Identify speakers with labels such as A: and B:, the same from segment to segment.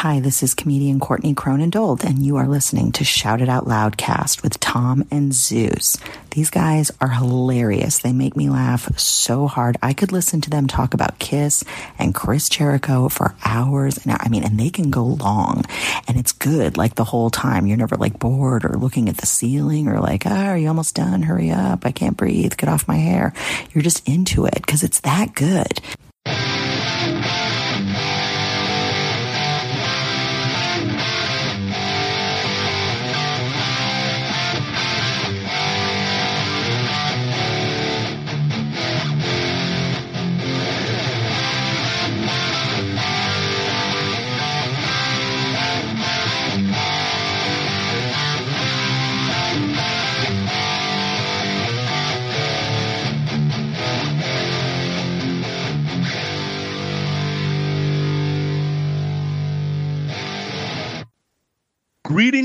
A: Hi, this is comedian Courtney Cronin-Dold, and you are listening to Shout It Out Loudcast with Tom and Zeus. These guys are hilarious. They make me laugh so hard. I could listen to them talk about Kiss and Chris Jericho for hours. And I mean, and they can go long and it's good like the whole time. You're never like bored or looking at the ceiling or like, ah, are you almost done? Hurry up. I can't breathe. Get off my hair. You're just into it because it's that good.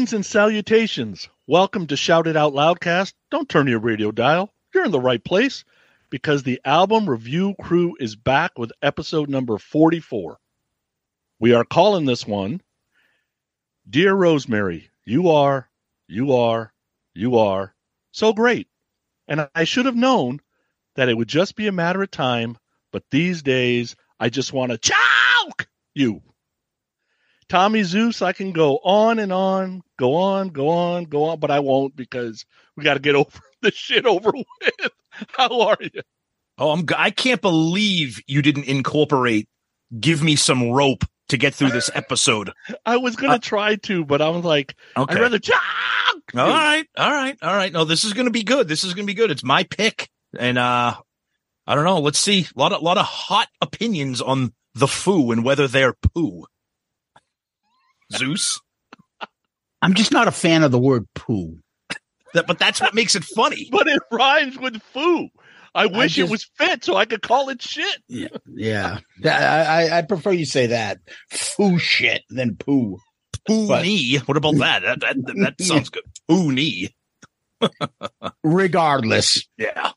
B: Greetings and salutations. Welcome to Shout It Out Loudcast. Don't turn your radio dial. You're in the right place because the album review crew is back with episode number 44. We are calling this one Dear Rosemary, you are, you are, you are so great. And I should have known that it would just be a matter of time, but these days I just want to choke you. Tommy Zeus, I can go on and on, go on, go on, go on, but I won't because we got to get over this shit over with. How are you?
C: Oh, I'm. I can't believe you didn't incorporate. Give me some rope to get through this episode.
B: I was gonna uh, try to, but I was like, okay. I'd rather.
C: All right, all right, all right. No, this is gonna be good. This is gonna be good. It's my pick, and uh I don't know. Let's see. A lot of lot of hot opinions on the foo and whether they're poo. Zeus.
D: I'm just not a fan of the word poo.
C: That, but that's what makes it funny.
B: but it rhymes with foo. I wish I just, it was fit so I could call it shit.
D: Yeah, yeah. I, I, prefer you say that foo shit than poo.
C: Poo knee. What about that? That that, that sounds good. Poo knee.
D: Regardless,
C: yeah.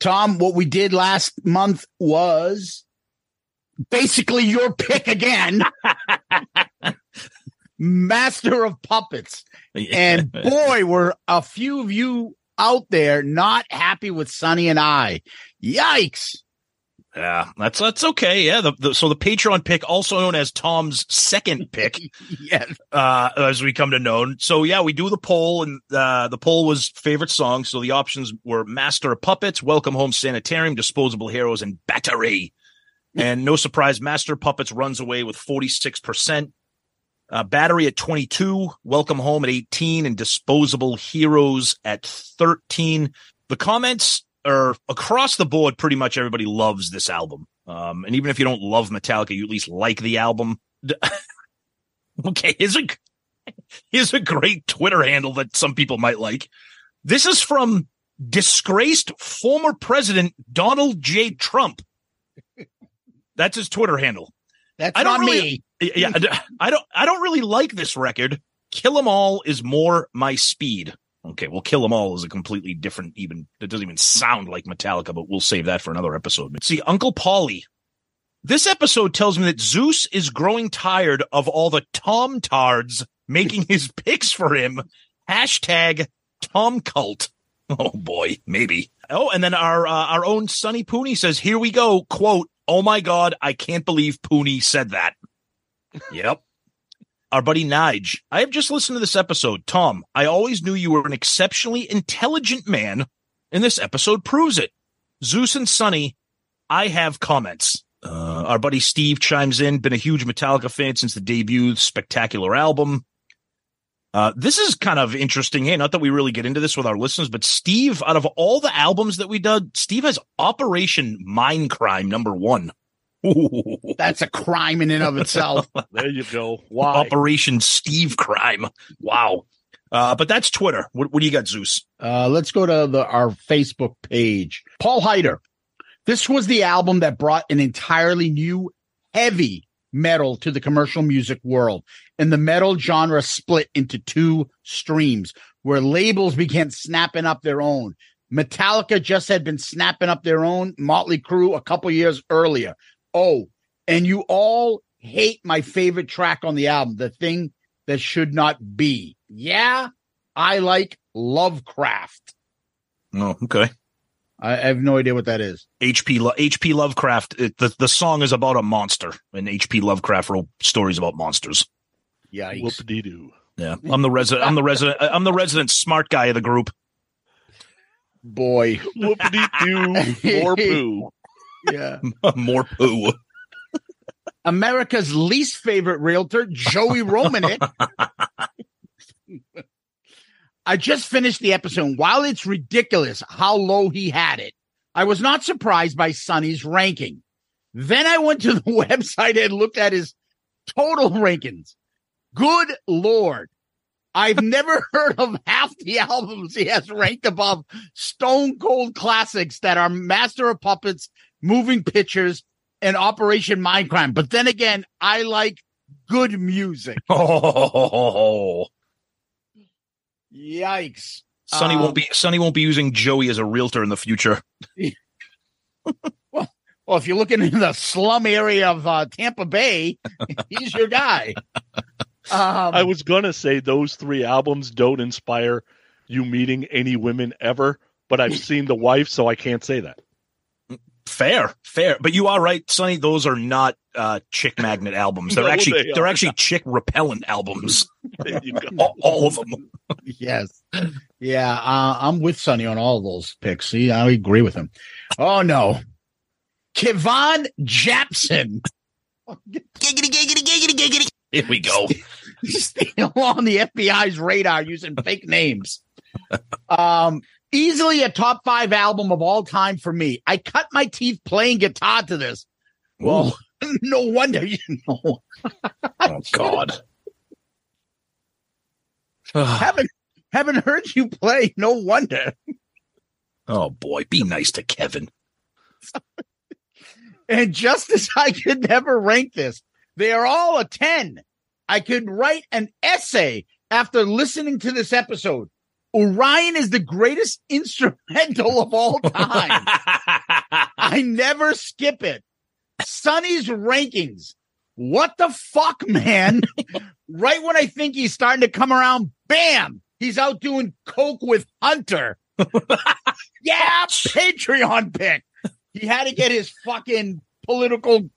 D: Tom, what we did last month was basically your pick again. Master of Puppets. And boy, were a few of you out there not happy with Sonny and I. Yikes.
C: Yeah, that's that's okay. Yeah, the, the, so the Patreon pick, also known as Tom's second pick,
D: yeah,
C: uh, as we come to know. So yeah, we do the poll, and uh, the poll was favorite song. So the options were Master of Puppets, Welcome Home Sanitarium, Disposable Heroes, and Battery. And no surprise, Master Puppets runs away with 46%. Uh, battery at 22, Welcome Home at 18, and Disposable Heroes at 13. The comments are across the board. Pretty much everybody loves this album. Um, and even if you don't love Metallica, you at least like the album. okay, here's a, here's a great Twitter handle that some people might like. This is from disgraced former president Donald J. Trump. That's his Twitter handle.
D: That's I don't not
C: really, me. Yeah, I don't. I don't really like this record. Kill 'Em All is more my speed. Okay, well, Kill 'Em All is a completely different. Even it doesn't even sound like Metallica, but we'll save that for another episode. See, Uncle Paulie. This episode tells me that Zeus is growing tired of all the Tom Tards making his picks for him. Hashtag Tom Cult. Oh boy, maybe. Oh, and then our uh, our own Sonny Pooney says, "Here we go." Quote: Oh my God, I can't believe Pooney said that. yep. Our buddy Nige. I have just listened to this episode. Tom, I always knew you were an exceptionally intelligent man, and this episode proves it. Zeus and Sonny, I have comments. Uh, our buddy Steve chimes in, been a huge Metallica fan since the debut, spectacular album. Uh, this is kind of interesting. Hey, not that we really get into this with our listeners, but Steve, out of all the albums that we did, Steve has Operation Mindcrime number one.
D: Ooh. That's a crime in and of itself.
B: there you go.
C: Why? Operation Steve Crime. Wow. Uh, but that's Twitter. What, what do you got, Zeus?
D: Uh, let's go to the, our Facebook page. Paul Heider. This was the album that brought an entirely new, heavy metal to the commercial music world. And the metal genre split into two streams where labels began snapping up their own. Metallica just had been snapping up their own Motley Crue a couple years earlier. Oh, and you all hate my favorite track on the album, the thing that should not be. Yeah, I like Lovecraft.
C: Oh, okay.
D: I have no idea what that is.
C: HP Lo- HP Lovecraft. It, the the song is about a monster, and HP Lovecraft wrote stories about monsters.
D: Yikes.
B: Whoop dee doo.
C: Yeah, I'm the resident. I'm the resident. I'm the resident smart guy of the group.
D: Boy.
B: Whoop dee doo. More poo.
D: Yeah.
C: More poo.
D: America's least favorite realtor, Joey Romanek. I just finished the episode. While it's ridiculous how low he had it, I was not surprised by Sonny's ranking. Then I went to the website and looked at his total rankings. Good Lord. I've never heard of half the albums he has ranked above Stone Cold classics that are Master of Puppets, Moving Pictures, and Operation Mindcrime. But then again, I like good music.
C: Oh,
D: Yikes.
C: Sonny
D: Um,
C: won't be Sonny won't be using Joey as a realtor in the future.
D: Well, if you're looking in the slum area of uh, Tampa Bay, he's your guy. Um,
B: I was gonna say those three albums don't inspire you meeting any women ever, but I've seen the wife, so I can't say that.
C: Fair, fair. But you are right, Sonny. Those are not uh, chick magnet albums. They're
B: No,
C: actually
B: they
C: they are
B: are
C: actually chick repellent albums.
B: There you go.
C: all, all of them.
D: yes. Yeah, uh, I'm with Sonny on all of those picks. See, I agree with him. Oh, no. Kevon Japson.
C: Giggity, giggity, giggity, giggity. Here we go.
D: still on the FBI's radar using fake names. Um, easily a top five album of all time for me. I cut my teeth playing guitar to this. Well, no wonder you know.
C: Oh God.
D: haven't haven't heard you play. No wonder.
C: oh boy, be nice to Kevin.
D: And just as I could never rank this, they are all a 10. I could write an essay after listening to this episode. Orion is the greatest instrumental of all time. I never skip it. Sonny's rankings. What the fuck, man? right when I think he's starting to come around, bam, he's out doing coke with Hunter. yeah, Patreon pick. He had to get his fucking political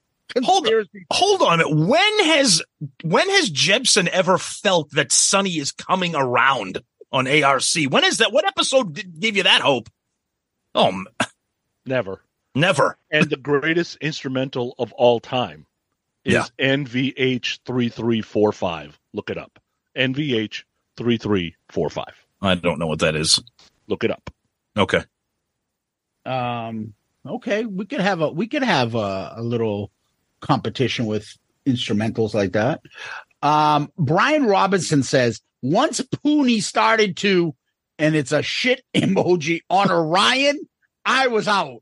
C: Hold on. Hold on. When has when has Jebson ever felt that Sonny is coming around on ARC? When is that? What episode did, gave you that hope? Oh, m-
B: Never.
C: never.
B: And the greatest instrumental of all time is
C: Yeah.
B: NVH three three four five. Look it up. NVH three three four five.
C: I don't know what that is.
B: Look it up.
C: Okay.
D: Um, okay, we could have a we could have a, a little competition with instrumentals like that. Um, Brian Robinson says once Pooney started to, and it's a shit emoji on Orion, I was out.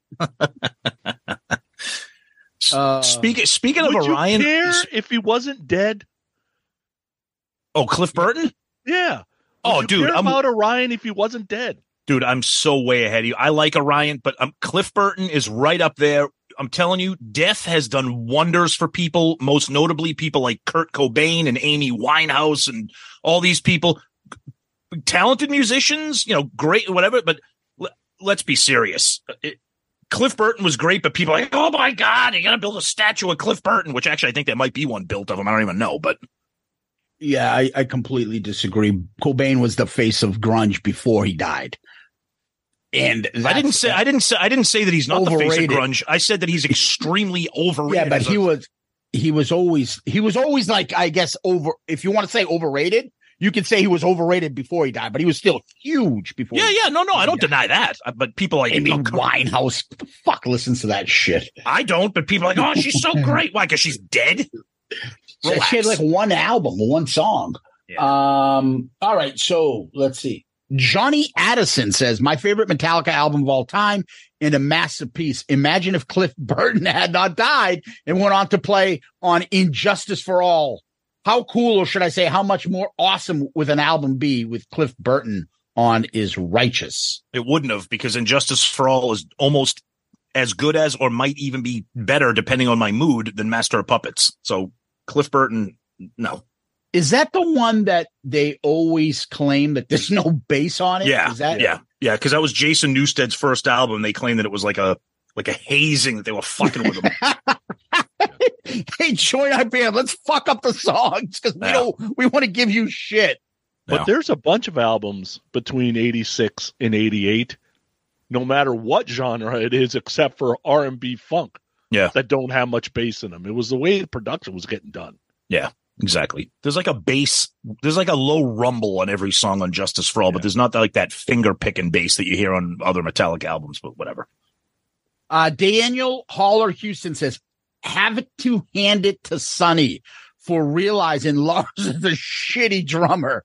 D: Uh,
C: speaking speaking of Orion,
B: if he wasn't dead?
C: oh Cliff Burton,
B: Yeah.
C: Oh,
B: Would you
C: dude, I'm-
B: about Orion if he wasn't dead.
C: dude, I'm so way ahead of you. I like Orion, but um, Cliff Burton is right up there. I'm telling you, death has done wonders for people, most notably people like Kurt Cobain and Amy Winehouse and all these people. Talented musicians, you know, great, whatever, but l- let's be serious. Uh, it- Cliff Burton was great, but people like, oh my God, you got to build a statue of Cliff Burton, which actually I think there might be one built of him. I don't even know, but
D: Yeah, I, I completely disagree. Cobain was the face of grunge before he died. And
C: I didn't say I didn't say I didn't say that he's not the face
D: Overrated.
C: of grunge. I said that he's extremely overrated.
D: Yeah, but
C: as a-
D: he was he was always he was always like I guess over if you want to say overrated, you could say he was overrated before he died, but he was still huge before.
C: Yeah,
D: he
C: yeah, no, no, I don't
D: Yeah.
C: deny that. Uh, But people like
D: Amy
C: oh,
D: Winehouse, fuck listens to that shit?
C: I don't. But people are like, oh, she's so great. Why? Because she's dead.
D: She had like one album, one song. Um, all right, so let's see. Johnny Addison says, My favorite Metallica album of all time and a masterpiece. Imagine if Cliff Burton had not died and went on to play on And Justice for All. How cool, or should I say, how much more awesome would an album be with Cliff Burton on is righteous?
C: It wouldn't have because And Justice for All is almost as good as, or might even be better, depending on my mood, than Master of Puppets. So Cliff Burton, no.
D: Is that the one that they always claim that there's no bass on it?
C: Yeah,
D: Is that
C: yeah, yeah. Because that was Jason Newsted's first album. They claimed that it was like a like a hazing that they were fucking with him.
D: hey, join our band. Let's fuck up the songs because we
C: Yeah.
D: don't. We want to give you shit.
B: But
C: Yeah.
B: there's a bunch of albums between 86 and 88, no matter what genre it is, except for R&B funk.
C: Yeah.
B: That don't have much bass in them. It was the way the production was getting done.
C: Exactly. There's like a bass. There's like a low rumble on every song on Justice for All, but there's not like that finger picking bass that you hear on other Metallic albums. But whatever.
D: Uh, Daniel Haller Houston says, have it to hand it to Sonny for realizing Lars is a shitty drummer.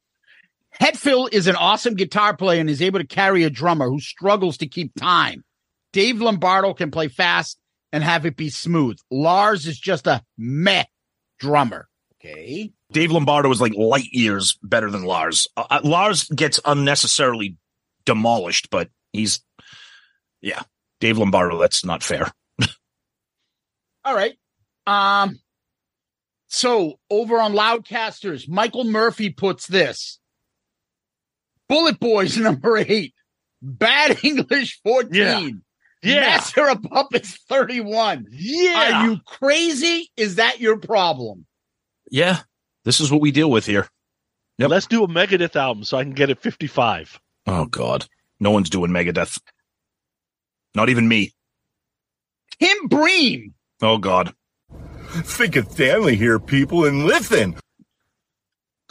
D: Hetfield is an awesome guitar player and is able to carry a drummer who struggles to keep time. Dave Lombardo can play fast and have it be smooth. Lars is just a meh drummer. Okay.
C: Dave Lombardo was like light years better than Lars. Uh, uh, Lars gets unnecessarily demolished, but he's, yeah, Dave Lombardo. That's not fair.
D: All right. Um, so over on Loudcasters, Michael Murphy puts this Bullet Boys number eight, Bad English 14,
B: Yeah. Yeah.
D: Master of Puppets 31.
B: Yeah.
D: Are you crazy? Is that your problem?
C: Yeah, this is what we deal with here. Yep.
B: Let's do a Megadeth album so I can get it 55.
C: Oh God, no one's doing Megadeth. Not even me.
D: Tim Bream,
C: Oh God.
E: Think of family here, people, and listen.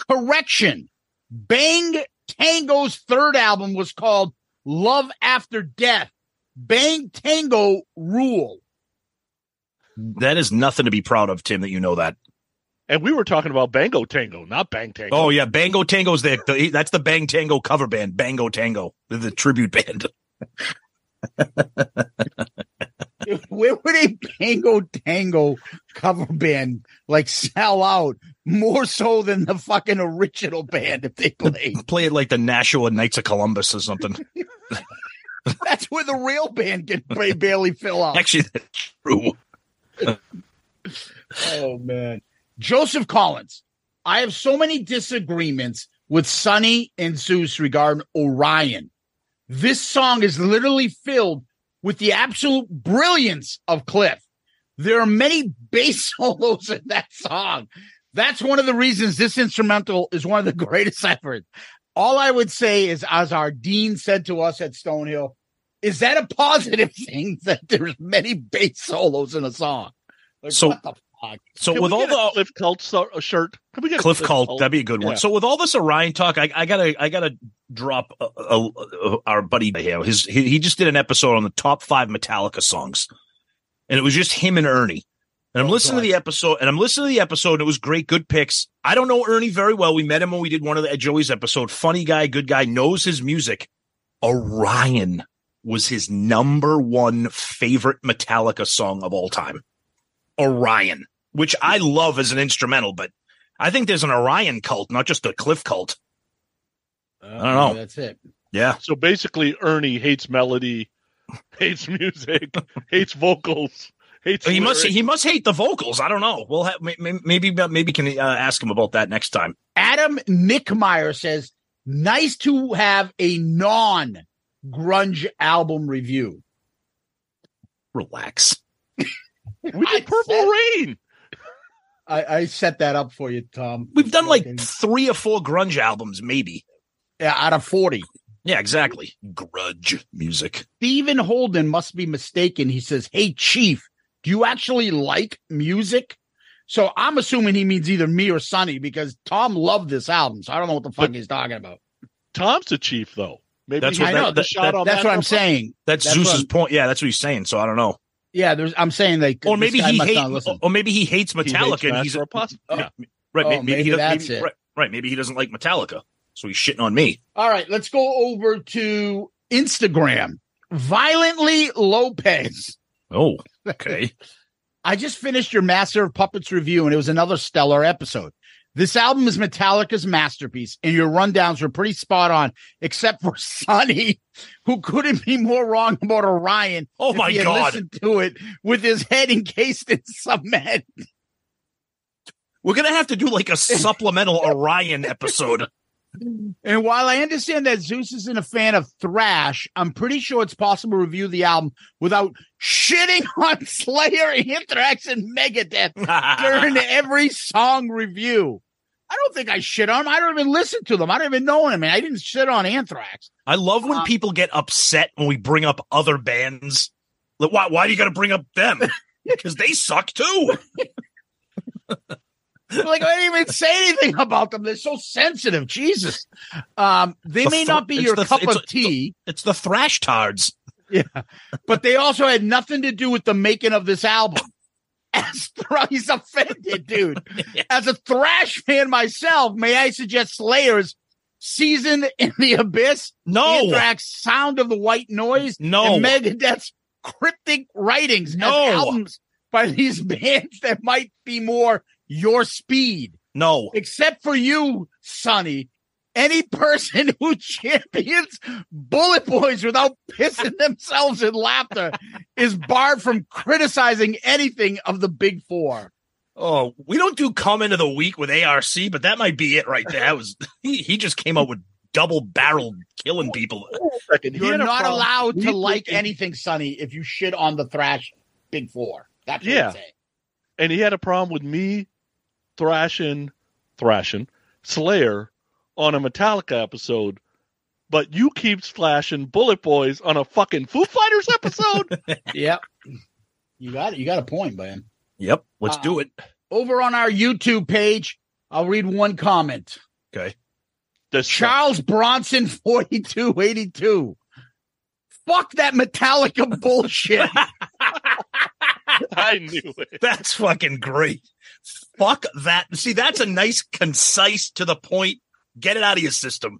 D: correction. Bang Tango's third album was called Love After Death. Bang Tango Rule.
C: That is nothing to be proud of, Tim. That you know that.
B: And we were talking about Bango Tango, not Bang Tango.
C: Oh yeah, Bango Tango's the, the that's the Bang Tango cover band. Bango Tango, the, the tribute band.
D: Where would a Bango Tango cover band like sell out more so than the fucking original band if they played?
C: Play it like the Nashua Knights of Columbus or something.
D: That's where the real band can ba- barely fill out.
C: Actually, that's true.
D: Oh man. Joseph Collins. I have so many disagreements with Sonny and Zeus regarding Orion. This song is literally filled with the absolute brilliance of Cliff. There are many bass solos in that song. That's one of the reasons this instrumental is one of the greatest ever. All I would say is, as our dean said to us at Stonehill, is that a positive thing that there's many bass solos in a song? Like,
C: So-
D: what the fuck?
C: So
B: Can
C: with
B: we
C: all
B: get a
C: the
B: Cliff Cult so- shirt? Can we get a
C: Cliff Cult, that'd be a good one.
B: Yeah.
C: So with all this Orion talk, I, I gotta, I gotta drop uh uh uh our buddy here. His, he, he just did an episode on the top five Metallica songs, and it was just him and Ernie. And I'm
D: Oh,
C: listening
D: God.
C: to the episode, and I'm listening to the episode, and it was great, good picks. I don't know Ernie very well. We met him when we did one of the at Joey's episode. Funny guy, good guy, knows his music. Orion was his number one favorite Metallica song of all time. Orion, which I love as an instrumental, but I think there's an Orion cult, not just a Cliff cult.
D: I
C: don't know.
D: That's it.
C: Yeah.
B: So basically, Ernie hates melody, hates music, hates vocals, hates.
C: He must he must hate the vocals. I don't know. We'll have may- may- maybe maybe can uh, ask him about that next time.
D: Adam Nickmeyer says, nice to have a non grunge album review.
C: Relax.
B: We
D: I
B: did Purple
D: said-
B: Rain.
D: I, I set that up for you, Tom.
C: We've done like three or four grunge albums, maybe.
D: yeah, out of 40.
C: Yeah, exactly. Grudge music.
D: Stephen Holden must be mistaken. He says, Hey, Chief, do you actually like music? So I'm assuming he means either me or Sonny because Tom loved this album. So I don't know what the fuck
B: But-
D: he's talking about.
B: Tom's the chief, though. Maybe
C: That's
B: he
C: what-
B: got
C: that- that- that-
D: That's
B: that
D: what I'm saying.
C: That's,
D: That's
C: Zeus's
D: what-
C: point. Yeah, that's what he's saying. So I don't know.
D: Yeah, there's. I'm saying like,
C: Or maybe he
D: must
C: hate,
D: not listen.
C: or maybe he hates
B: He hates
C: Metallica and he's
B: Master of
D: Oh.
B: Yeah.
C: right.
D: Oh,
C: maybe,
D: maybe
C: he doesn't.
D: that's
C: maybe,
D: it.
C: Right, right. Maybe he doesn't like Metallica, so he's shitting on me.
D: All right, let's go over to Instagram. Violently Lopez.
C: Oh, okay.
D: I just finished your Master of Puppets review, and it was another stellar episode. This album is Metallica's masterpiece, and your rundowns were pretty spot on, except for Sonny, who couldn't be more wrong about Orion.
C: Oh my
D: he
C: God.
D: Listened to it with his head encased in cement.
C: We're gonna have to do like a supplemental Orion episode.
D: And while I understand that Zeus isn't a fan of thrash, I'm pretty sure it's possible to review the album without shitting on Slayer, Anthrax, and Megadeth during every song review. I don't think I shit on them. I don't even listen to them. I don't even know them. I didn't shit on Anthrax.
C: I love when
D: Um,
C: people get upset when we bring up other bands. Like, why? Why do you got to bring up them? Because they suck too.
D: like I didn't even say anything about them. They're so sensitive. Jesus. Um, they
C: The
D: may
C: thr-
D: not be your
C: the-
D: cup of
C: a-
D: tea.
C: It's the thrash tards.
D: Yeah, but they also had nothing to do with the making of this album. As thr- he's offended, dude. As a thrash fan myself, may I suggest Slayer's "Season in the Abyss,"
C: No,
D: Anthrax "Sound of the White Noise,"
C: no.
D: and Megadeth's cryptic writings
C: No.
D: as albums by these bands that might be more your speed.
C: no.
D: Except for you, Sonny. Any person who champions Bullet Boys without pissing themselves in laughter is barred from criticizing anything of the Big Four.
C: Oh, we don't do comment of the week with ARC, but that might be it right there. That was he, he just came up with double barreled killing people.
D: You're not
B: problem-
D: allowed to like anything, Sonny, if you shit on the thrash Big Four. That's what
B: Yeah. And he had a problem with me thrashing, thrashing Slayer on a Metallica episode, but you keep slashing Bullet Boys on a fucking Foo Fighters episode.
D: Yep. You got it. You got a point, man.
C: Yep, let's
D: Uh,
C: do it.
D: Over on our YouTube page, I'll read one comment.
C: Okay.
B: This
D: Charles Bronson 4282. Fuck that Metallica bullshit.
B: I knew it.
C: That's fucking great. Fuck that. See, that's a nice, concise, to the point. Get it out of your system.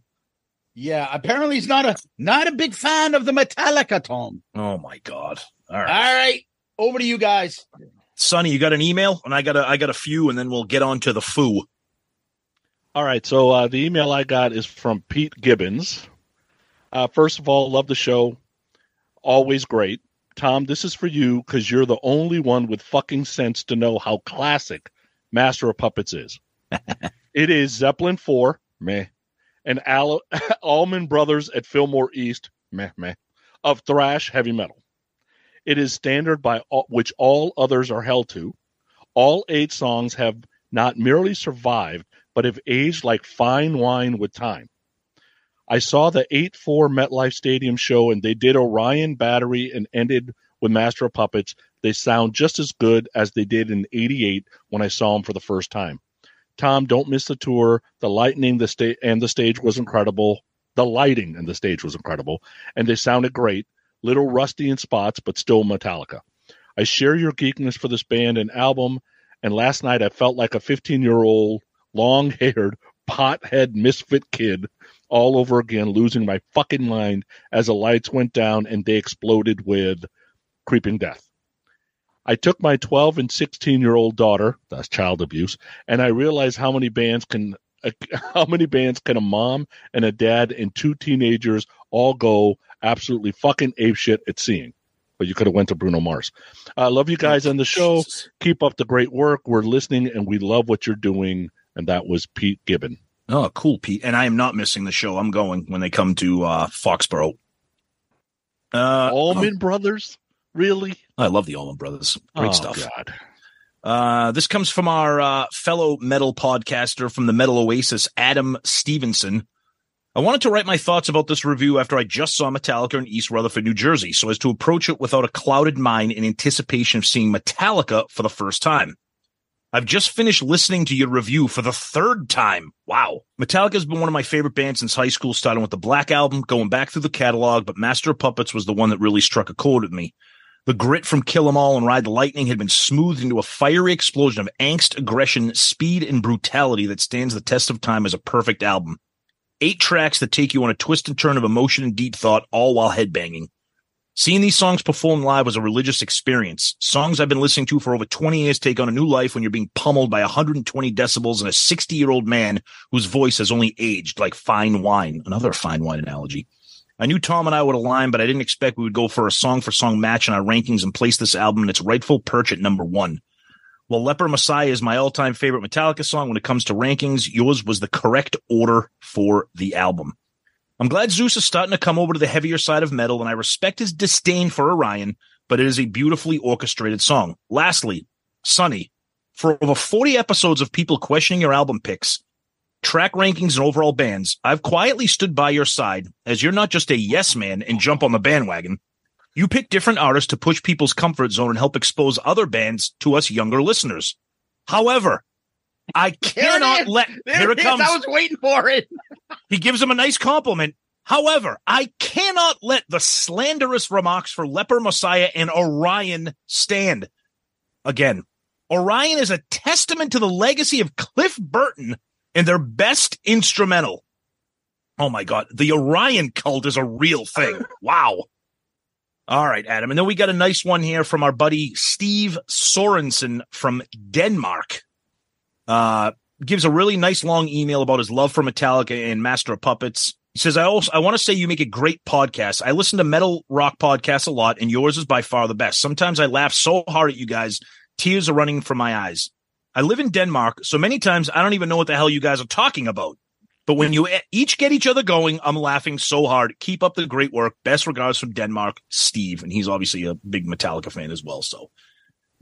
D: yeah, apparently he's not a not a big fan of the Metallica Tom.
C: Oh my god. All
D: All
C: right,
D: right, over to you guys.
C: Sonny, you got an email, and I got a I got a few, and then we'll get on to the foo.
B: All right, so uh, the email I got is from Pete Gibbons. Uh, first of all, love the show. Always great. Tom, this is for you because you're the only one with fucking sense to know how classic Master of Puppets is. it is Zeppelin 4, meh, and Al- Allman Brothers at Fillmore East, meh, meh, of thrash heavy metal. It is standard by all, which all others are held to. All eight songs have not merely survived, but have aged like fine wine with time. I saw the 8 4 MetLife Stadium show and they did Orion Battery and ended with Master of Puppets. They sound just as good as they did in 88 when I saw them for the first time. Tom, don't miss the tour. The lightning the sta- and the stage was incredible. The lighting and the stage was incredible, and they sounded great. Little rusty in spots, but still Metallica. I share your geekness for this band and album, and last night I felt like a 15 year old, long haired, pothead misfit kid all over again, losing my fucking mind as the lights went down and they exploded with creeping death. I took my 12 and 16 year old daughter, that's child abuse, and I realized how many bands can how many bands can a mom and a dad and two teenagers all go absolutely fucking apeshit at seeing. But you could have went to Bruno Mars. I love you guys on the show. Keep up the great work. We're listening and we love what you're doing. And that was Pete Gibbon.
C: Oh, cool, Pete. And I am not missing the show. I'm going when they come to uh, Foxborough. Uh,
B: Allman Brothers? Really?
C: I love the Allman Brothers. Great
B: Oh,
C: stuff.
B: God.
C: Uh, this comes from our uh, fellow metal podcaster from the Metal Oasis, Adam Stevenson. I wanted to write my thoughts about this review after I just saw Metallica in East Rutherford, New Jersey, so as to approach it without a clouded mind in anticipation of seeing Metallica for the first time. I've just finished listening to your review for the third time. Wow. Metallica has been one of my favorite bands since high school, starting with the Black Album, going back through the catalog, but Master of Puppets was the one that really struck a chord with me. The grit from Kill 'Em All and Ride the Lightning had been smoothed into a fiery explosion of angst, aggression, speed, and brutality that stands the test of time as a perfect album. Eight tracks that take you on a twist and turn of emotion and deep thought, all while headbanging. Seeing these songs performed live was a religious experience. Songs I've been listening to for over 20 years take on a new life when you're being pummeled by 120 decibels and a 60 year old man whose voice has only aged like fine wine. Another fine wine analogy. I knew Tom and I would align, but I didn't expect we would go for a song for song match in our rankings and place this album in its rightful perch at number one. While Leper Messiah is my all time favorite Metallica song when it comes to rankings, yours was the correct order for the album. I'm glad Zeus is starting to come over to the heavier side of metal, and I respect his disdain for Orion, but it is a beautifully orchestrated song. Lastly, Sonny, for over 40 episodes of people questioning your album picks, track rankings, and overall bands, I've quietly stood by your side as you're not just a yes man and jump on the bandwagon. You pick different artists to push people's comfort zone and help expose other bands to us younger listeners. However, I cannot let
D: There
C: here it comes.
D: I was waiting for it.
C: He gives him a nice compliment. However, I cannot let the slanderous remarks for Leper Messiah and Orion stand. Again, Orion is a testament to the legacy of Cliff Burton and their best instrumental. Oh my God. The Orion cult is a real thing. Wow. All right, Adam. And then we got a nice one here from our buddy Steve Sorensen from Denmark. Uh, gives a really nice long email about his love for Metallica and Master of Puppets. He says, I also, I want to say you make a great podcast. I listen to metal rock podcasts a lot and yours is by far the best. Sometimes I laugh so hard at you guys. Tears are running from my eyes. I live in Denmark, so many times I don't even know what the hell you guys are talking about. But when you each get each other going, I'm laughing so hard. Keep up the great work. Best regards from Denmark, Steve. And he's obviously a big Metallica fan as well. So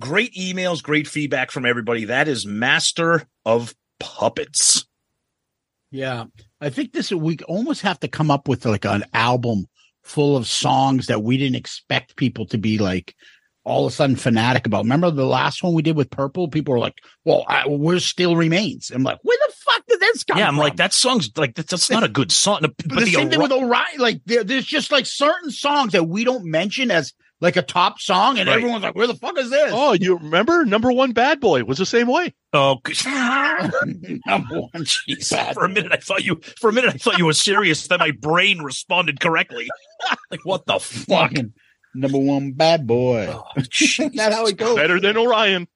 C: great emails, great feedback from everybody. That is Master of Puppets.
D: Yeah, I think this we almost have to come up with like an album full of songs that we didn't expect people to be like all of a sudden fanatic about. Remember the last one we did with Purple? People were like, "Well, I, where still remains?" I'm like, "Where the fuck did this come
C: Yeah, I'm
D: from?"
C: like, that song's like, that's, that's not a good song. But
D: But the
C: the
D: same thing with Orion. Like there, there's just like certain songs that we don't mention as like a top song, and
C: Right.
D: everyone's like, "Where the fuck is this?"
B: Oh, you remember number one bad boy was the same way.
C: oh, good-
D: Number one.
C: Jeez.
D: Bad
C: For a minute, I thought you, for a minute, I thought you were serious. Then my brain responded correctly. like, what the fuck?
D: Fucking number one bad boy.
C: Oh,
D: Isn't how it goes?
B: Better than Orion.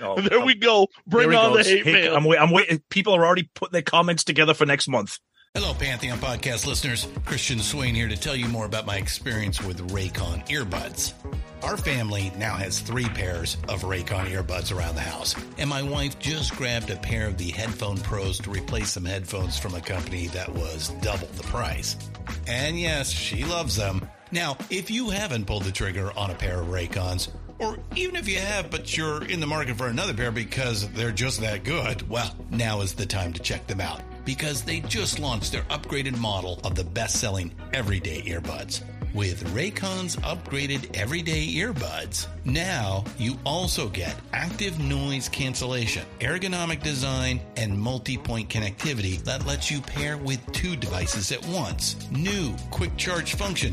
C: Oh,
B: there we go. Bring
C: there he
B: on the hate
C: Hey,
B: mail.
C: I'm, wait, I'm waiting. People are already putting their comments together for next month.
F: Hello, Pantheon podcast listeners. Christian Swain here to tell you more about my experience with Raycon earbuds. Our family now has three pairs of Raycon earbuds around the house, and my wife just grabbed a pair of the Headphone Pros to replace some headphones from a company that was double the price. And yes, she loves them. Now, if you haven't pulled the trigger on a pair of Raycons, or even if you have, but you're in the market for another pair because they're just that good, well, now is the time to check them out because they just launched their upgraded model of the best selling everyday earbuds. With Raycon's upgraded everyday earbuds, now you also get active noise cancellation, ergonomic design, and multi point connectivity that lets you pair with two devices at once. New quick charge function,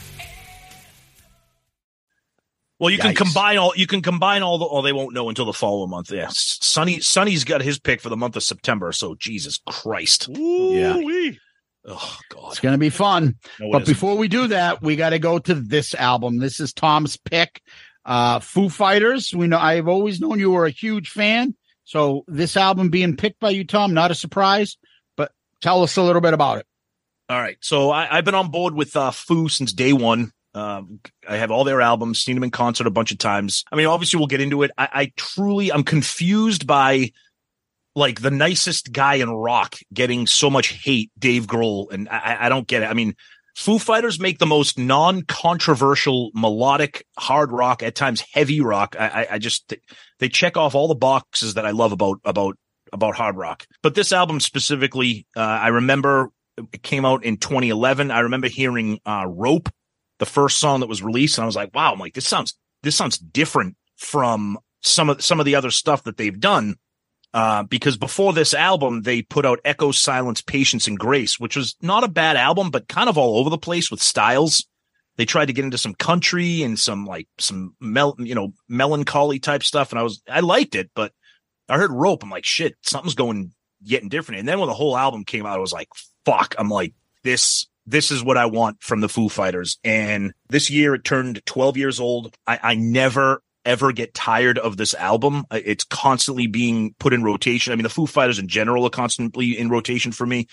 C: Well, you can combine all. You can combine all the. Oh, they won't know until the following month. Yeah, Sonny. Sonny's got his pick for the month of September. So Jesus Christ.
B: Ooh,
D: Yeah.
C: Oh God.
D: It's going to be fun.
C: No,
D: but
C: isn't.
D: before we do that, we got to go to this album. This is Tom's pick. Uh, Foo Fighters. We know I've always known you were a huge fan. So this album being picked by you, Tom, not a surprise, but tell us a little bit about it.
C: All right. So I, I've been on board with uh, Foo since day one. Um, I have all their albums, seen them in concert a bunch of times. I mean, obviously, we'll get into it. I, I truly, I'm confused by like the nicest guy in rock getting so much hate, Dave Grohl, and I, I don't get it. I mean, Foo Fighters make the most non-controversial melodic hard rock, at times heavy rock. I, I, just they check off all the boxes that I love about about about hard rock. But this album specifically, uh, I remember it came out in 2011. I remember hearing uh, "Rope," the first song that was released, and I was like, "Wow!" I'm like, "This sounds this sounds different from some of some of the other stuff that they've done." Uh, because before this album, they put out Echo, Silence, Patience, and Grace, which was not a bad album, but kind of all over the place with styles. They tried to get into some country and some like some mel, you know, melancholy type stuff, and I was I liked it, but I heard Rope, I'm like, shit, something's going getting different. And then when the whole album came out, I was like, fuck, I'm like, this this is what I want from the Foo Fighters. And this year it turned 12 years old. I, I never ever get tired of this album. It's constantly being put in rotation. I mean, the Foo Fighters in general are constantly in rotation for me.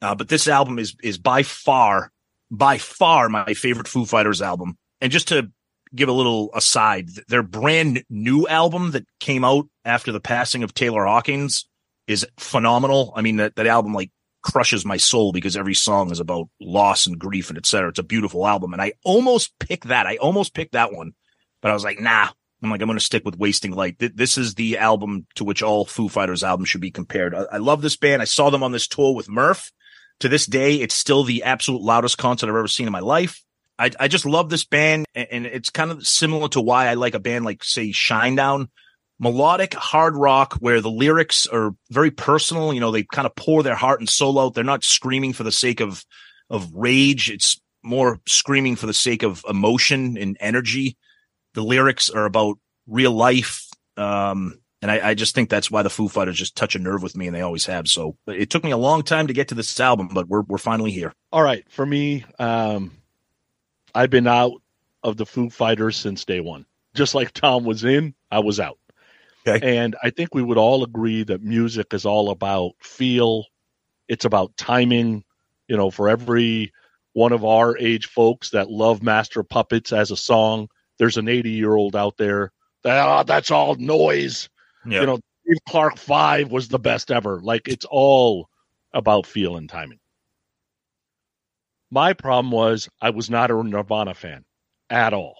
C: Uh, but this album is is by far, by far my favorite Foo Fighters album. And just to give a little aside, their brand new album that came out after the passing of Taylor Hawkins is phenomenal. I mean, that, that album like crushes my soul because every song is about loss and grief and et cetera. It's a beautiful album. And I almost picked that. I almost picked that one, but I was like, nah, I'm like, I'm going to stick with Wasting Light. Th- This is the album to which all Foo Fighters albums should be compared. I, love this band. I saw them on this tour with Murph. To this day, it's still the absolute loudest concert I've ever seen in my life. I, I just love this band, and it's kind of similar to why I like a band like, say, Shinedown. Melodic hard rock, where the lyrics are very personal. You know, they kind of pour their heart and soul out. They're not screaming for the sake of of rage. It's more screaming for the sake of emotion and energy the lyrics are about real life. Um, and I, I just think that's why the Foo Fighters just touch a nerve with me, and they always have. So it took me a long time to get to this album, but we're we're finally here.
B: All right, for me, um, I've been out of the Foo Fighters since day one. Just like Tom was in, I was out.
C: Okay.
B: And I think we would all agree that music is all about feel. It's about timing. You know, for every one of our age folks that love Master Puppets as a song, there's an 80 year old out there that "Ah, that's all noise.
C: Yeah.
B: You know, Steve Clark Five was the best ever. Like it's all about feel and timing. My problem was I was not a Nirvana fan at all.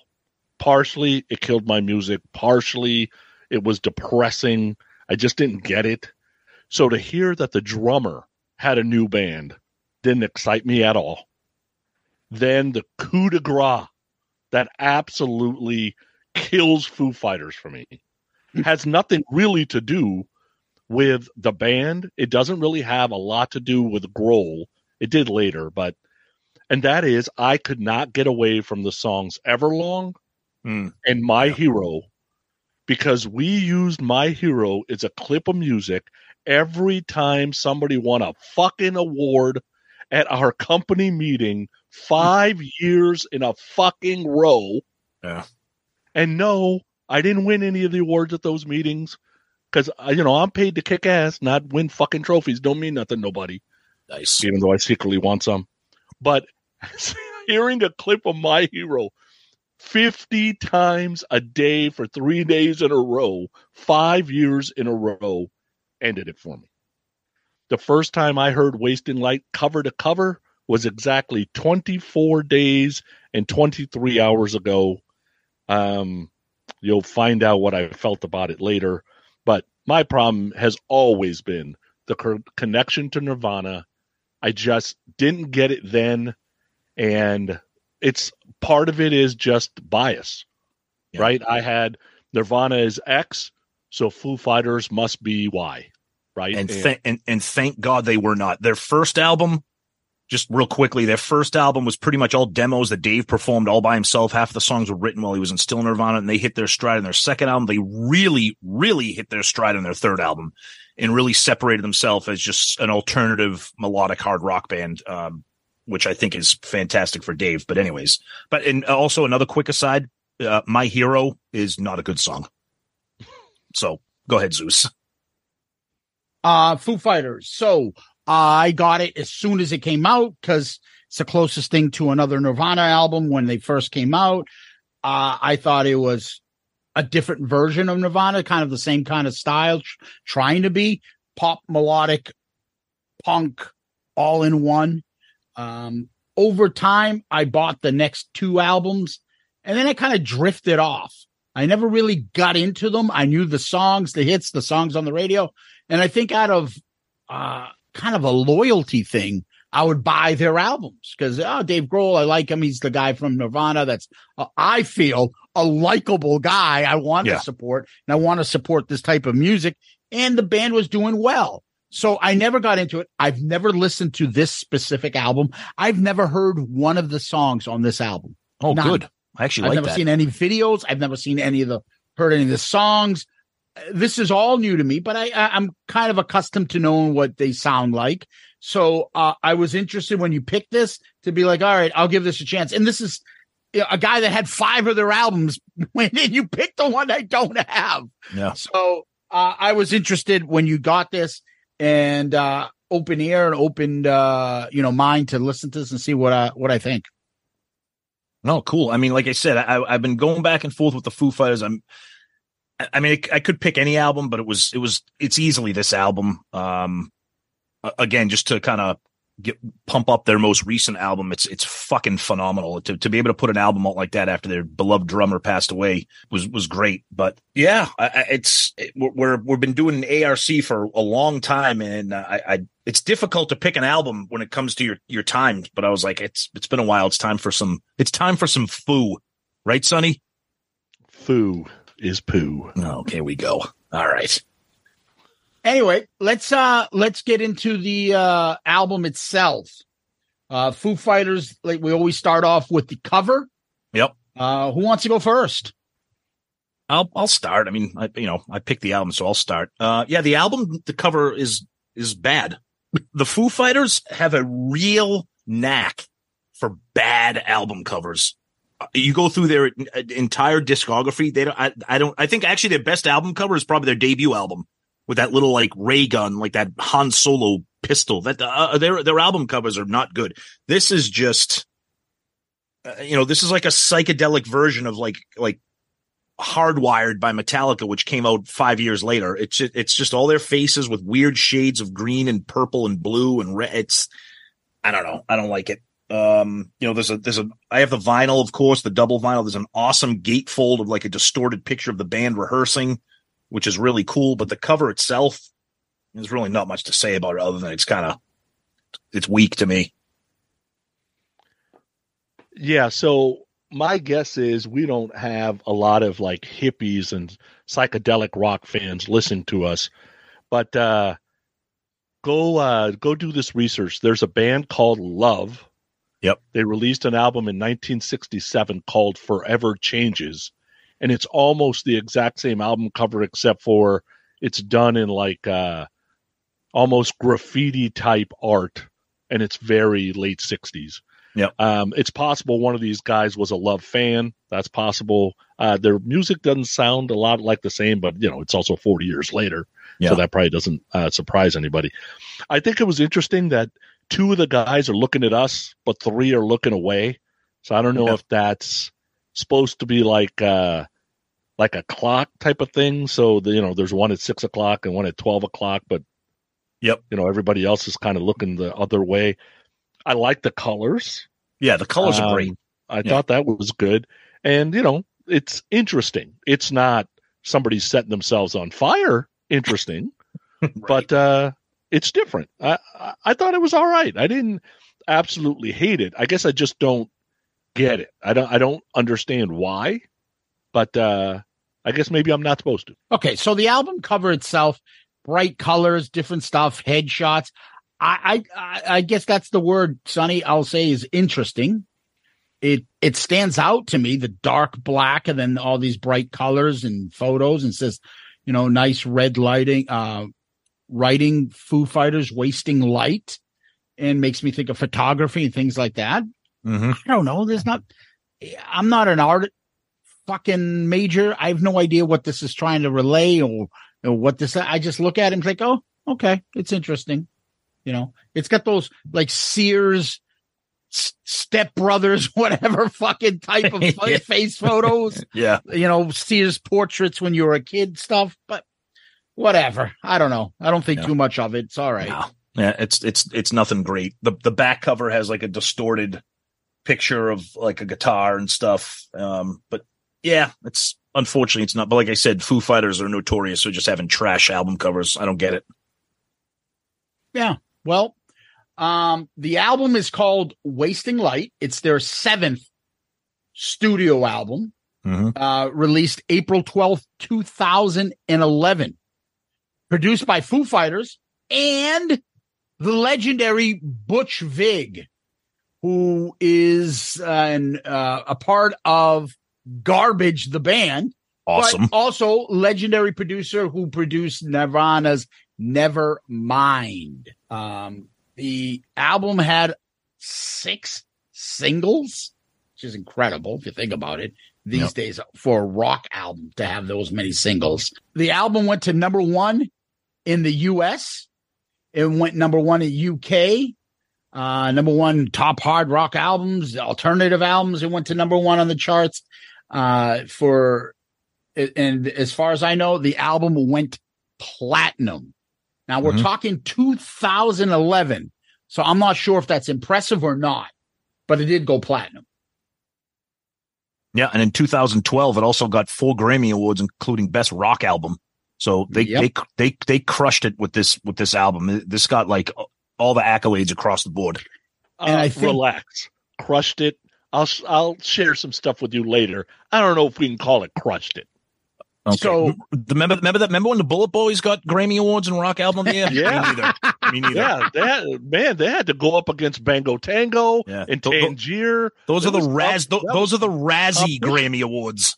B: Partially, it killed my music. Partially, it was depressing. I just didn't get it. So to hear that the drummer had a new band didn't excite me at all. Then the coup de grace that absolutely kills Foo Fighters for me has nothing really to do with the band. It doesn't really have a lot to do with Grohl. It did later, but and that is I could not get away from the songs Everlong
C: Hmm.
B: and My Hero because we used My Hero as a clip of music every time somebody won a fucking award at our company meeting five years in a fucking row.
C: Yeah.
B: And no, I didn't win any of the awards at those meetings because, uh, you know, I'm paid to kick ass, not win fucking trophies. Don't mean nothing, nobody
C: Nice.
B: even though I secretly want some. But hearing a clip of my hero 50 times a day for three days in a row, five years in a row, ended it for me. The first time I heard Wasting Light cover to cover was exactly 24 days and 23 hours ago. Um, you'll find out what I felt about it later. But my problem has always been the co- connection to Nirvana. I just didn't get it then. And it's part of it is just bias,
C: Yeah.
B: right? I had Nirvana is X, so Foo Fighters must be Y, right?
C: And th- and and thank God they were not. Their first album, just real quickly, their first album was pretty much all demos that Dave performed all by himself. Half the songs were written while he was in Still Nirvana, and they hit their stride in their second album. They really, really hit their stride in their third album. and really separated themselves as just an alternative melodic hard rock band. Um, which I think is fantastic for Dave. But anyways, but and also another quick aside, uh, My Hero is not a good song. So go ahead, Zeus.
D: Uh, Foo Fighters. So I got it as soon as it came out because it's the closest thing to another Nirvana album when they first came out. Uh, I thought it was a different version of Nirvana, kind of the same kind of style, tr- trying to be pop melodic punk all in one. Um, over time, I bought the next two albums and then I kind of drifted off. I never really got into them. I knew the songs, the hits, the songs on the radio. And I think out of uh, kind of a loyalty thing, I would buy their albums because, oh, Dave Grohl, I like him. He's the guy from Nirvana. That's, uh, I feel, a likable guy I want
C: Yeah.
D: to support. And I want to support this type of music. And the band was doing well. So I never got into it. I've never listened to this specific album. I've never heard one of the songs on this album.
C: Oh,
D: None.
C: good. I actually
D: I've
C: like
D: never
C: that.
D: seen any videos. I've never seen any of the heard any of the songs. This is all new to me, but I, I I'm kind of accustomed to knowing what they sound like. So uh, I was interested when you picked this to be like, all right, I'll give this a chance. And this is a guy that had five of their albums when you picked the one I don't have.
C: yeah.
D: So uh, I was interested when you got this and uh, open ear and opened uh, you know mind to listen to this and see what I what I think.
C: No, cool. I mean, like I said, I, I've been going back and forth with the Foo Fighters. I'm, I- I mean, I could pick any album, but it was, it was, it's easily this album. Um, again, just to kind of get pump up their most recent album. It's, it's fucking phenomenal to, to be able to put an album out like that after their beloved drummer passed away was, was great. But yeah, I, it's, it, we're, we've been doing an ARC for a long time and I, I, it's difficult to pick an album when it comes to your your time. But I was like, it's it's been a while. It's time for some. It's time for some foo, right, Sonny?
B: Foo is poo.
C: Okay, we go. All right.
D: Anyway let's uh let's get into the uh album itself uh foo fighters like we always start off with the cover
C: Yep.
D: uh who wants to go first
C: I'll I'll start. I mean, I, you know, I picked the album, so I'll start. Uh, yeah, the album, the cover is is bad. The Foo Fighters have a real knack for bad album covers. You go through their entire discography. They don't. I, I don't. I think actually their best album cover is probably their debut album with that little like ray gun, like that Han Solo pistol. That uh, their their album covers are not good. This is just, uh, you know, this is like a psychedelic version of like like Hardwired by Metallica, which came out five years later. It's just, it's just all their faces with weird shades of green and purple and blue and red. It's I don't know. I don't like it. Um, you know, there's a there's a I have the vinyl, of course, the double vinyl. There's an awesome gatefold of like a distorted picture of the band rehearsing, which is really cool. But the cover itself, there's really not much to say about it other than it's kind of it's weak to me.
B: Yeah, so my guess is we don't have a lot of like hippies and psychedelic rock fans listen to us. But uh go uh go do this research. There's a band called Love.
C: Yep.
B: They released an album in 1967 called Forever Changes. And it's almost the exact same album cover except for it's done in like uh almost graffiti type art and it's very late 60s. Um, it's possible one of these guys was a Love fan. That's possible. Uh, their music doesn't sound a lot like the same, but you know, it's also 40 years later,
C: Yeah.
B: so that probably doesn't uh, surprise anybody. I think it was interesting that two of the guys are looking at us, but three are looking away. So I don't know
C: Yeah.
B: if that's supposed to be like uh, like a clock type of thing. So the, you know, there's one at six o'clock and one at 12 o'clock, but
C: Yep.
B: you know, everybody else is kind of looking the other way. I like the colors.
C: Yeah, the colors are
B: Um,
C: great.
B: I
C: Yeah.
B: thought that was good. And, you know, it's interesting. It's not somebody setting themselves on fire interesting, but uh, it's different. I, I, I thought it was all right. I didn't absolutely hate it. I guess I just don't get it. I don't I don't understand why, but uh, I guess maybe I'm not supposed to.
D: Okay, so the album cover itself, bright colors, different stuff, headshots. I, I, I- I guess that's the word, Sonny. I'll say is interesting. It it stands out to me, the dark black, and then all these bright colors and photos, and says, you know, nice red lighting, uh, writing Foo Fighters Wasting Light and makes me think of photography and things like that.
C: Mm-hmm.
D: I don't know. There's not, I'm not an art fucking major. I have no idea what this is trying to relay or, or what this, I just look at it and think, oh, okay, it's interesting. You know, it's got those like Sears step brothers, whatever fucking type of
C: Yeah.
D: face photos,
C: Yeah.
D: you know, Sears portraits when you were a kid stuff, but whatever. I don't know. I don't think
C: Yeah.
D: too much of it. It's all right.
C: No. Yeah, it's it's it's nothing great. The the back cover has like a distorted picture of like a guitar and stuff. Um, but yeah, it's unfortunately it's not. But like I said, Foo Fighters are notorious for just having trash album covers. I don't get it.
D: Yeah. Well, um, the album is called Wasting Light. It's their seventh studio album,
C: Mm-hmm.
D: uh, released April 12th, 2011. Produced by Foo Fighters and the legendary Butch Vig, who is uh, an, uh, a part of Garbage, the band.
C: Awesome.
D: But also legendary producer who produced Nirvana's Nevermind. Um, the album had six singles, which is incredible if you think about it these
C: Yep.
D: days for a rock album to have those many singles. The album went to number one in the US. It went number one in UK. Uh, number one top hard rock albums, alternative albums. It went to number one on the charts. Uh, for, and as far as I know, the album went platinum. Now we're
C: Mhm.
D: talking 2011. So I'm not sure if that's impressive or not, but it did go platinum.
C: Yeah, and in 2012, it also got four Grammy awards, including Best Rock Album. So they
D: Yep.
C: they they they crushed it with this with this album. This got like all the accolades across the board.
D: And
B: Uh,
D: I think-
B: relax. Crushed it. I'll I'll share some stuff with you later. I don't know if we can call it crushed it.
C: Okay.
D: So-
C: remember remember that remember when the Bullet Boys got Grammy awards and Rock Album of the Year?
B: Yeah.
C: Me neither. Me neither.
B: Yeah, they had, man, they had to go up against Bango Tango
C: Yeah.
B: and
C: Th- th-
B: Tangier.
C: Those
B: It
C: are the
B: was
C: Raz.
B: tough.
C: th-
B: That
C: those are the Razzie
B: tough.
C: Grammy Awards.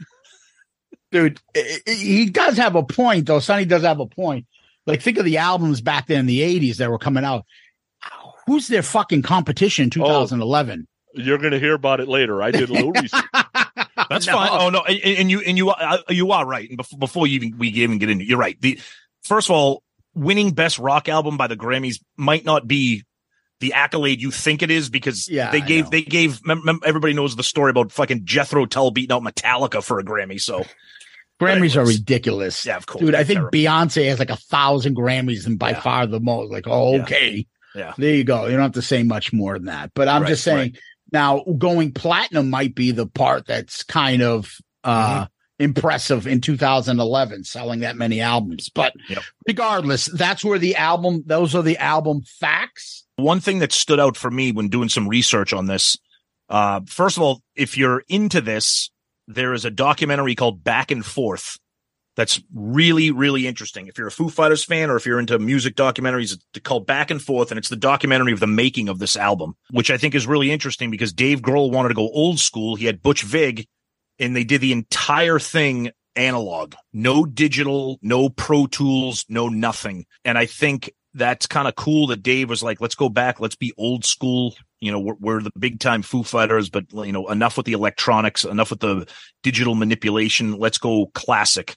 D: dude, i- i- he does have a point though. Sonny does have a point. Like, think of the albums back then in the '80s that were coming out. Who's their fucking competition in 2011?
B: You're going to hear about it later. I did a little research.
C: That's
D: No.
C: fine. Oh no, and, and you and you are you are right. And before, before you even we even get into, it, you're right. The first of all, winning best rock album by the Grammys might not be the accolade you think it is because
D: Yeah,
C: they gave they gave. mem- mem- everybody knows the story about fucking Jethro Tull beating out Metallica for a Grammy. So
D: Grammys are ridiculous.
C: yeah, of course,
D: Dude, I think
C: Terrible.
D: Beyonce has like a thousand Grammys and by
C: Yeah.
D: far the most. Like, oh,
C: Yeah.
D: okay.
C: Yeah.
D: There you go. You don't have to say much more than that. But I'm
C: Right,
D: just saying
C: right.
D: Now going platinum might be the part that's kind of uh
C: Mm-hmm.
D: impressive in 2011 selling that many albums. But
C: Yep.
D: regardless, that's where the album those are the album facts.
C: one thing that stood out for me when doing some research on this, uh, first of all, if you're into this, there is a documentary called Back and Forth that's really, really interesting. If you're a Foo Fighters fan or if you're into music documentaries, it's called Back and Forth, and it's the documentary of the making of this album, which I think is really interesting because Dave Grohl wanted to go old school. He had Butch Vig, and they did the entire thing analog, no digital, no Pro Tools, no nothing. And I think that's kind of cool that Dave was like, let's go back, let's be old school. You know, we're, we're the big time Foo Fighters, but you know, enough with the electronics, enough with the digital manipulation. Let's go classic.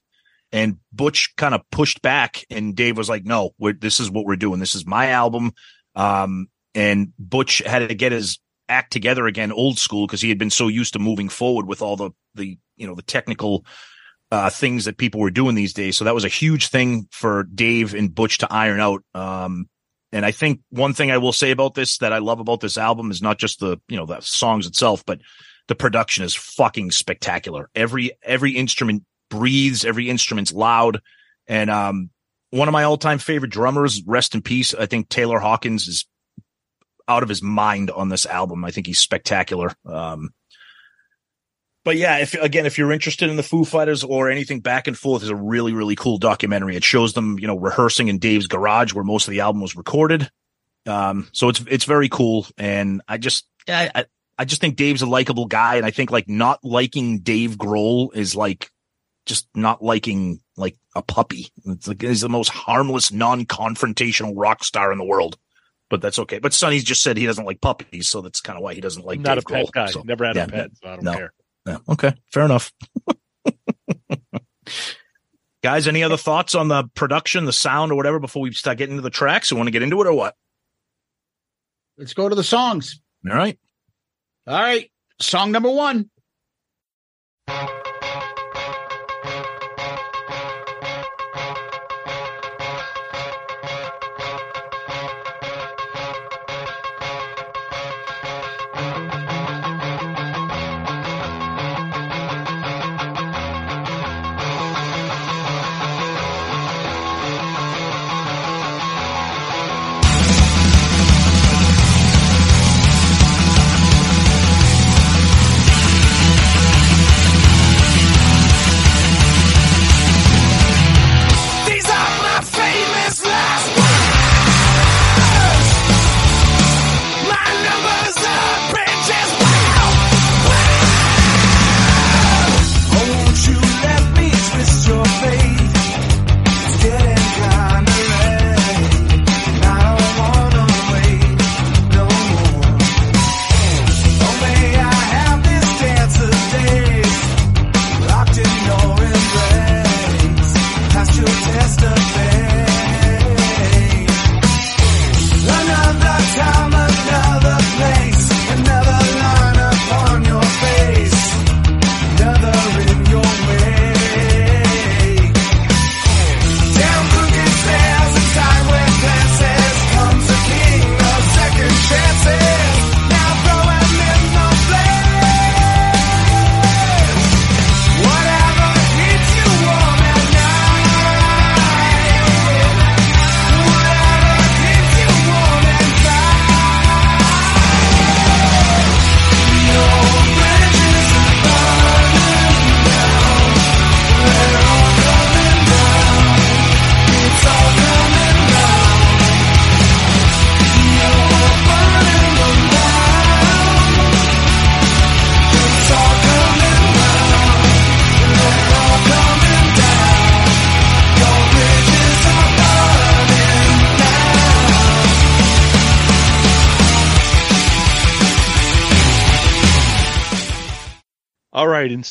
C: And Butch kind of pushed back, and Dave was like, "No, this is what we're doing. This is my album." Um, and Butch had to get his act together again, old school, because he had been so used to moving forward with all the the you know the technical uh, things that people were doing these days. So that was a huge thing for Dave and Butch to iron out. Um, and I think one thing I will say about this that I love about this album is not just the you know the songs itself, but the production is fucking spectacular. Every every instrument breathes, every instrument's loud, and um, one of my all time favorite drummers, rest in peace. I think Taylor Hawkins is out of his mind on this album. I think he's spectacular. Um, but yeah, if again, if you're interested in the Foo Fighters or anything back and forth, is a really, really cool documentary. It shows them, you know, rehearsing in Dave's garage where most of the album was recorded. Um, so it's it's very cool, and I just I, I I just think Dave's a likable guy, and I think like not liking Dave Grohl is like just not liking like a puppy. It's like he's the most harmless, non-confrontational rock star in the world. But that's okay. But Sonny's just said he doesn't like puppies, so that's kind of why he doesn't like
B: not
C: Dave
B: a pet
C: Grohl.
B: guy.
C: So,
B: Never had
C: yeah,
B: a pet, so I don't
C: no.
B: care.
C: yeah, okay, fair enough. Guys, any other thoughts on the production, the sound, or whatever before we start getting into the tracks? You want to get into it or what?
G: Let's go to the songs.
C: All right.
G: All right. Song number one.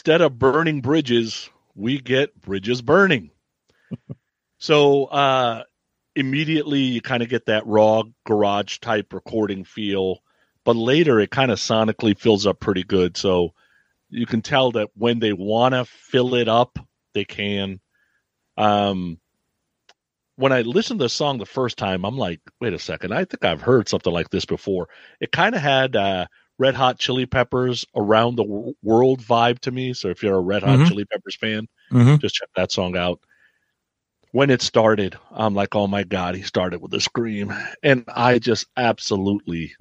B: Instead of burning bridges, we get bridges burning. so uh immediately you kind of get that raw garage type recording feel, but later it kind of sonically fills up pretty good. So you can tell that when they want to fill it up, they can. Um when I listened to the song the first time, I'm like, wait a second, I think I've heard something like this before. It kind of had uh Red Hot Chili Peppers around the w- world vibe to me. So if you're a Red Hot
C: Mhm.
B: Chili Peppers fan,
C: Mhm.
B: just check that song out. When it started, I'm like, oh my God, he started with a scream. And I just absolutely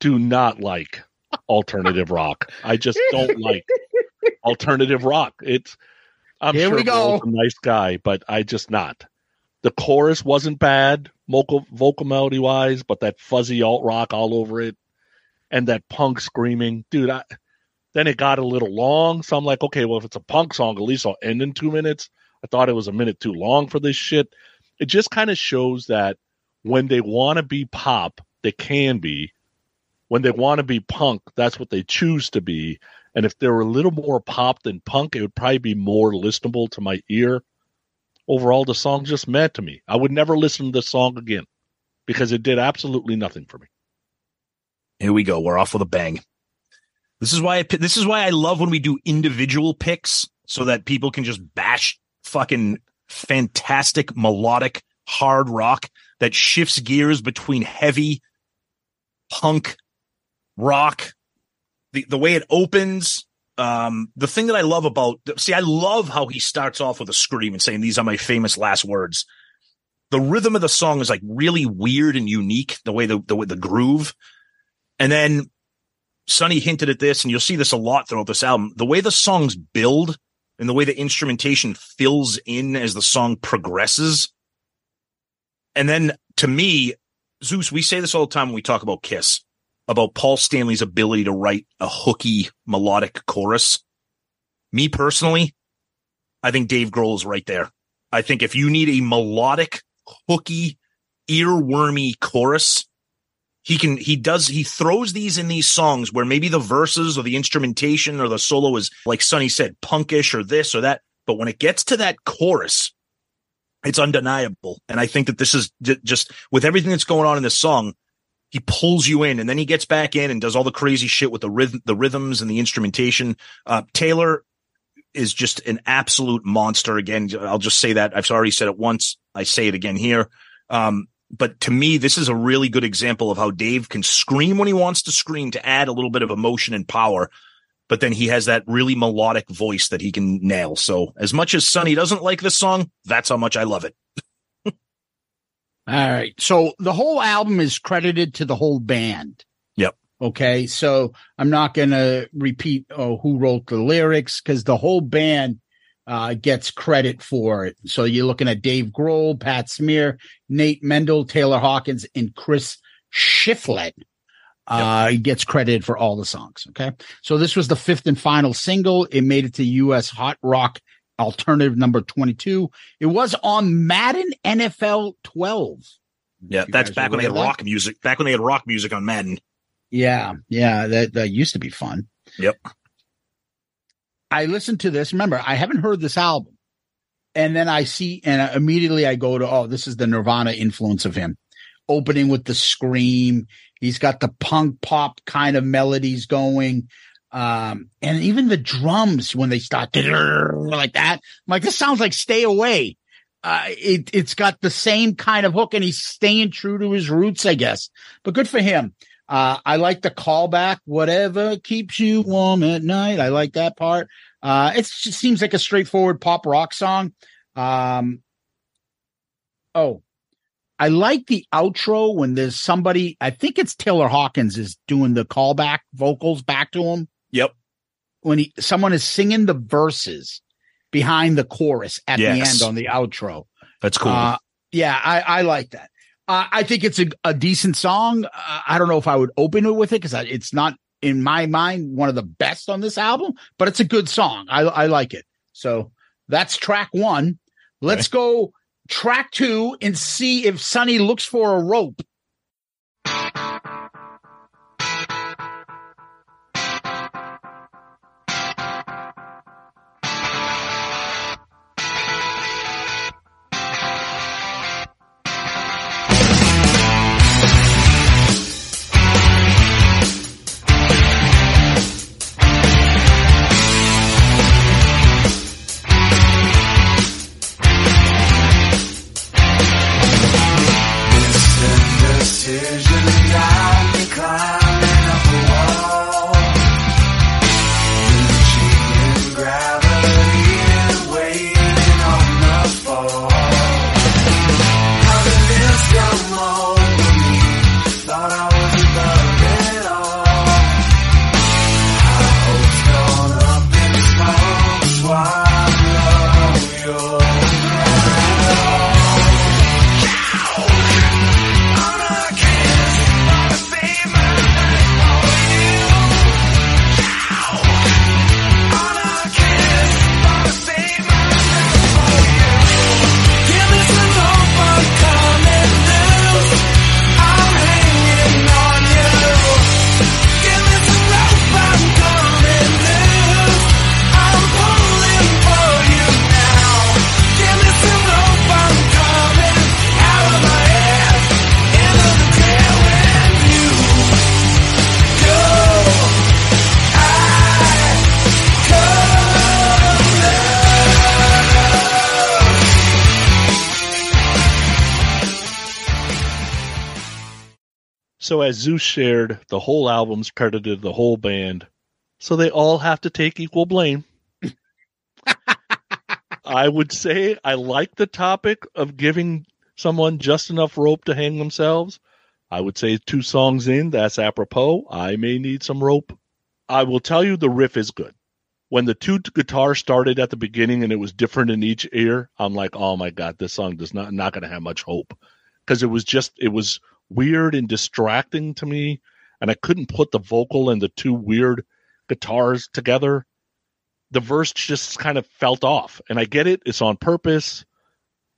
B: do not like alternative rock. I just don't like alternative rock. It's, I'm
G: Here
B: sure
G: we go.
B: A nice guy, but I just not. The chorus wasn't bad, vocal, vocal melody wise, but that fuzzy alt rock all over it and that punk screaming, dude. I, then it got a little long, so I'm like, okay, well, if it's a punk song, at least I'll end in two minutes. I thought it was a minute too long for this shit. It just kind of shows that when they want to be pop, they can be. When they want to be punk, that's what they choose to be. And if they were a little more pop than punk, it would probably be more listenable to my ear. Overall, the song just meant to me. I would never listen to the song again because it did absolutely nothing for me.
C: Here we go. We're off with a bang. This is why I, this is why I love when we do individual picks so that people can just bash fucking fantastic melodic hard rock that shifts gears between heavy punk rock the the way it opens um the thing that I love about see I love how he starts off with a scream and saying these are my famous last words the rhythm of the song is like really weird and unique the way the the the groove and then Sonny hinted at this, and you'll see this a lot throughout this album. The way the songs build and the way the instrumentation fills in as the song progresses. And then to me, Zeus, we say this all the time when we talk about Kiss, about Paul Stanley's ability to write a hooky melodic chorus. Me personally, I think Dave Grohl is right there. I think if you need a melodic, hooky, earwormy chorus, he can he does he throws these in these songs where maybe the verses or the instrumentation or the solo is like Sonny said, punkish or this or that. But when it gets to that chorus, it's undeniable. And I think that this is j- just with everything that's going on in this song, he pulls you in and then he gets back in and does all the crazy shit with the rhythm, the rhythms and the instrumentation. Uh, Taylor is just an absolute monster. Again, I'll just say that I've already said it once. I say it again here. Um, but to me, this is a really good example of how Dave can scream when he wants to scream to add a little bit of emotion and power. But then he has that really melodic voice that he can nail. So as much as Sonny doesn't like this song, that's how much I love it.
D: All right. So the whole album is credited to the whole band.
C: Yep.
D: Okay. So I'm not going to repeat oh, who wrote the lyrics because the whole band uh, gets credit for it. So you're looking at Dave Grohl, Pat Smear, Nate Mendel, Taylor Hawkins, and Chris Shiflett. Uh, he gets credited for all the songs. Okay. So this was the fifth and final single. It made it to US Hot Rock Alternative number 22. It was on Madden NFL 12.
C: Yeah. That's back when they had
D: that?
C: rock music, back when they had rock music on Madden.
D: Yeah. Yeah. That, that used to be fun.
C: Yep.
D: I listened to this. Remember, I haven't heard this album. And then I see, and immediately I go to, oh, this is the Nirvana influence of him. Opening with the scream. He's got the punk pop kind of melodies going. Um, and even the drums when they start like that, I'm like, this sounds like stay away. Uh, it, it's got the same kind of hook and he's staying true to his roots, I guess, but good for him. Uh, I like the callback, whatever keeps you warm at night. I like that part. Uh, it just seems like a straightforward pop rock song. Um, oh, I like the outro when there's somebody, I think it's Taylor Hawkins is doing the callback vocals back to him.
C: Yep.
D: When he, someone is singing the verses behind the chorus at the end on the outro.
C: That's cool.
D: Uh, yeah, I, I like that. Uh, I think it's a, a decent song. Uh, I don't know if I would open it with it because it's not in my mind one of the best on this album, but it's a good song. I, I like it. So that's track one. Let's go track two and see if Sonny looks for a rope.
B: Zeus shared, the whole album's credited the whole band. So they all have to take equal blame. I would say I like the topic of giving someone just enough rope to hang themselves. I would say two songs in, that's apropos. I may need some rope. I will tell you the riff is good. When the two guitars started at the beginning and it was different in each ear, I'm like, oh my god, this song does not not going to have much hope because it was just it was weird and distracting to me, and I couldn't put the vocal and the two weird guitars together. The verse just kind of felt off, and I get it; it's on purpose.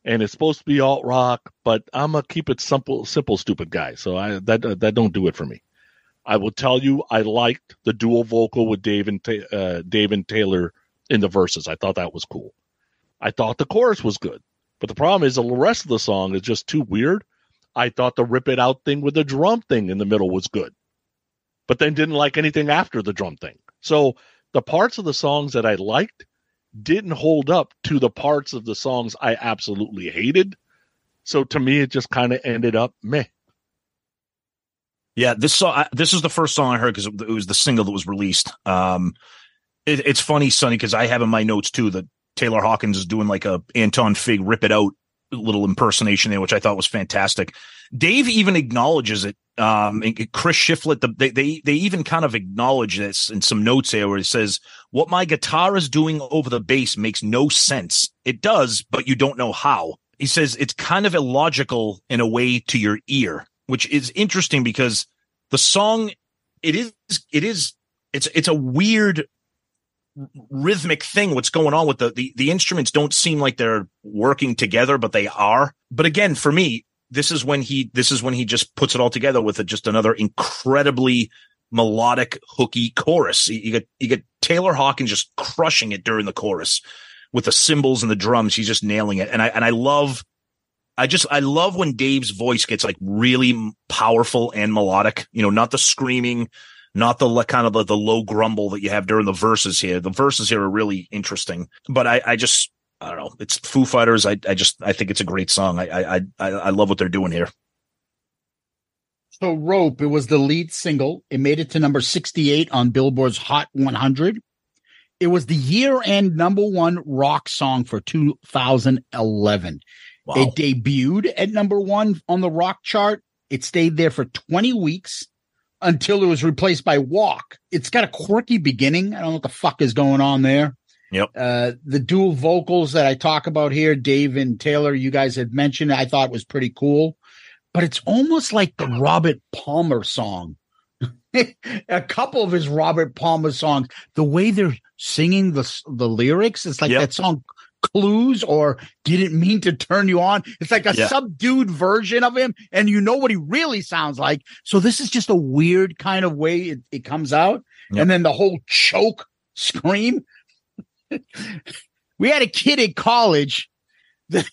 B: and it's supposed to be alt rock, but I'm a keep it simple, simple, stupid guy. So I that that don't do it for me. I will tell you, I liked the dual vocal with Dave and uh, Dave and Taylor in the verses. I thought that was cool. I thought the chorus was good, but the problem is the rest of the song is just too weird. I thought the rip it out thing with the drum thing in the middle was good, but then didn't like anything after the drum thing. So the parts of the songs that I liked didn't hold up to the parts of the songs I absolutely hated. So to me, it just kind of ended up meh.
C: Yeah, this song. This is the first song I heard because it was the single that was released. Um, it, it's funny, Sonny, because I have in my notes too that Taylor Hawkins is doing like a Anton Fig "Rip It Out" little impersonation there, which I thought was fantastic. Dave even acknowledges it. Um, Chris Shiflett, the, they, they they even kind of acknowledge this in some notes here, where it says, "What my guitar is doing over the bass makes no sense. It does, but you don't know how." He says it's kind of illogical in a way to your ear, which is interesting because the song it is it is it's it's a weird rhythmic thing what's going on with the, the the instruments don't seem like they're working together but they are. But again for me this is when he this is when he just puts it all together with a, just another incredibly melodic hooky chorus. You, get you get taylor hawkins just crushing it during the chorus with the cymbals and the drums. He's just nailing it. And i and i love I just I love when Dave's voice gets like really powerful and melodic. You know, not the screaming, not the kind of the, the low grumble that you have during the verses here. The verses here are really interesting, but I I just I don't know. It's Foo Fighters. I I just I think it's a great song. I I I, I love what they're doing here.
D: So Rope, it was the lead single. It made it to number 68 on Billboard's Hot 100. It was the year end number one rock song for 2011.
C: Wow.
D: It debuted at number one on the rock chart. It stayed there for 20 weeks until it was replaced by Walk. It's got a quirky beginning. I don't know what the fuck is going on there.
C: Yep.
D: Uh, the dual vocals that I talk about here, Dave and Taylor, you guys had mentioned, I thought was pretty cool, but it's almost like the Robert Palmer song. a couple of his Robert Palmer songs, the way they're singing the the lyrics, it's like
C: Yep.
D: that song clues or didn't mean to turn you on. It's like a
C: Yeah.
D: subdued version of him, and you know what he really sounds like. So this is just a weird kind of way it, it comes out. And then the whole choke scream. we had a kid in college that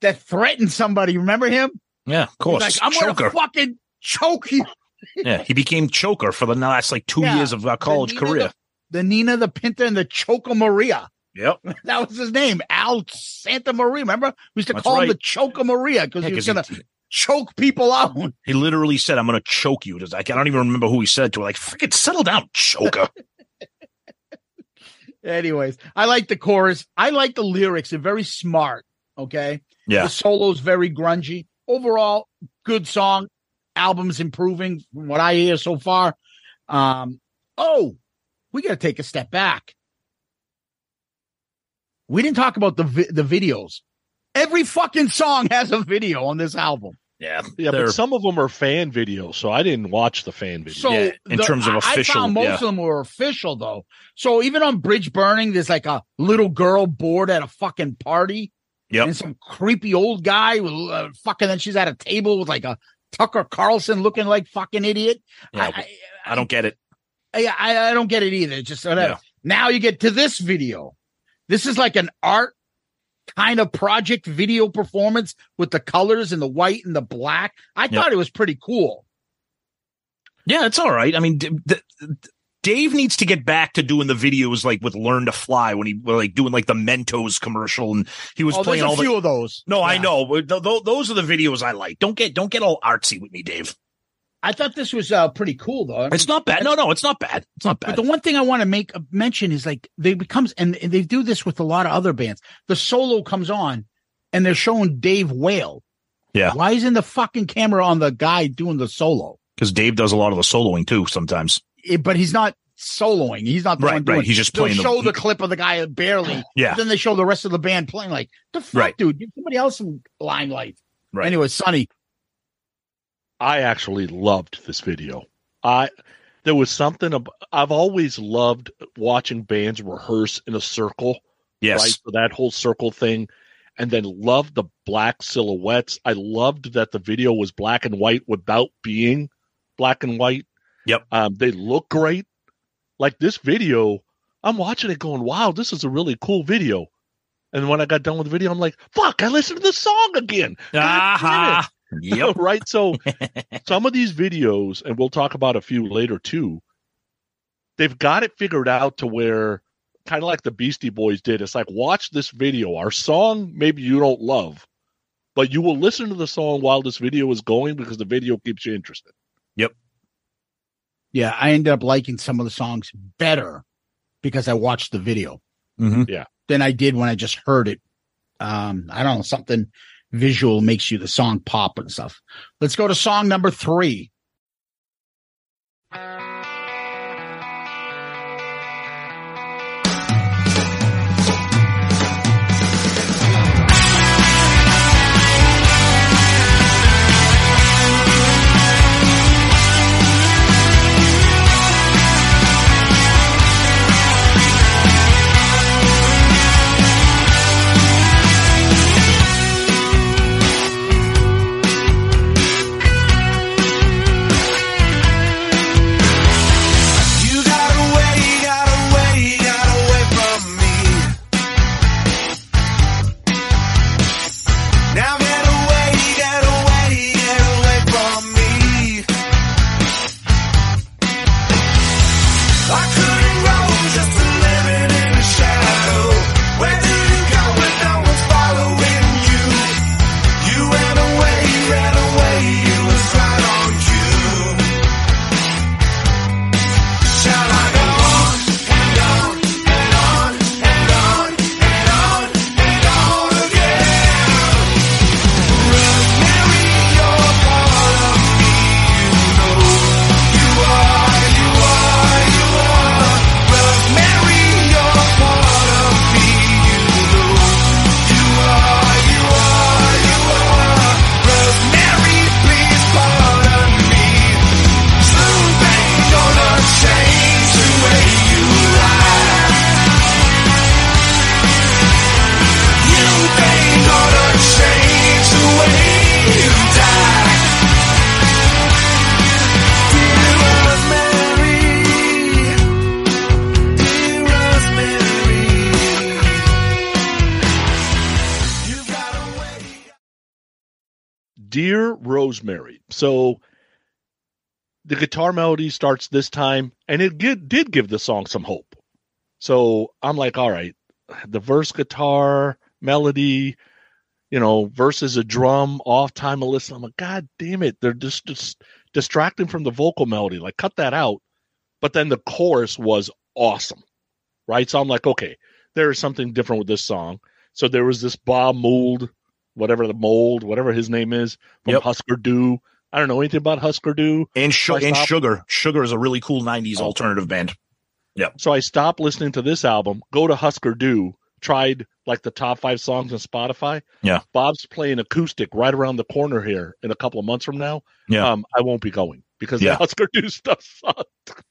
D: that threatened somebody. Remember him?
C: Yeah, of course.
D: like, I'm
C: Choker.
D: gonna fucking choke you.
C: yeah, he became choker for the last like two
D: Yeah.
C: years of our college
D: The Nina,
C: career.
D: The, the Nina, the Pinta, and the Choco Maria.
C: Yep.
D: That was his name, Al Santa Maria. Remember? We used to
C: That's
D: call him the Choco Maria because
C: Yeah,
D: he was gonna choke people out.
C: He literally said, "I'm going to choke you." Just- I don't even remember who he said to. Like, freaking settle down, choker.
D: Anyways, I like the chorus. I like the lyrics. They're very smart. Okay.
C: Yeah.
D: The solo's very grungy. Overall, good song. Album's improving from what I hear so far. Um, oh, we got to take a step back. We didn't talk about the vi- the videos. Every fucking song has a video on this album.
C: Yeah.
B: Yeah, but some of them are fan videos, so I didn't watch the fan video.
D: So
C: Yeah, in
D: the-
C: terms of official,
D: I found most
C: yeah.
D: of them were official though. So even on Bridge Burning, there's like a little girl bored at a fucking party.
C: Yep.
D: And some creepy old guy with uh, fucking. Then she's at a table with like a Tucker Carlson looking like fucking idiot.
C: Yeah,
D: I,
C: I don't get it.
D: I, I, I don't get it either. It's Just whatever.
C: Yeah.
D: Now you get to this video. This is like an art kind of project video performance with the colors and the white and the black. I
C: Yep.
D: thought it was pretty cool.
C: Yeah, it's all right. I mean, d- d- Dave needs to get back to doing the videos like with Learn to Fly when he well, like doing like the Mentos commercial and he was
D: Oh,
C: playing
D: there's
C: all
D: a
C: the.
D: few of those.
C: no, I know. th- th- those are the videos I like. Don't get don't get all artsy with me, Dave.
D: I thought this was uh, pretty cool though. I mean,
C: It's not bad. No, no, it's not bad. It's not bad.
D: But the one thing I want to make a mention is like they becomes and, and they do this with a lot of other bands. The solo comes on and they're showing Dave Whale.
C: Yeah.
D: Why isn't the fucking camera on the guy doing the solo?
C: Because Dave does a lot of the soloing too sometimes.
D: Eh, but he's not soloing. He's not the
C: Right,
D: one doing.
C: right. He's just playing the-
D: show the, clip of the guy barely.
C: Yeah.
D: Then they show the rest of the band playing. Like the fuck,
C: Right.
D: dude. Give somebody else some limelight.
C: Right.
D: Anyway, Sonny.
B: I actually loved this video. I there was something ab- I've always loved watching bands rehearse in a circle,
C: Yes.
B: right? For that whole circle thing. and then loved the black silhouettes. I loved that the video was black and white without being black and white.
C: Yep.
B: Um, they look great. Like this video, I'm watching it going, wow, this is a really cool video. And when I got done with the video, I'm like, fuck, I listened to the song again. God damn it.
C: Aha. Yep.
B: right? So some of these videos, and we'll talk about a few later too, they've got it figured out to where kind of like the Beastie Boys did. It's like, watch this video. Our song, maybe you don't love, but you will listen to the song while this video is going because the video keeps you interested. Yep.
G: Yeah, I ended up liking some of the songs better because I watched the video
C: Mhm.
G: than I did when I just heard it. Um, I don't know, something visual makes you the song pop and stuff. Let's go to song number three.
H: Rosemary.
B: So the guitar melody starts this time, and it did, did give the song some hope. So I'm like, all right, the verse guitar melody, you know, versus a drum off time listen. I'm like, God damn it, they're just, just distracting from the vocal melody. Like, cut that out. But then the chorus was awesome, right? So I'm like, okay, there is something different with this song. So there was this Bob Mould, whatever the mold, whatever his name is, from
C: Yep.
B: Husker Du. I don't know anything about Husker Du.
C: And, Su-
B: So
C: and Sugar. Sugar is a really cool 90s
B: Oh.
C: alternative band. Yeah.
B: So I stopped listening to this album, go to Husker Du, tried like the top five songs on Spotify.
C: Yeah.
B: Bob's playing acoustic right around the corner here in a couple of months from now.
C: Yeah.
B: Um, I won't be going because
C: Yeah.
B: the Husker Du stuff sucks.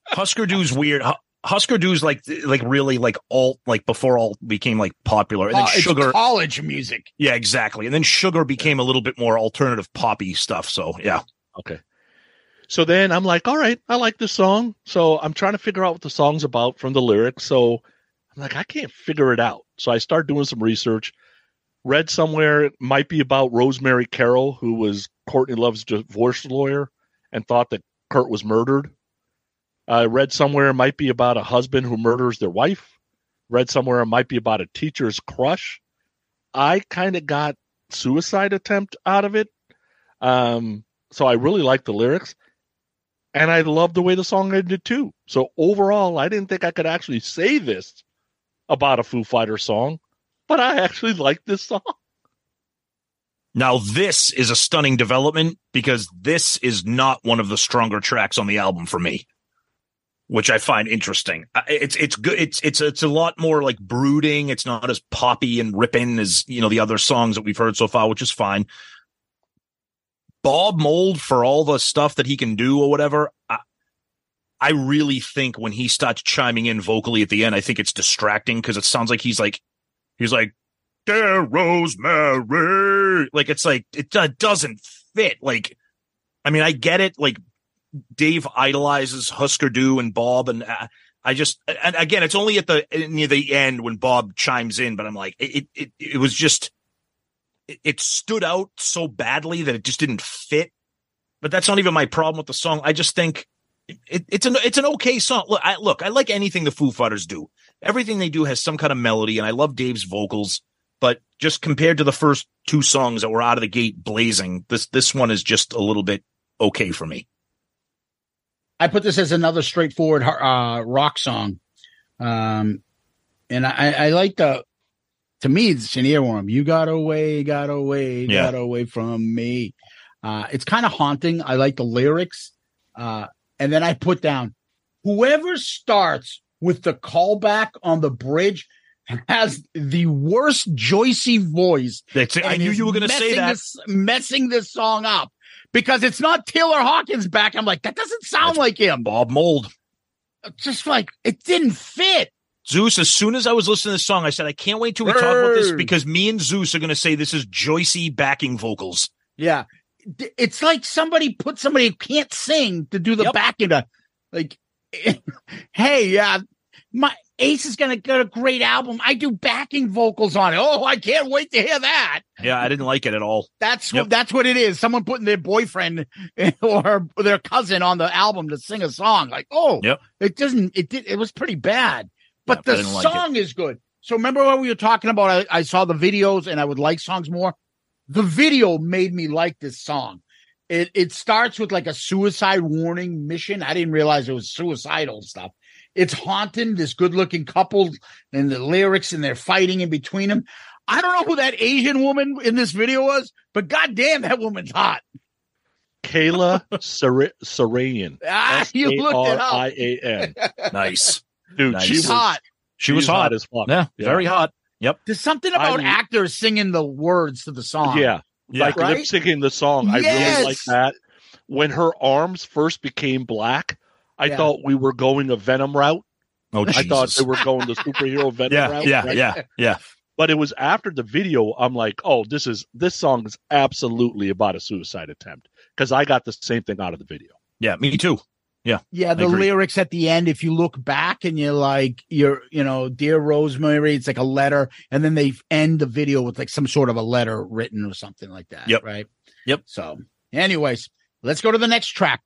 C: Husker Du's weird. Hu- Husker Du's like like really like alt like before alt became like popular, and then
G: ah, it's
C: Sugar.
G: college music.
C: Yeah, exactly. And then Sugar became a little bit more alternative poppy stuff. So yeah,
B: Okay. So then I'm like, all right, I like this song. So I'm trying to figure out what the song's about from the lyrics. So I'm like, I can't figure it out. So I start doing some research. Read somewhere it might be about Rosemary Carroll, who was Courtney Love's divorce lawyer and thought that Kurt was murdered. I read somewhere it might be about a husband who murders their wife. Read somewhere it might be about a teacher's crush. I kind of got suicide attempt out of it. Um, so I really like the lyrics. And I love the way the song ended too. So overall, I didn't think I could actually say this about a Foo Fighter song, but I actually like this song.
C: Now, this is a stunning development because this is not one of the stronger tracks on the album for me, which I find interesting. It's it's good. It's it's it's a lot more like brooding. It's not as poppy and ripping as you know the other songs that we've heard so far, which is fine. Bob Mould for all the stuff that he can do or whatever. I, I really think when he starts chiming in vocally at the end, I think it's distracting because it sounds like he's like he's like dear Rosemary. Like it's like it uh, doesn't fit. Like, I mean, I get it. Like Dave idolizes Husker Du and Bob, and uh, I just and again, it's only at the near the end when Bob chimes in, but I'm like, it it it was just it, it stood out so badly that it just didn't fit. But that's not even my problem with the song. I just think it, it's an it's an okay song. Look, I look, I like anything the Foo Fighters do. Everything they do has some kind of melody, and I love Dave's vocals. But just compared to the first two songs that were out of the gate blazing, this this one is just a little bit okay for me.
D: I put this as another straightforward uh, rock song, um, and I, I like the. To me, it's an earworm. You got away, got away,
C: Yeah.
D: got away from me. Uh, it's kind of haunting. I like the lyrics, uh, and then I put down whoever starts with the callback on the bridge has the worst Joycey voice.
C: That's it. I knew you were going to say that.
D: This, messing this song up because it's not Taylor Hawkins back. I'm like, that doesn't sound
C: That's
D: like him.
C: Bob Mould.
D: Just like it didn't fit.
C: Zeus, as soon as I was listening to this song, I said, I can't wait till we talk about this because me and Zeus are going to say this is Joycey backing vocals.
D: Yeah. It's like somebody put somebody who can't sing to do the
C: Yep.
D: back end of like, hey, yeah, my Ace is gonna get a great album. I do backing vocals on it. Oh, I can't wait to hear that.
C: Yeah, I didn't like it at all.
D: That's
C: Yep.
D: what that's what it is. Someone putting their boyfriend or their cousin on the album to sing a song. Like, oh,
C: Yep.
D: it doesn't. It did. It was pretty bad, but the
C: didn't like
D: song is good. So remember what we were talking about? I, I saw the videos and I would like songs more. The video made me like this song. It it starts with like a suicide warning mission. I didn't realize it was suicidal stuff. It's haunting this good looking couple and the lyrics and they're fighting in between them. I don't know who that Asian woman in this video was, but goddamn, that woman's hot.
B: Kayla Sar- Sarayan.
D: Ah, you looked it up.
B: S-A-R-I-A-N.
C: Nice.
B: Dude,
C: Nice.
B: she
D: She's
B: was
D: hot.
C: She was
B: she's
C: hot.
B: as fuck.
C: Yeah, very hot. Yep.
D: There's something about
B: I-
D: actors singing the words to the song.
B: Yeah,
C: Yeah.
B: like
D: Right?
B: lip syncing the song. I really like that. When her arms first became black, I
D: Yeah.
B: thought we were going a Venom route.
C: Oh, Jesus.
B: I thought
C: Jesus.
B: they were going the superhero Venom
C: yeah,
B: route.
C: yeah,
B: right?
C: yeah, yeah.
B: But it was after the video, I'm like, oh, this is this song is absolutely about a suicide attempt because I got the same thing out of the video.
C: Yeah, me too.
D: Yeah, Yeah.
C: the
D: lyrics at the end, if you look back and you're like, you're, you know, dear Rosemary, it's like a letter, and then they end the video with like some sort of a letter written or something like that.
C: Yep.
D: Right.
C: Yep.
D: So, anyways, let's go to the next track.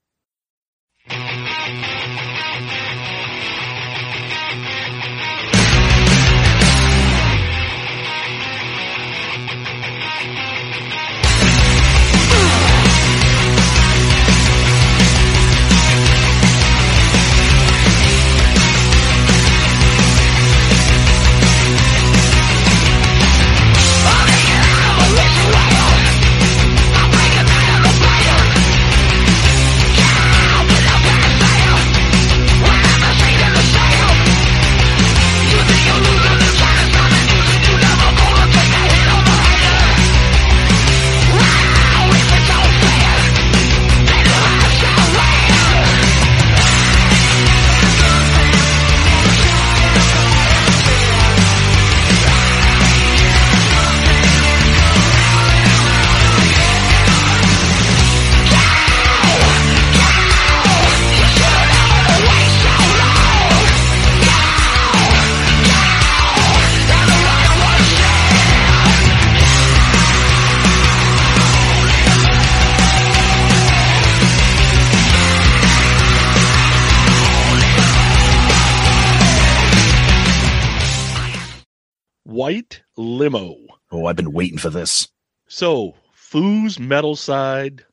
B: White limo.
C: Oh, I've been waiting for this.
B: So Foo's metal side.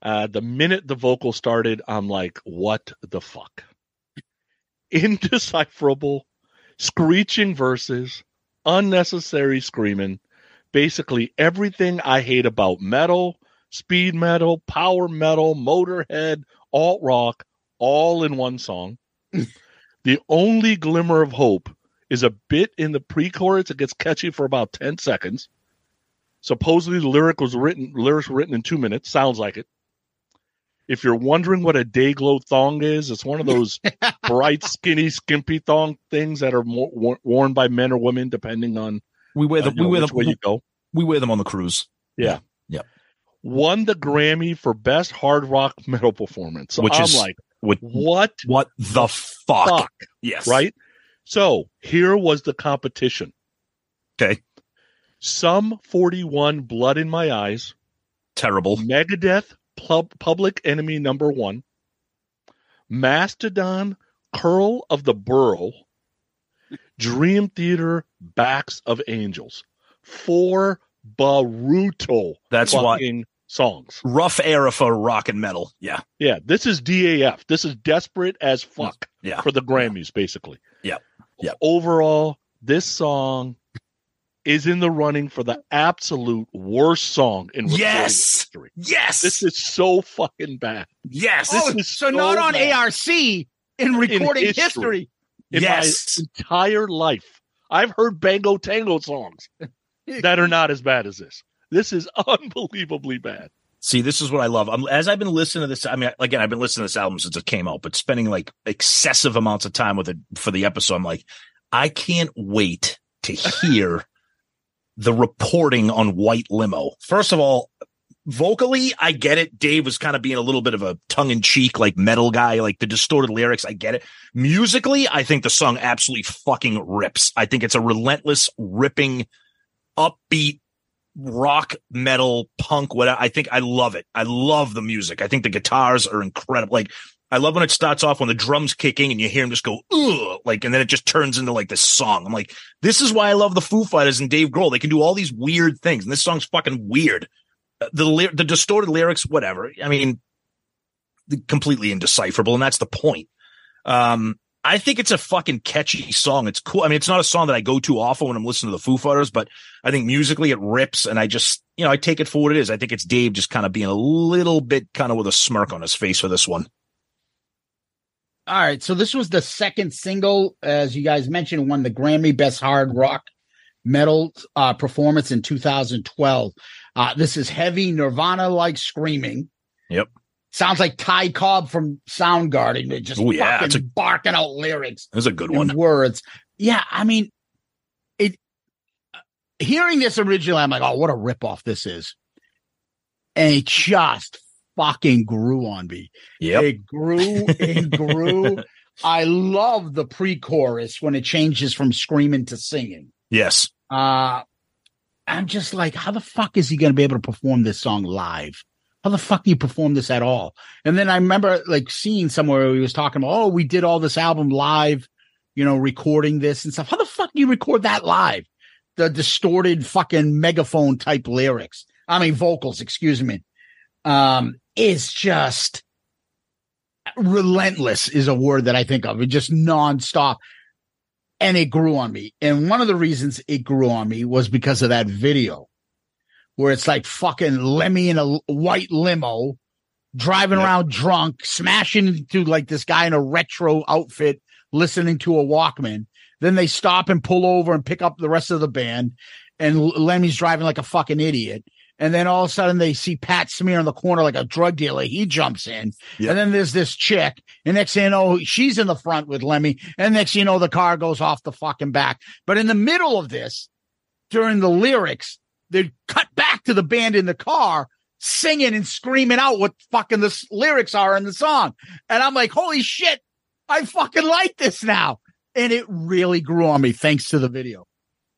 B: Uh, the minute the vocal started, I'm like, what the fuck? Indecipherable, screeching verses, unnecessary screaming, basically everything I hate about metal, speed metal, power metal, motorhead, alt rock, all in one song. the only glimmer of hope is a bit in the pre-chorus. It gets catchy for about 10 seconds. Supposedly the lyric was written lyrics were written in two minutes. Sounds like it. If you're wondering what a day glow thong is, it's one of those bright, skinny, skimpy thong things that are mo- wor- worn by men or women, depending on
C: We wear
B: I
C: them. We
B: know
C: wear them.
B: way you go.
C: We wear them on the cruise.
B: Yeah.
C: yeah.
B: Won the Grammy for best hard rock metal performance. So
C: Which
B: I'm
C: is-
B: like,
C: What?
B: what
C: What the fuck?
B: fuck?
C: Yes.
B: Right? So here was the competition.
C: Okay.
B: Sum 41 Blood in My Eyes,
C: Terrible.
B: Megadeth Pub- Public Enemy number one, Mastodon Curl of the Burrow, Dream Theater Backs of Angels. Four brutal
C: That's
B: fucking songs.
C: rough era for rock and metal. Yeah.
B: Yeah, this is DAF. This is desperate as fuck
C: Yeah.
B: for the Grammys, basically.
C: Yep. Yep.
B: Overall, this song is in the running for the absolute worst song in recording
C: Yes.
B: history.
C: Yes.
B: This is so fucking bad.
C: yes.
B: This
D: Oh,
B: is
D: so
B: so
D: not on
B: bad.
D: ARC in recording
B: history.
D: history.
B: In
C: yes.
B: my entire life, I've heard Bang Tango songs that are not as bad as this. This is unbelievably bad.
C: See, this is what I love. I'm, as I've been listening to this, I mean, again, I've been listening to this album since it came out, but spending like excessive amounts of time with it for the episode, I'm like, I can't wait to hear the reporting on White Limo. First of all, vocally, I get it. Dave was kind of being a little bit of a tongue in cheek, like metal guy, like the distorted lyrics. I get it. Musically, I think the song absolutely fucking rips. I think it's a relentless, ripping, upbeat, rock, metal, punk, what I think I love it. I love the music. I think the guitars are incredible. Like, I love when it starts off when the drums kicking and you hear him just go, ugh, like, and then it just turns into like this song. I'm like, this is why I love the Foo Fighters and Dave Grohl. They can do all these weird things. And this song's fucking weird. Uh, The, the distorted lyrics, whatever. I mean, completely indecipherable. And that's the point. Um, I think it's a fucking catchy song. It's cool. I mean, it's not a song that I go to often when I'm listening to the Foo Fighters, but I think musically it rips and I just, you know, I take it for what it is. I think it's Dave just kind of being a little bit kind of with a smirk on his face for this one.
D: All right, so this was the second single, as you guys mentioned, won the Grammy Best Hard Rock Metal uh, Performance in 2012. Uh, this is heavy Nirvana like screaming.
C: Yep.
D: Sounds like Ty Cobb from Soundgarden. Just
C: Oh, yeah,
D: fucking
C: it's a-
D: barking out lyrics
C: That's a good one.
D: words. Yeah, I mean, it. Hearing this originally, I'm like, oh, what a ripoff this is, and it just fucking grew on me.
C: Yep.
D: It grew and grew. I love the pre-chorus when it changes from screaming to singing.
C: Yes.
D: Uh I'm just like, how the fuck is he going to be able to perform this song live? How the fuck do you perform this at all? And then I remember like seeing somewhere where he was talking about, oh, we did all this album live, you know, recording this and stuff. How the fuck do you record that live? The distorted fucking megaphone type lyrics. I mean, vocals, excuse me. Um, is just relentless is a word that I think of. It just nonstop. And it grew on me. And one of the reasons it grew on me was because of that video where it's like fucking Lemmy in a white limo driving
C: Yep.
D: around drunk, smashing into like this guy in a retro outfit, listening to a Walkman. Then they stop and pull over and pick up the rest of the band. And Lemmy's driving like a fucking idiot. And then all of a sudden they see Pat Smear in the corner like a drug dealer. He jumps in.
C: Yep.
D: And then there's this chick. And next thing you know, she's in the front with Lemmy. And next thing you know, the car goes off the fucking back. But in the middle of this, during the lyrics, they cut back to the band in the car singing and screaming out what fucking the lyrics are in the song. And I'm like, holy shit, I fucking like this now. And it really grew on me thanks to the video.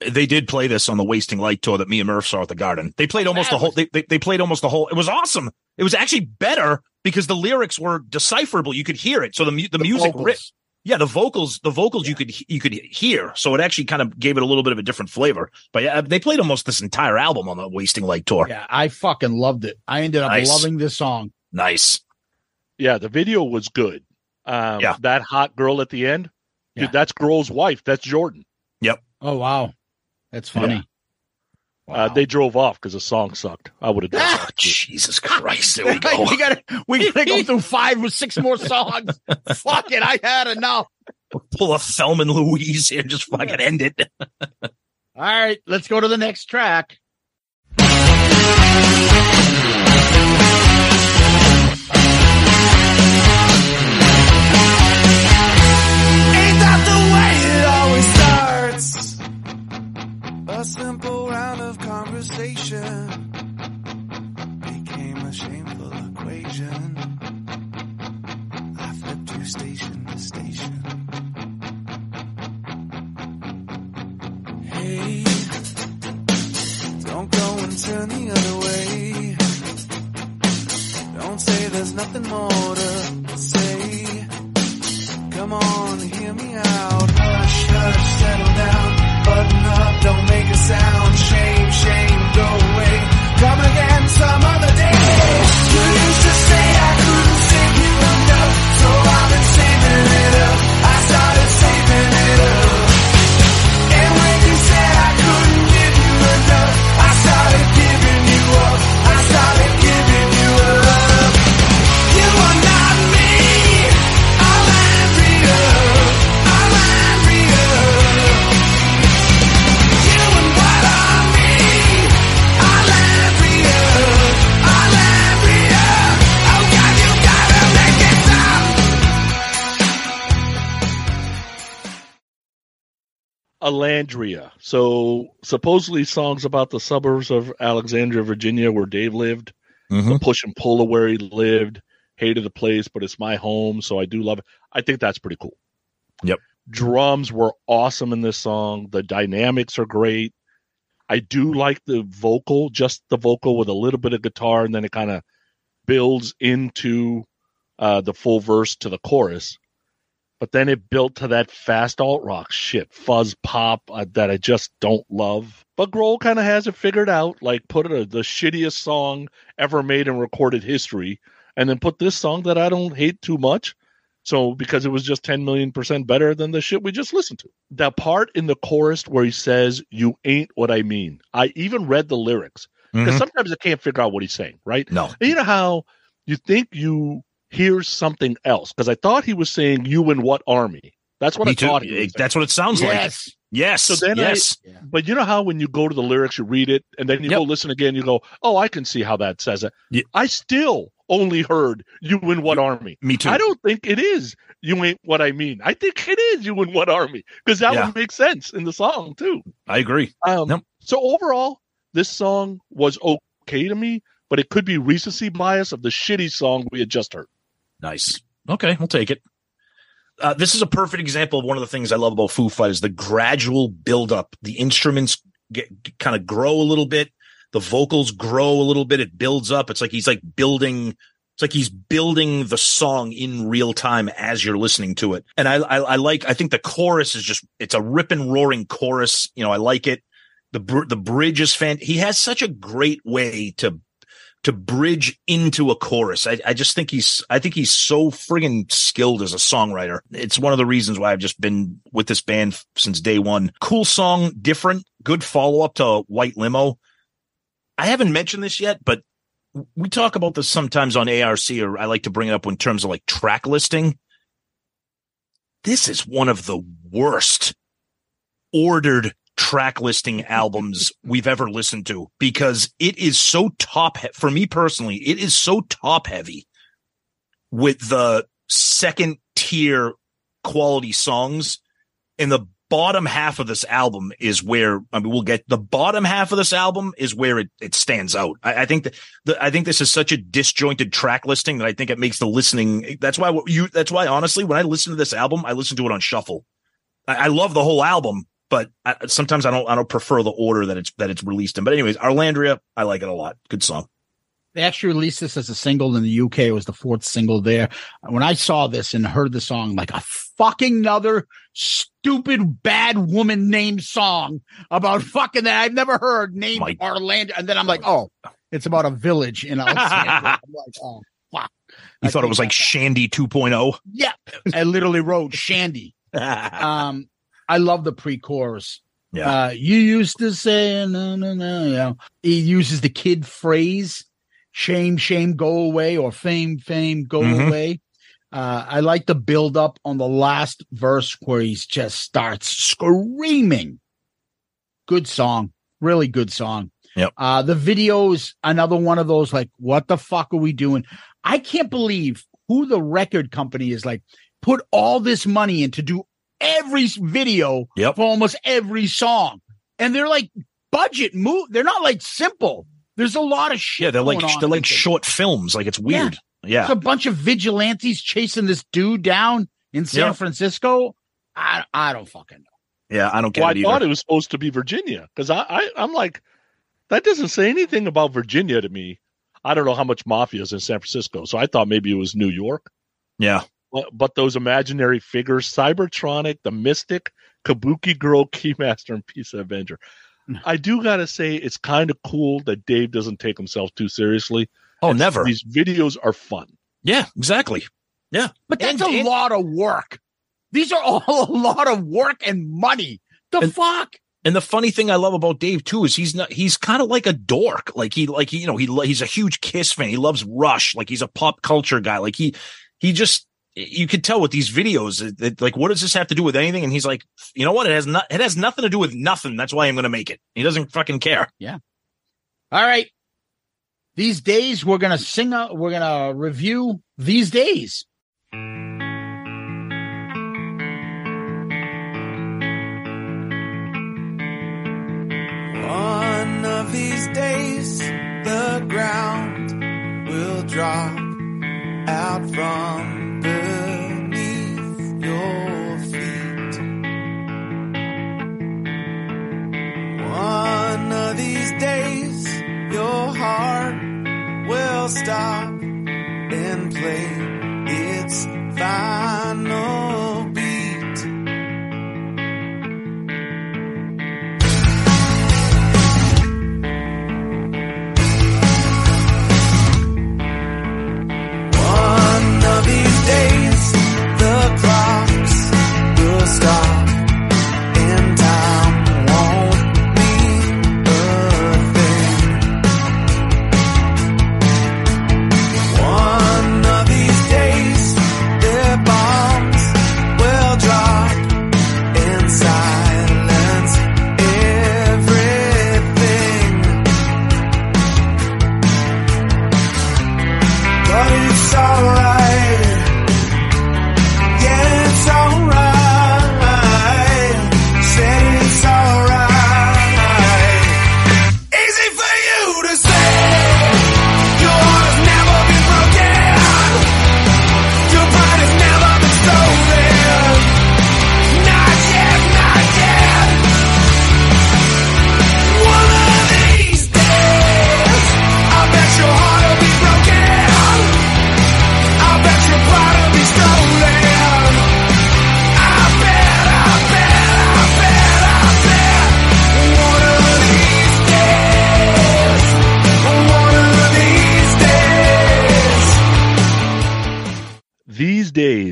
C: They did play this on the Wasting Light tour that me and Murph saw at the Garden. They played almost
D: That
C: the whole.
D: was-
C: They, they they played almost the whole. It was awesome. It was actually better because the lyrics were decipherable. You could hear it. So the mu- the, music
D: vocals.
C: ripped. Yeah, the vocals, the vocals you could you could hear. So it actually kind of gave it a little bit of a different flavor. But yeah, they played almost this entire album on the Wasting Light tour.
D: Yeah, I fucking loved it. I ended up
C: Nice.
D: loving this song.
C: Nice.
B: Yeah, the video was good. Um,
C: Yeah.
B: That hot girl at the end,
D: Yeah.
B: dude, that's Grohl's wife. That's Jordyn. Yep.
D: Oh wow. That's funny.
B: Uh, they drove off because the song sucked. I would have done
D: Ah,
C: Jesus Christ. There we go.
D: we gotta we gotta go through five or six more songs. Fuck it, I had enough.
C: Pull a Thelma and Louise here. Just fucking end it.
D: All right, let's go to the next track.
G: Turn the other way. Don't say there's nothing more to say. Come on, hear me out. Hush, hush, settle down. Button up, don't make a sound. Shame, shame, go away. Come again some other day.
B: Arlandria. So supposedly songs about the suburbs of Alexandria, Virginia, where Dave lived.
C: Mhm.
B: The push and pull of where he lived. Hated the place, but it's my home, so I do love it. I think that's pretty cool.
C: Yep.
B: Drums were awesome in this song. The dynamics are great. I do like the vocal, just the vocal with a little bit of guitar, and then it kind of builds into uh, the full verse to the chorus but then it built to that fast alt rock shit, fuzz pop uh, that I just don't love. But Grohl kind of has it figured out, like put a, the shittiest song ever made in recorded history, and then put this song that I don't hate too much. So because it was just 10 million percent better than the shit we just listened to. That part in the chorus where he says, You ain't what I mean. I even read the lyrics because
C: Mhm.
B: sometimes I can't figure out what he's saying, right?
C: No.
B: And you know how you think you hear something else? Because I thought he was saying you in what army. That's what
C: Me
B: I
C: too.
B: thought. He was saying.
C: That's what it sounds like.
D: Yes.
C: Yes.
B: So then I- But you know how when you go to the lyrics, you read it, and then you
C: Yep.
B: go listen again, you go, "Oh, I can see how that says it."
C: Yeah.
B: I still only heard you in what army.
C: Me too.
B: I don't think it is you ain't what I mean. I think it is you in what army because that
C: Yeah.
B: would make sense in the song too.
C: I agree.
B: Um,
C: Yep.
B: So overall, this song was okay to me, but it could be recency bias of the shitty song we had just heard.
C: Nice. Okay, we'll take it. Uh, this is a perfect example of one of the things I love about Foo Fighters: the gradual build-up. The instruments get kind of grow a little bit. The vocals grow a little bit. It builds up. It's like he's like building. It's like he's building the song in real time as you're listening to it. And I, I, I like. I think the chorus is just. It's a rip and roaring chorus. You know, I like it. The br- the bridge is fan. He has such a great way to to bridge into a chorus. I, I just think he's I think he's so friggin' skilled as a songwriter. It's one of the reasons why I've just been with this band since day one. Cool song, different, good follow up to White Limo. I haven't mentioned this yet, but we talk about this sometimes on ARC, or I like to bring it up in terms of like track listing. This is one of the worst ordered track listing albums we've ever listened to because it is so top he- for me personally it is so top heavy with the second tier quality songs and the bottom half of this album is where I mean we'll get the bottom half of this album is where it, it stands out. I, I think that the, I think this is such a disjointed track listing that I think it makes the listening. That's why you. That's why honestly, when I listen to this album, I listen to it on shuffle. I love the whole album, but I, sometimes I don't. I don't prefer the order that it's that it's released in. But anyways, Arlandria, I like it a lot. Good song.
D: They actually released this as a single in the UK. It was the fourth single there. When I saw this and heard the song, like a fucking another stupid bad woman named song about fucking that I've never heard named
C: Mike.
D: Orlando. And then I'm like, oh, it's about a village in Alexandria. I'm like, oh, fuck.
C: You
D: I
C: thought it was like
D: that-
C: Shandi oh? 2.0.
D: yeah. I literally wrote Shandi. Um, I love the pre-chorus.
C: Yeah.
D: Uh, you used to say no, no, no. You know, he uses the kid phrase, "Shame, shame, go away," or "Fame, fame, go
C: Mhm.
D: away." Uh, I like the build up on the last verse where he just starts screaming. Good song, really good song.
C: Yep.
D: Uh, the video is another one of those like, what the fuck are we doing? I can't believe who the record company is like put all this money in to do every video
C: Yep.
D: for almost every song. And they're like budget move. They're not like simple. There's a lot of shit.
C: Yeah, they're like
D: on
C: they're like
D: with it.
C: short films. Like it's weird. Yeah.
D: It's a bunch of vigilantes chasing this dude down in San
C: Yeah.
D: Francisco. I I don't fucking know.
C: Yeah, I don't get
B: Well,
C: it
B: I
C: either.
B: thought it was supposed to be Virginia because I, I I'm like that doesn't say anything about Virginia to me. I don't know how much mafia is in San Francisco, so I thought maybe it was New York.
C: yeah.
B: But, but those imaginary figures, Cybertronic, the Mystic, Kabuki Girl, Keymaster, and Peace Avenger. Hmm. I do gotta say it's kind of cool that Dave doesn't take himself too seriously.
C: Oh, never.
B: These videos are fun.
C: Yeah, exactly. Yeah.
D: But that's
C: And-
D: a
C: and-
D: lot of work. These are all a lot of work and money. The
C: And-
D: fuck?
C: And the funny thing I love about Dave too is he's not he's kind of like a dork. Like he like he, you know he he's a huge Kiss fan. He loves Rush. Like he's a pop culture guy. Like he he just you could tell with these videos that- that, like what does this have to do with anything? And he's like, you know what? It has not it has nothing to do with nothing. That's why I'm going to make it. He doesn't fucking care. Yeah.
D: All right. These days we're gonna sing. A, we're gonna review these days.
G: One of these days, the ground will drop out from your feet. One of these days, your heart will stop and play its final will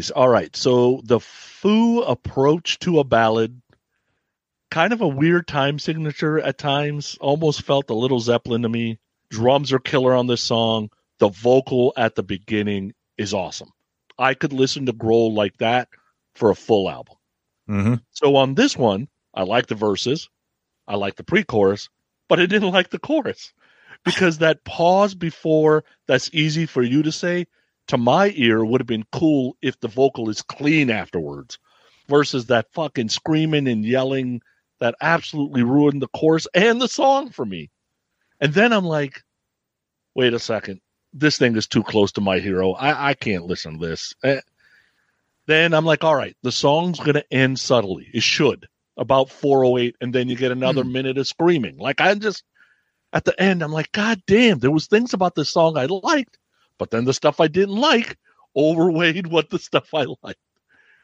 G: Days,
B: all right. So the Foo approach to a ballad, kind of a weird time signature at times. Almost felt a little Zeppelin to me. Drums are killer on this song. The vocal at the beginning is awesome. I could listen to Grohl like that for a full album.
C: Mm-hmm.
B: So on this one, I like the verses, I like the pre-chorus, but I didn't like the chorus because that pause before that's easy for you to say to my ear would have been cool if the vocal is clean afterwards versus that fucking screaming and yelling that absolutely ruined the chorus and the song for me. And then I'm like, wait a second, this thing is too close to my hero. I, I can't listen to this. Eh. Then I'm like, all right, the song's going to end subtly. It should about 408, and then you get another minute of screaming. Like I just at the end, I'm like, God damn, there was things about this song I liked, but then the stuff I didn't like overweighed what the stuff I liked.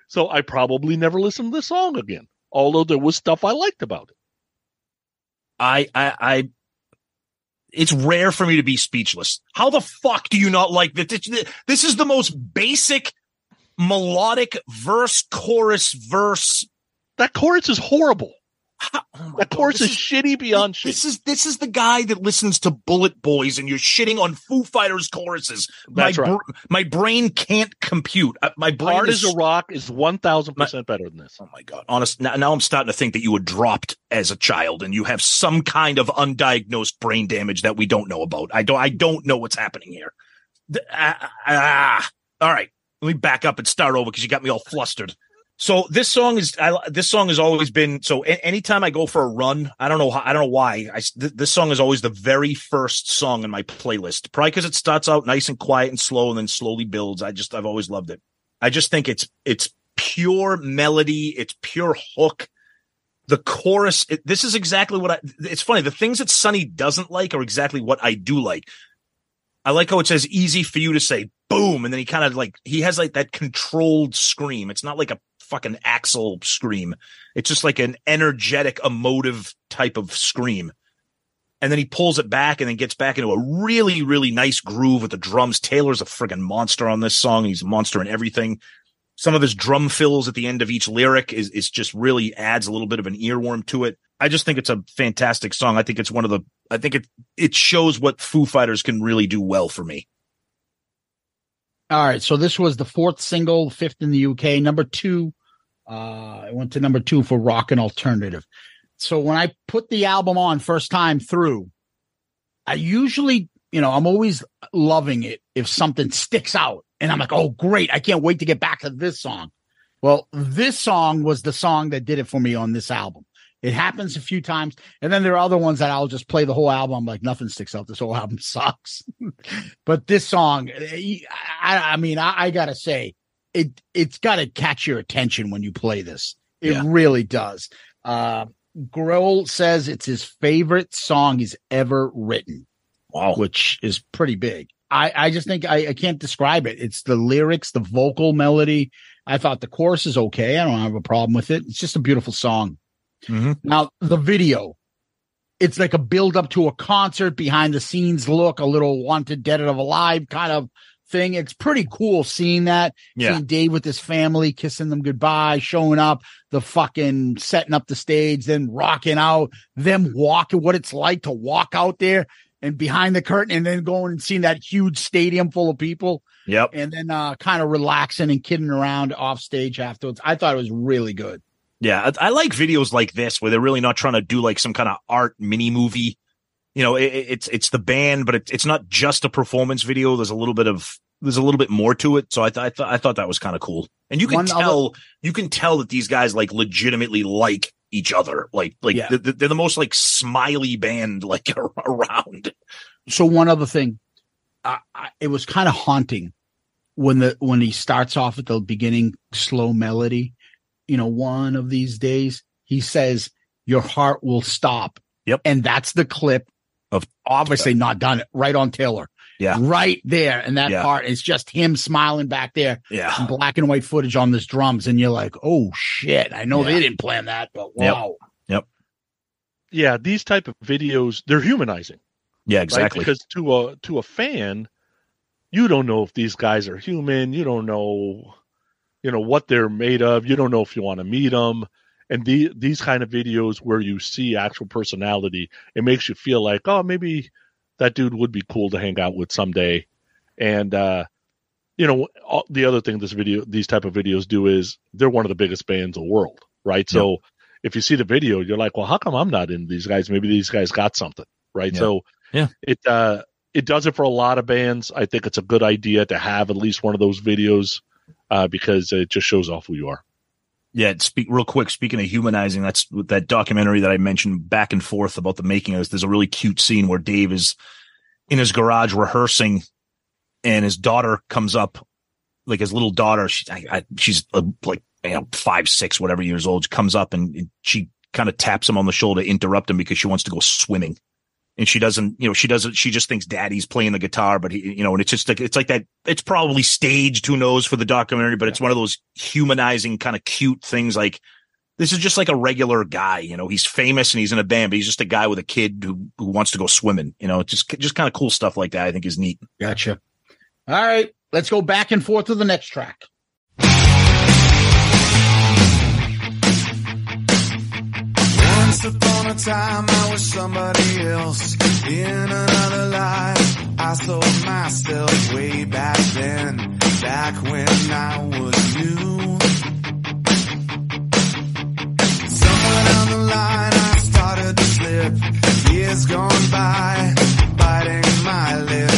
B: So I probably never listened to the song again, although there was stuff I liked about it.
C: I, I, I, it's rare for me to be speechless. How the fuck do you not like? This, this is the most basic melodic verse, chorus, verse.
B: That chorus is horrible.
C: How, oh my
B: That
C: God,
B: chorus
C: this
B: is shitty beyond shit.
C: This is this is the guy that listens to Bullet Boys, and you're shitting on Foo Fighters choruses.
B: That's
C: my
B: right.
C: my brain can't compute. Uh, My brain
B: Hard
C: is
B: as a rock is one thousand percent better than this.
C: Oh my god! Honest, now, now I'm starting to think that you were dropped as a child, and you have some kind of undiagnosed brain damage that we don't know about. I don't. I don't know what's happening here. The- ah, ah, all right, let me back up and start over because you got me all flustered. So this song is I, this song has always been so. A- anytime I go for a run, I don't know how, I don't know why. I th- this song is always the very first song in my playlist. Probably because it starts out nice and quiet and slow, and then slowly builds. I just I've always loved it. I just think it's it's pure melody. It's pure hook. The chorus. It, this is exactly what I. It's funny. The things that Sonny doesn't like are exactly what I do like. I like how it says easy for you to say boom. And then he kind of like, he has like that controlled scream. It's not like a fucking Axl scream. It's just like an energetic, emotive type of scream. And then he pulls it back and then gets back into a really, really nice groove with the drums. Taylor's a friggin' monster on this song. He's a monster in everything. Some of his drum fills at the end of each lyric is, is just really adds a little bit of an earworm to it. I just think it's a fantastic song. I think it's one of the, I think it, it shows what Foo Fighters can really do well for me.
D: All right. So this was the fourth single, fifth in the UK. Number two, uh, it went to number two for rock and alternative. So when I put the album on first time through, I usually, you know, I'm always loving it if something sticks out and I'm like, oh, great. I can't wait to get back to this song. Well, this song was the song that did it for me on this album. It happens a few times. And then there are other ones that I'll just play the whole album. Like, nothing sticks out. This whole album sucks. but this song, I, I mean, I, I gotta say, it, it's gotta catch your attention when you play this. It
C: Yeah.
D: really does. Uh, Grohl says it's his favorite song he's ever written,
C: Wow.
D: which is pretty big. I, I just think I, I can't describe it. It's the lyrics, the vocal melody. I thought the chorus is okay. I don't have a problem with it. It's just a beautiful song.
C: Mhm.
D: Now the video, it's like a build up to a concert behind the scenes look, a little wanted dead or alive kind of thing. It's pretty cool seeing that.
C: Yeah.
D: Seeing Dave with his family, kissing them goodbye, showing up, the fucking setting up the stage, then rocking out, them walking, what it's like to walk out there and behind the curtain and then going and seeing that huge stadium full of people
C: Yep.
D: and then uh kind of relaxing and kidding around off stage afterwards. I thought it was really good.
C: Yeah, I, I like videos like this where they're really not trying to do like some kind of art mini movie. You know, it, it's it's the band, but it, it's not just a performance video. There's a little bit of there's a little bit more to it. So I thought I thought I thought that was kind of cool. And you can
D: One
C: tell you can tell that these guys like legitimately like each other. Like like
D: Yeah.
C: they're, they're the most like smiley band like around.
D: so one other thing, I, I, it was kind of haunting when the when he starts off at the beginning slow melody. You know, one of these days he says, "Your heart will stop."
C: Yep.
D: and that's the clip
C: Of-
D: obviously not done it right on Taylor.
C: Yeah.
D: right there, and that
C: Yeah.
D: part is just him smiling back there.
C: Yeah.
D: Some black and white footage on this drums, and you're like, "Oh shit!" I know
C: Yeah.
D: they didn't plan that, but wow.
C: Yep.
D: wow.
B: Yeah, these type of videos they're humanizing.
C: Yeah,
B: right?
C: exactly.
B: Because to a to a fan, you don't know if these guys are human. You don't know, you know what they're made of. You don't know if you want to meet them. And the, these kind of videos where you see actual personality, it makes you feel like, oh, maybe that dude would be cool to hang out with someday. And uh, you know, all, the other thing this video, these type of videos do is they're one of the biggest bands in the world, right? So if you see the video, you're like, well, how come I'm not in these guys? Maybe these guys got something, right?
C: Yeah.
B: So
C: Yeah.
B: it uh, it does it for a lot of bands. I think it's a good idea to have at least one of those videos uh, because it just shows off who you are.
C: Yeah, speak real quick. Speaking of humanizing, that's that documentary that I mentioned back and forth about the making of this. There's a really cute scene where Dave is in his garage rehearsing, and his daughter comes up, like his little daughter. She, I, I, she's uh, like you know five, six, whatever years old. She comes up and, and she kind of taps him on the shoulder, interrupt him because she wants to go swimming. And she doesn't, you know, she doesn't, she just thinks daddy's playing the guitar, but he, you know, and it's just like, it's like that, it's probably staged, who knows for the documentary, but it's one of those humanizing kind of cute things. Like this is just like a regular guy, you know, he's famous and he's in a band, but he's just a guy with a kid who, who wants to go swimming, you know, it's just, just kind of cool stuff like that. I think is neat.
D: Gotcha. All right, let's go back and forth to the next track.
G: Upon a time I was somebody else in another life. I sold myself way back then, back when I was new. Somewhere down the line I started to slip. Years gone by, biting my lip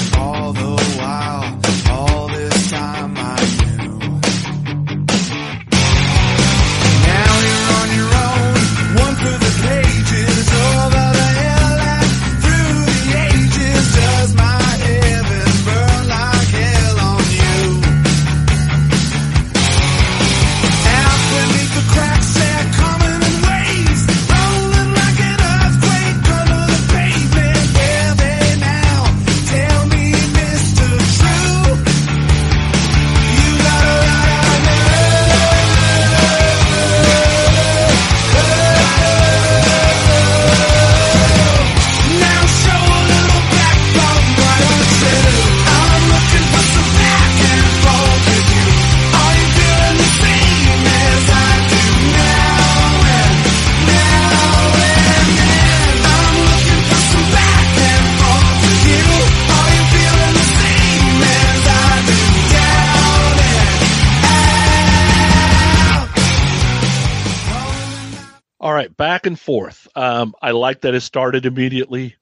B: right, back and forth. Um, I like that it started immediately.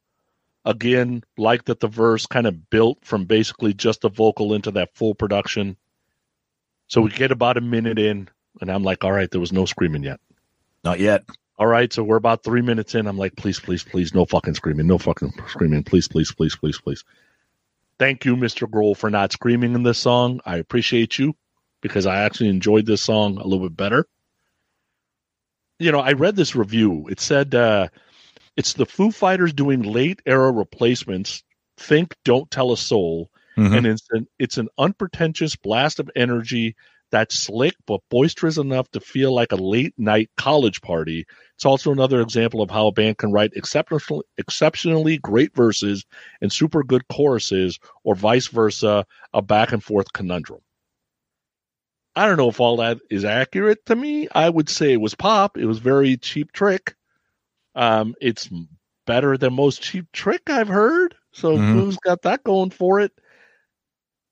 B: Again, like that the verse kind of built from basically just the vocal into that full production. So we get about a minute in, and I'm like, all right, there was no screaming yet.
C: Not yet.
B: All right, so we're about three minutes in. I'm like, please, please, please, no fucking screaming, no fucking screaming, please, please, please, please, please. Thank you, Mr. Grohl, for not screaming in this song. I appreciate you because I actually enjoyed this song a little bit better. You know, I read this review. It said uh, it's the Foo Fighters doing late era replacements. Think, don't tell a soul,
C: Mhm.
B: and it's an it's an unpretentious blast of energy that's slick but boisterous enough to feel like a late night college party. It's also another example of how a band can write exceptional, exceptionally great verses and super good choruses, or vice versa, a back and forth conundrum. I don't know if all that is accurate to me. I would say it was pop. It was very Cheap Trick. Um, it's better than most Cheap Trick I've heard. So
C: Mhm.
B: who's got that going for it?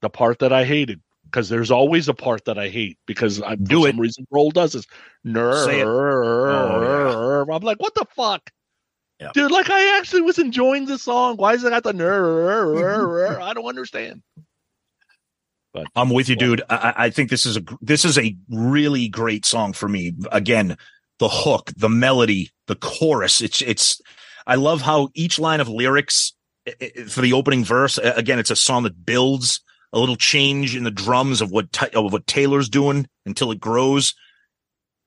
B: The part that I hated, because there's always a part that I hate because I, for
C: Do
B: some reason Grohl does this. Nerve.
C: Say it. Er, er, er, oh,
B: I'm like, what the fuck?
C: Yeah.
B: Dude, like I actually was enjoying the song. Why is it got the nerve? I don't understand. But
C: I'm with you, dude. I, I- think this is a this is a really great song for me. Again, the hook, the melody, the chorus. It's it's. I love how each line of lyrics for the opening verse. Again, it's a song that builds a little change in the drums of what of what Taylor's doing until it grows,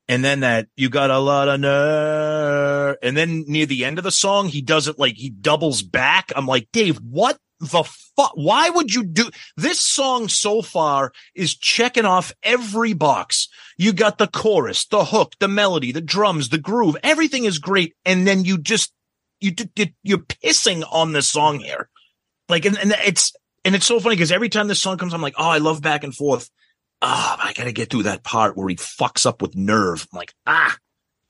C: and then that you got a lot of nerve. And then near the end of the song, he does it like he doubles back. I'm like, Dave, what the fuck? Why would you do this song so far is checking off every box. You got the chorus, the hook, the melody, the drums, the groove. Everything is great. And then you just, you, you're pissing on this song here. Like, and, and it's, and it's so funny because every time this song comes, I'm like, oh, I love back and forth. Ah, but I got to get through that part where he fucks up with nerve. I'm like, ah,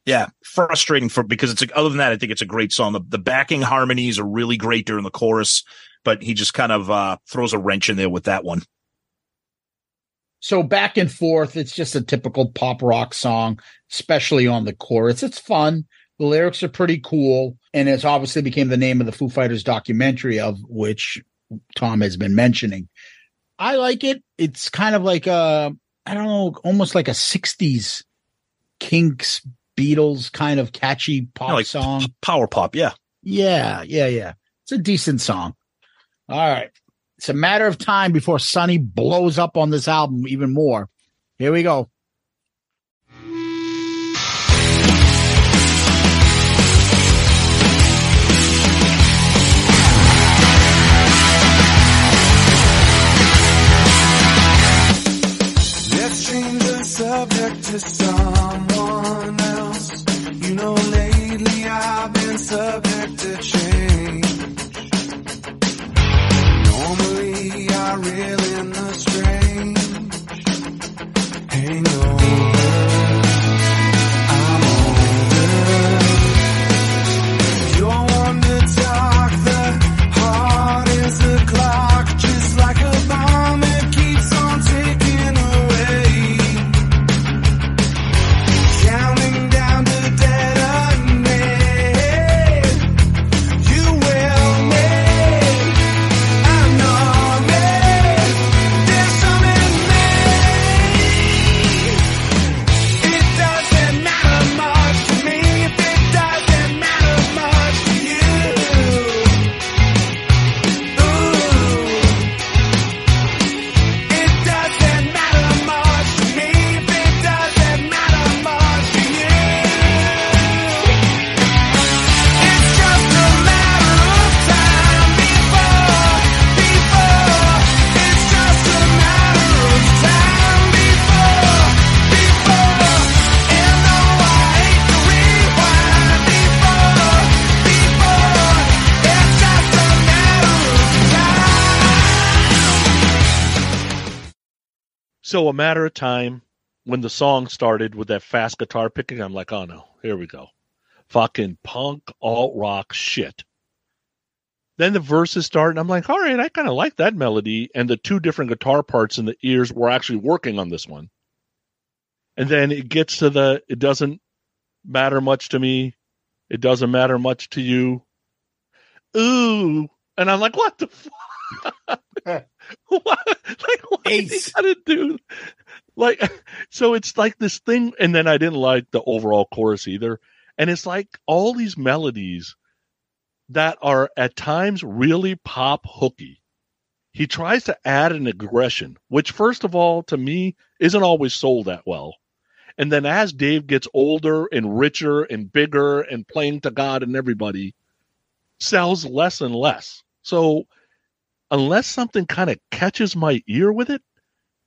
C: yeah, frustrating for because it's other than that, I think it's a great song. The, the backing harmonies are really great during the chorus, but he just kind of uh, throws a wrench in there with that one.
D: So back and forth, it's just a typical pop rock song, especially on the chorus. It's fun. The lyrics are pretty cool, and it's obviously became the name of the Foo Fighters documentary, of which Tom has been mentioning. I like it. It's kind of like a, I don't know, almost like a '60s Kinks, Beatles kind of catchy pop
C: Yeah, like
D: song.
C: p- power pop, yeah.
D: Yeah, yeah, yeah. It's a decent song. All right. It's a matter of time before Sonny blows up on this album even more. Here we go.
G: Let's change the subject to someone else. You know, lately I've been subject to change. Reel in the strange. Hangover. I'm
B: So a matter of time when the song started with that fast guitar picking, I'm like, oh no, here we go. Fucking punk alt rock shit. Then the verses start, and I'm like, all right, I kind of like that melody. And the two different guitar parts in the ears were actually working on this one. And then it gets to the, it doesn't matter much to me. It doesn't matter much to you. Ooh. And I'm like, what the fuck? what? Like, what
D: Ace.
B: you gotta do? Like, so it's like this thing. And then I didn't like the overall chorus either. And it's like all these melodies that are at times really pop hooky. He tries to add an aggression, which, first of all, to me, isn't always sold that well. And then as Dave gets older and richer and bigger and playing to God and everybody, sells less and less. So unless something kind of catches my ear with it,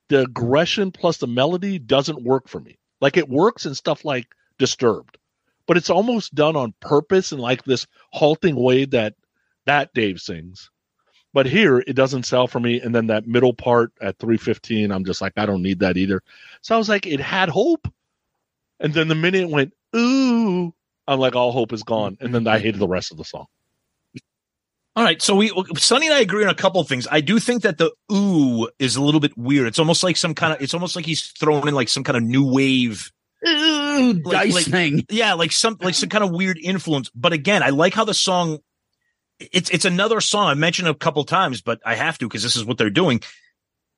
B: the aggression plus the melody doesn't work for me. Like it works in stuff like Disturbed, but it's almost done on purpose in like this halting way that that Dave sings. But here it doesn't sell for me. And then that middle part at 315, I'm just like, I don't need that either. So I was like, it had hope. And then the minute it went, ooh, I'm like, all hope is gone. And then I hated the rest of the song.
C: All right, so we Sonny and I agree on a couple of things. I do think that the ooh is a little bit weird. It's almost like some kind of it's almost like he's thrown in like some kind of new wave
D: Ooh,
C: Like-
D: dice
C: like-
D: thing.
C: yeah, like some like some kind of weird influence. But again, I like how the song it's it's another song I mentioned a couple times, but I have to because this is what they're doing.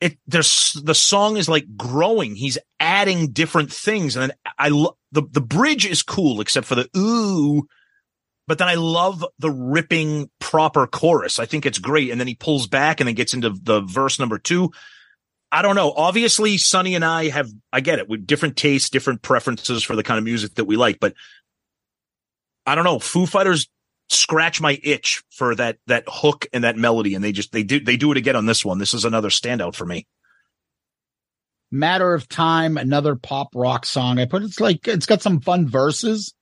C: It there's the song is like growing. He's adding different things, and then I lo- the the bridge is cool except for the ooh. But then I love the ripping proper chorus. I think it's great. And then he pulls back and then gets into the verse number two. I don't know. Obviously, Sonny and I have, I get it, with different tastes, different preferences for the kind of music that we like, but I don't know. Foo Fighters scratch my itch for that, that hook and that melody. And they just, they do, they do it again on this one. This is another standout for me.
D: Matter of Time, another pop rock song. I put it's like it's got some fun verses,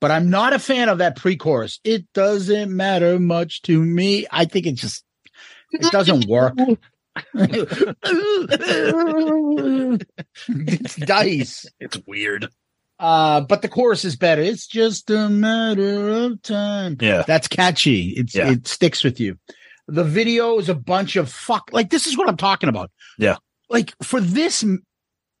D: but I'm not a fan of that pre-chorus. It doesn't matter much to me. I think it just it doesn't work. it's dice.
C: It's weird.
D: Uh, but the chorus is better. It's just a matter of time.
C: Yeah.
D: That's catchy. It's
C: Yeah.
D: it sticks with you. The video is a bunch of fuck. Like this is what I'm talking about.
C: Yeah.
D: Like for this m-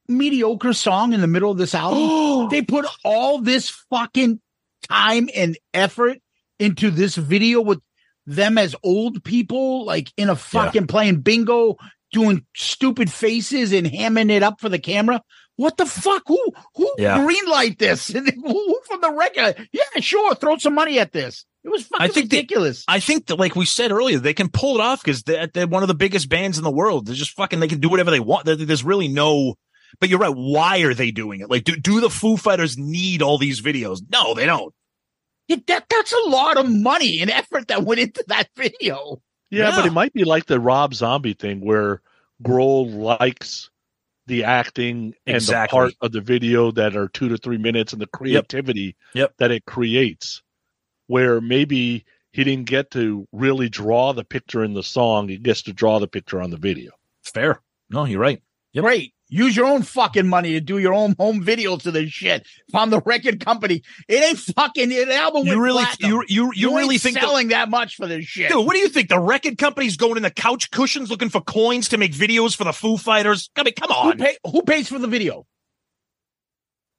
D: mediocre song in the middle of this album, they put all this fucking time and effort into this video with them as old people, like in a fucking playing bingo, doing stupid faces and hamming it up for the camera. What the fuck? Who who
C: Yeah.
D: greenlight this? who, who from the record? Yeah, sure. Throw some money at this. It was fucking
C: I think they-
D: ridiculous.
C: I think that, like we said earlier, they can pull it off because they're, they're one of the biggest bands in the world. They're just fucking, they can do whatever they want. There- There's really no, but you're right. Why are they doing it? Like, do, do the Foo Fighters need all these videos? No, they don't.
D: Yeah, that that's a lot of money and effort that went into that video.
B: Yeah, but it might be like the Rob Zombie thing where Grohl likes the acting and
C: Exactly.
B: the part of the video that are two to three minutes and the creativity
C: Yep.
B: that it creates. Where maybe he didn't get to really draw the picture in the song, he gets to draw the picture on the video.
C: Fair. No, you're right. Yep.
D: Great. Use your own fucking money to do your own home videos to this shit. If I'm the record company, it ain't fucking an album.
C: You really,
D: platinum.
C: you, you, you,
D: ain't
C: really think the-
D: selling that much for this shit?
C: Dude, what do you think? The record company's going in the couch cushions looking for coins to make videos for the Foo Fighters? I mean, come
D: who,
C: on.
D: pay, who pays for the video?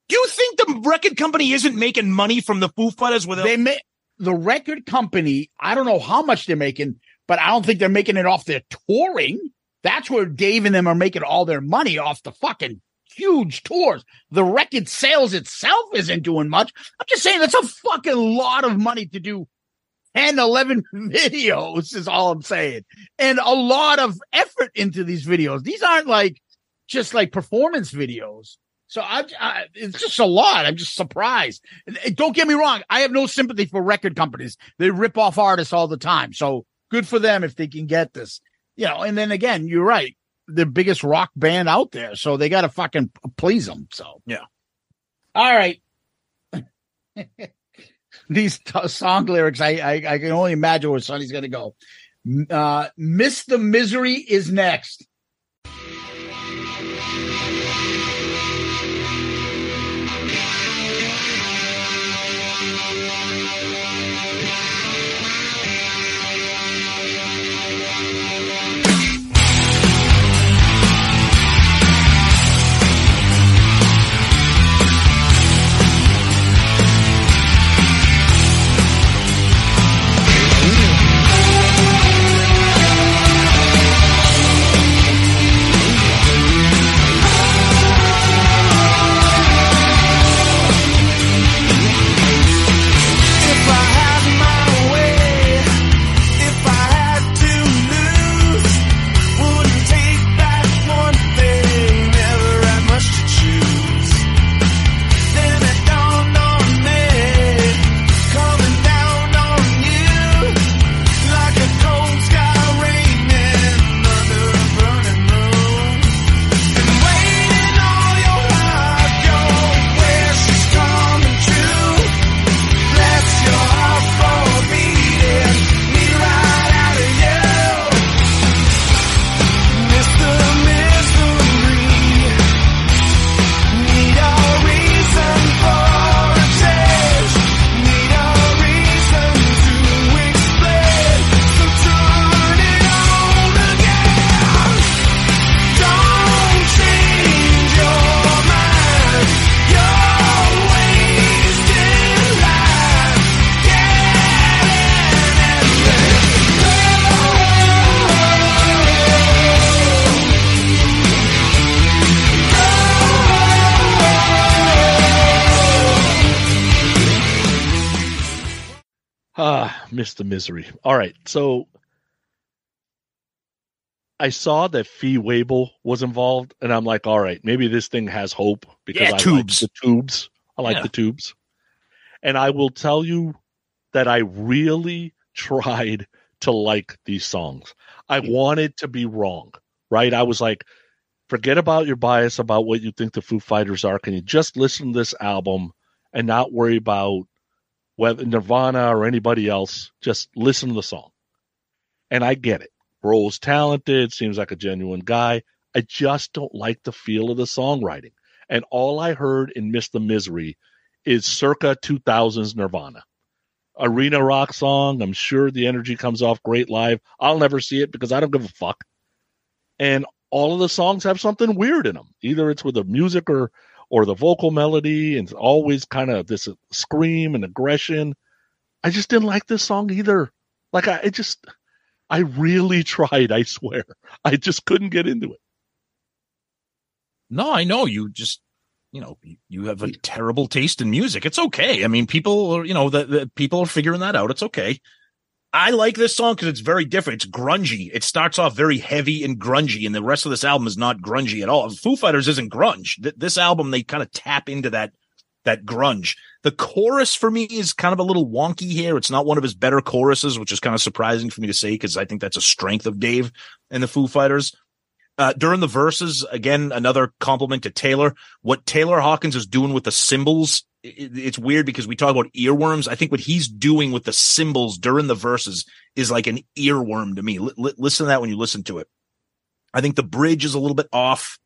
C: Do you think the record company isn't making money from the Foo Fighters with
D: They ma- the record company. I don't know how much they're making, but I don't think they're making it off their touring. That's where Dave and them are making all their money off the fucking huge tours. The record sales itself isn't doing much. I'm just saying that's a fucking lot of money to do 10, 11 videos is all I'm saying. And a lot of effort into these videos. These aren't like just like performance videos. So I, I, it's just a lot. I'm just surprised. Don't get me wrong. I have no sympathy for record companies. They rip off artists all the time. So good for them if they can get this, you know, and then again, you're right. The biggest rock band out there. So they got to fucking please them. So
C: Yeah.
D: All right. These t- song lyrics, I, I I can only imagine where Sonny's going to go. Uh, Miss the Misery is next.
B: Misery. All right. So I saw that Fee Waybill was involved, and I'm like, all right, maybe this thing has hope because
C: Yeah,
B: I
C: tubes.
B: like the tubes. I like
C: Yeah.
B: the tubes. And I will tell you that I really tried to like these songs. I wanted to be wrong, right? I was like, forget about your bias about what you think the Foo Fighters are. Can you just listen to this album and not worry about whether Nirvana or anybody else? Just listen to the song. And I get it. Grohl's talented, seems like a genuine guy. I just don't like the feel of the songwriting. And all I heard in Miss the Misery is circa 2000s Nirvana. Arena rock song. I'm sure the energy comes off great live. I'll never see it because I don't give a fuck. And all of the songs have something weird in them. Either it's with the music or or the vocal melody, and always kind of this scream and aggression. I just didn't like this song either. Like I just I really tried, I swear. I just couldn't get into it.
C: No, I know you just, you know, you- have a terrible taste in music. It's okay. I mean, people are, you know, the people are figuring that out. It's okay. I like this song because it's very different. It's grungy. It starts off very heavy and grungy, and the rest of this album is not grungy at all. Foo Fighters isn't grunge. Th- this album, they kind of tap into that that grunge. The chorus for me is kind of a little wonky here. It's not one of his better choruses, which is kind of surprising for me to say because I think that's a strength of Dave and the Foo Fighters. Uh, during the verses, again, another compliment to Taylor. What Taylor Hawkins is doing with the cymbals, it, it's weird because we talk about earworms. I think what he's doing with the cymbals during the verses is like an earworm to me. Li- li- listen to that when you listen to it. I think the bridge is a little bit off.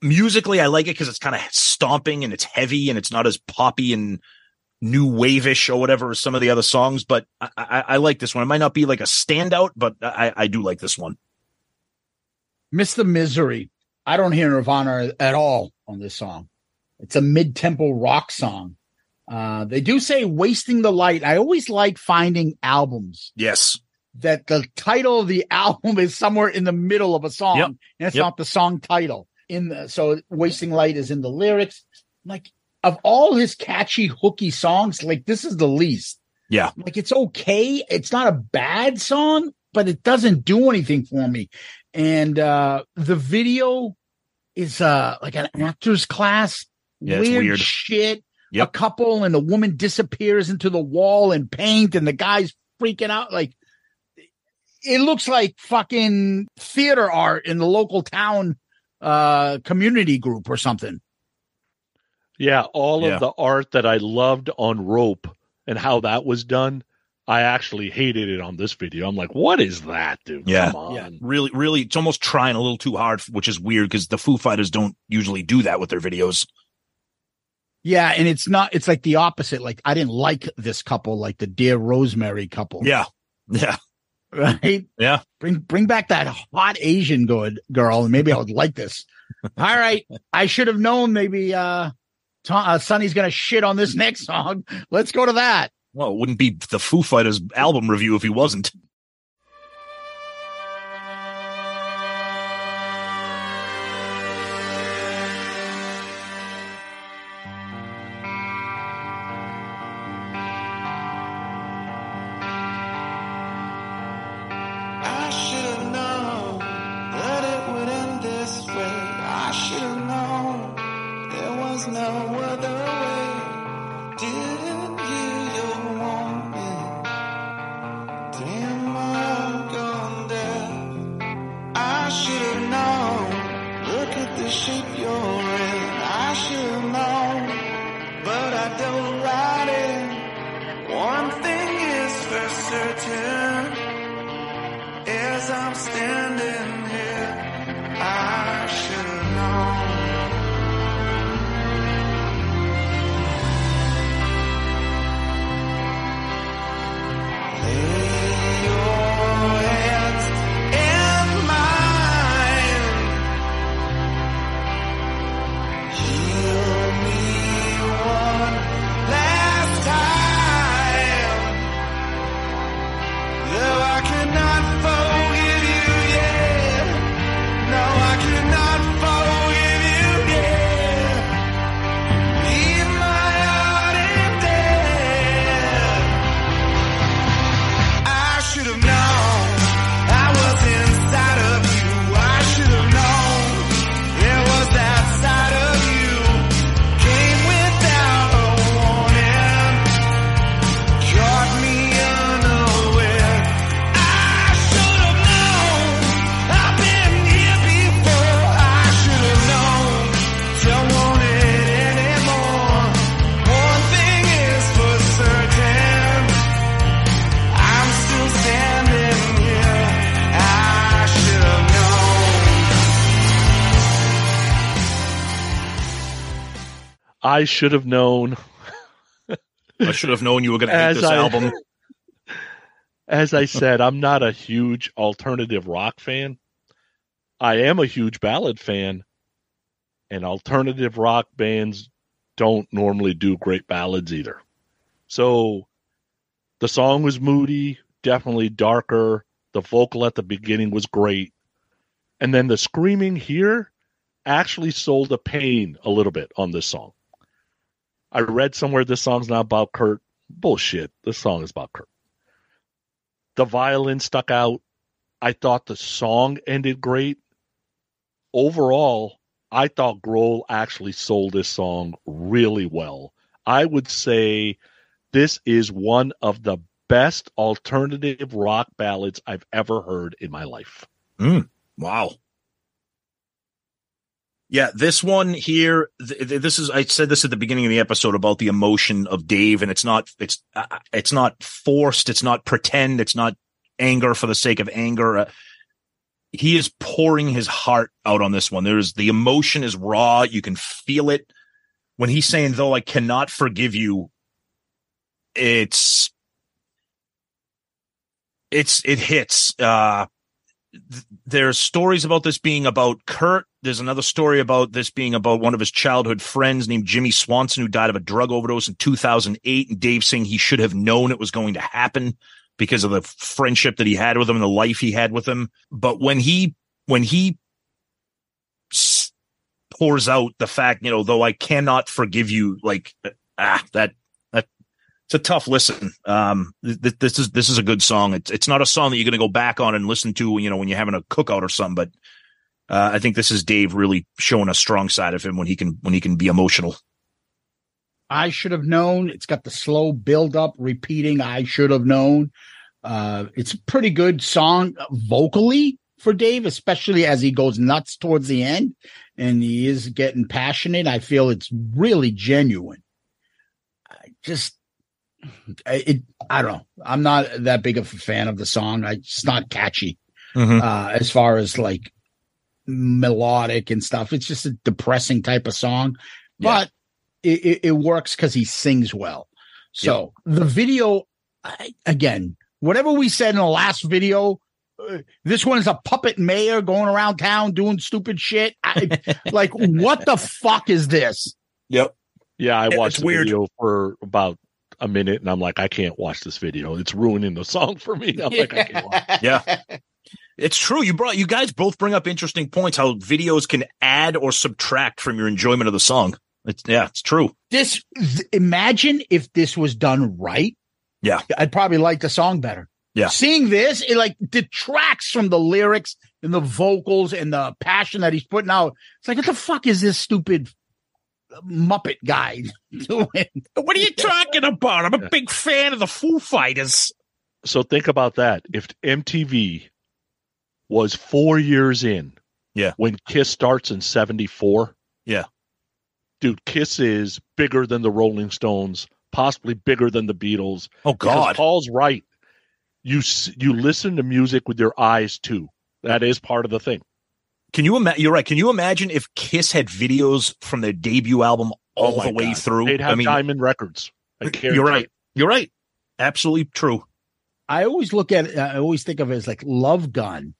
C: Musically, I like it because it's kind of stomping and it's heavy and it's not as poppy and new wave-ish or whatever as some of the other songs. But I, I, I like this one. It might not be like a standout, but I, I do like this one.
D: Mr. Misery. I don't hear Nirvana at all on this song. It's a mid-tempo rock song. Uh, they do say wasting the light. I always like finding albums
C: Yes.
D: that the title of the album is somewhere in the middle of a song
C: Yep.
D: and it's
C: Yep.
D: not the song title in the, so wasting light is in the lyrics. Like of all his catchy hooky songs, like this is the least.
C: Yeah.
D: Like it's okay. It's not a bad song, but it doesn't do anything for me. And uh the video is uh like an actor's class.
C: Yeah, it's weird.
D: shit.
C: Yep.
D: A couple and the woman disappears into the wall in paint and the guy's freaking out like it looks like fucking theater art in the local town uh community group or something.
B: Yeah, all
C: Yeah.
B: of the art that I loved on Rope and how that was done, I actually hated it on this video. I'm like, what is that, dude?
C: Yeah.
B: Come on.
D: Yeah.
C: Really, really, it's almost trying a little too hard, which is weird because the Foo Fighters don't usually do that with their videos.
D: Yeah, and it's not it's like the opposite. Like I didn't like this couple like the Dear Rosemary couple.
C: Yeah. Yeah.
D: Right?
C: Yeah.
D: Bring bring back that hot Asian good girl and maybe I would like this. All right. I should have known maybe uh, Tom, uh Sonny's gonna shit on this next song. Let's go to that.
C: Well, it wouldn't be the Foo Fighters album review if he wasn't.
G: I should have known. I should have known you
C: were going to hate this
B: I-
C: album.
B: As I said, I'm not a huge alternative rock fan. I am a huge ballad fan, and alternative rock bands don't normally do great ballads either. So the song was moody, definitely darker. The vocal at the beginning was great. And then the screaming here actually sold the pain a little bit on this song. I read somewhere this song's not about Kurt. Bullshit. This song is about Kurt. The violin stuck out. I thought the song ended great. Overall, I thought Grohl actually sold this song really well. I would say this is one of the best alternative rock ballads I've ever heard in my life.
C: Mm, wow. Yeah, this one here, th- th- this is, I said this at the beginning of the episode about the emotion of Dave and it's not, it's, uh, it's not forced. It's not pretend. It's not anger for the sake of anger. Uh, he is pouring his heart out on this one. There's the emotion is raw. You can feel it when he's saying, though, I cannot forgive you. It's, it's, it hits, uh, th- there's stories about this being about Kurt. There's another story about this being about one of his childhood friends named Jimmy Swanson, who died of a drug overdose in 2008. And Dave saying he should have known it was going to happen because of the friendship that he had with him and the life he had with him. But when he, when he pours out the fact, you know, though I cannot forgive you, like, ah, that, it's a tough listen. Um, th- th- this is, this is a good song. It's, it's not a song that you're going to go back on and listen to, you know, when you're having a cookout or something, but, uh, I think this is Dave really showing a strong side of him when he can, when he can be emotional.
D: I should have known. It's got the slow build up, repeating. I should have known. Uh, it's a pretty good song vocally for Dave, especially as he goes nuts towards the end and he is getting passionate. I feel it's really genuine. I just, it, I don't know. I'm not that big of a fan of the song. I, it's not catchy
C: Mhm.
D: uh, as far as like melodic and stuff. It's just a depressing type of song, but it, it, it works because he sings well. So the video, I, again, whatever we said in the last video, uh, this one is a puppet mayor going around town doing stupid shit. I, like, what the fuck is this?
C: Yep.
B: Yeah, I
C: Yeah,
B: watched
C: it's
B: the
C: weird.
B: video for about a minute and I'm like, I can't watch this video. It's ruining the song for me. I'm like, I can't watch.
C: Yeah. It's true. You brought, you guys both bring up interesting points how videos can add or subtract from your enjoyment of the song. It's, yeah, it's true.
D: This, th- imagine if this was done right.
C: Yeah.
D: I'd probably like the song better.
C: Yeah.
D: Seeing this, it like detracts from the lyrics and the vocals and the passion that he's putting out. It's like, what the fuck is this stupid Muppet guy doing?
C: What are you talking about? I'm a big fan of the Foo Fighters.
B: So think about that. If MTV was four years in,
C: Yeah.
B: when Kiss starts in '74,
C: Yeah.
B: dude, Kiss is bigger than the Rolling Stones, possibly bigger than the Beatles.
C: Oh God.
B: Paul's right. You you listen to music with your eyes too. That is part of the thing.
C: Can you imagine? You're right. Can you imagine if Kiss had videos from their debut album oh all
B: Oh
C: the way
B: God.
C: through?
B: They'd have
C: I mean,
B: Diamond Records. I
C: you're right. You're right. Absolutely true.
D: I always look at it, I always think of it as like Love Gun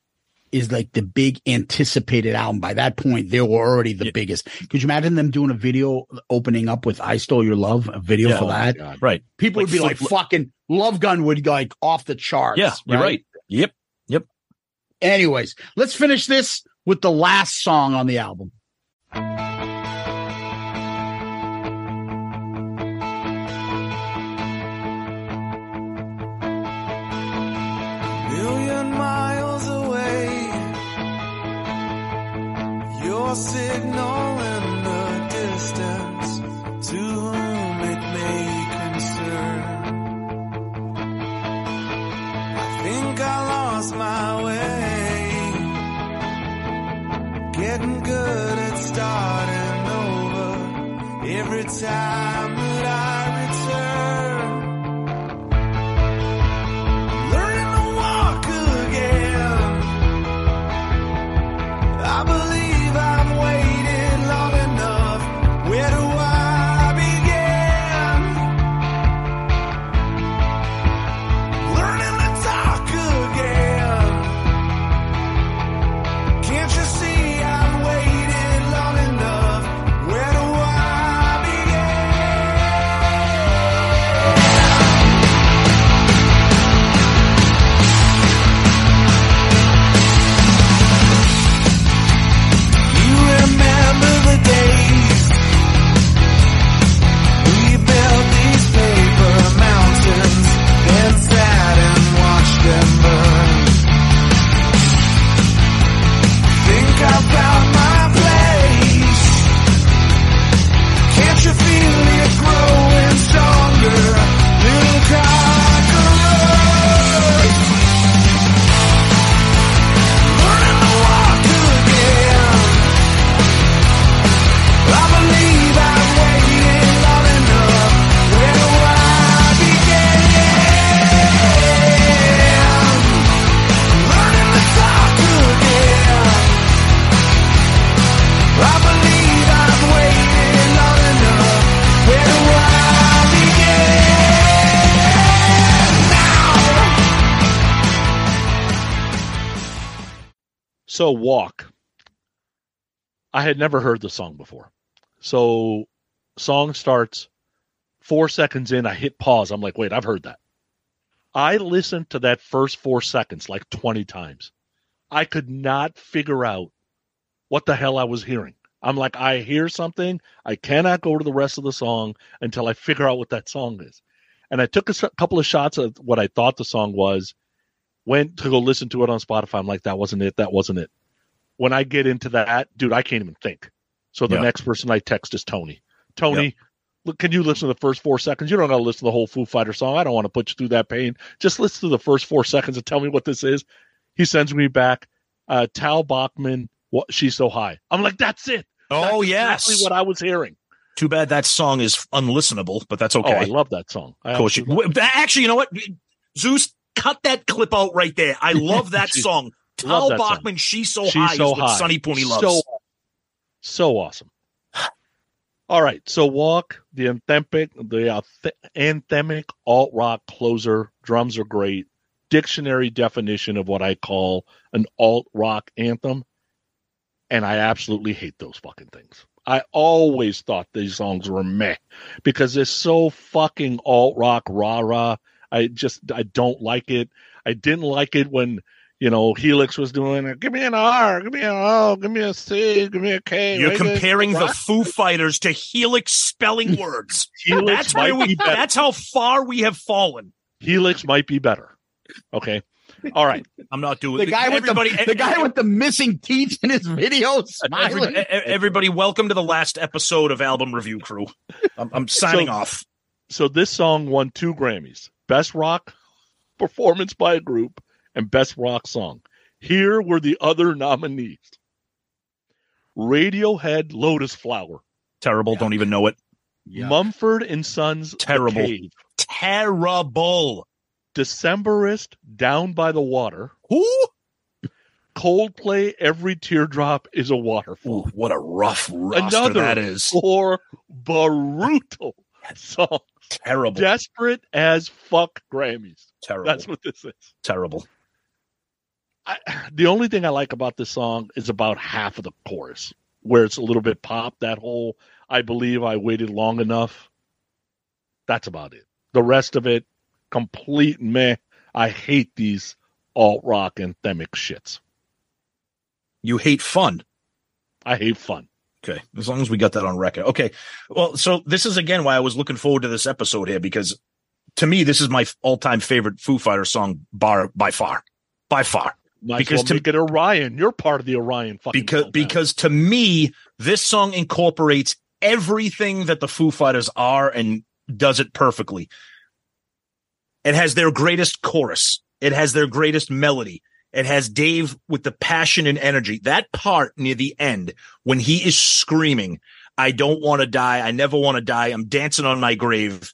D: is like the big anticipated album. By that point, they were already the
C: Yeah.
D: biggest. Could you imagine them doing a video opening up with I Stole Your Love, a video
C: Yeah.
D: for
B: Oh
D: that?
B: God.
C: Right.
D: People
C: Like
D: would be like,
C: flip-
D: fucking Love Gun would like off the charts.
C: Yeah, you're right. Yep, yep.
D: Anyways, let's finish this with the last song on the album.
G: million miles away. Your signal in the distance, to whom it may concern. I think I lost my Getting good at starting over. Every time
B: So walk. I had never heard the song before. So song starts four seconds in, I hit pause. I'm like, wait, I've heard that. I listened to that first four seconds like 20 times. I could not figure out what the hell I was hearing. I'm like, I hear something. I cannot go to the rest of the song until I figure out what that song is. And I took a couple of shots of what I thought the song was, went to go listen to it on Spotify. I'm like, that wasn't it. That wasn't it. When I get into that, dude, I can't even think. So the
C: Yeah.
B: next person I text is Tony. Tony, look, can you listen to the first four seconds? You don't got to listen to the whole Foo Fighter song. I don't want to put you through that pain. Just listen to the first four seconds and tell me what this is. He sends me back uh, Tal Bachman, what, She's So High. I'm like, that's it.
C: Oh
B: That's
C: yes.
B: exactly what I was hearing.
C: Too bad that song is unlistenable, but that's okay.
B: Oh, I love that song. I
C: Of course you-
B: love
C: actually, you know what? Zeus, cut that clip out right there. I love that
B: She-
C: song. Tal
B: that song.
C: Bachman, She's So
B: She's
C: High
B: so
C: is what
B: high.
C: Sonny Pooney loves.
B: So, so awesome. All right, so walk the anthemic, the anthemic alt rock closer. Drums are great. Dictionary definition of what I call an alt rock anthem, and I absolutely hate those fucking things. I always thought these songs were meh because they're so fucking alt rock rah rah. I just I don't like it. I didn't like it when you know Helix was doing it. Give me an R, give me an O, give me a C, give me a K.
C: You're
B: Right there.
C: comparing the Foo Fighters to Helix spelling words.
B: Helix
C: that's where
B: might
C: we.
B: be better.
C: That's how far we have fallen.
B: Helix might be better. Okay, all right.
C: I'm not doing
D: The guy with
C: everybody.
D: the, the guy with the missing teeth in his video smiling.
C: Everybody, e- everybody, welcome to the last episode of Album Review Crew. I'm, I'm signing
B: So-
C: off.
B: So this song won two Grammys: Best Rock Performance by a Group and Best Rock Song. Here were the other nominees: Radiohead, "Lotus Flower,"
C: Terrible. Don't even know it.
B: Mumford and Sons, The
C: Terrible.
B: Cave,
C: Terrible.
B: Decemberist, "Down by the Water,"
C: Who?
B: Coldplay, "Every Teardrop Is a Waterfall."
C: Ooh, what a rough roster
B: Another
C: that is.
B: four brutal songs.
C: Terrible.
B: Desperate as fuck Grammys.
C: Terrible.
B: That's what this is.
C: Terrible.
B: I, the only thing I like about this song is about half of the chorus, where it's a little bit pop. That whole "I believe I waited long enough." That's about it. The rest of it, complete meh. I hate these alt rock anthemic shits.
C: You hate fun.
B: I hate fun.
C: Okay. As long as we got that on record. Okay. Well, so this is again why I was looking forward to this episode here because to me, this is my all time favorite Foo Fighter song bar by far. By far.
B: Might
C: Because
B: because
C: to-
B: make it Orion, you're part of the Orion fucking
C: because because to me this song incorporates everything that the Foo Fighters are and does it perfectly. It has their greatest chorus. It has their greatest melody. It has Dave with the passion and energy. That part near the end when he is screaming, "I don't want to die. I never want to die. I'm dancing on my grave."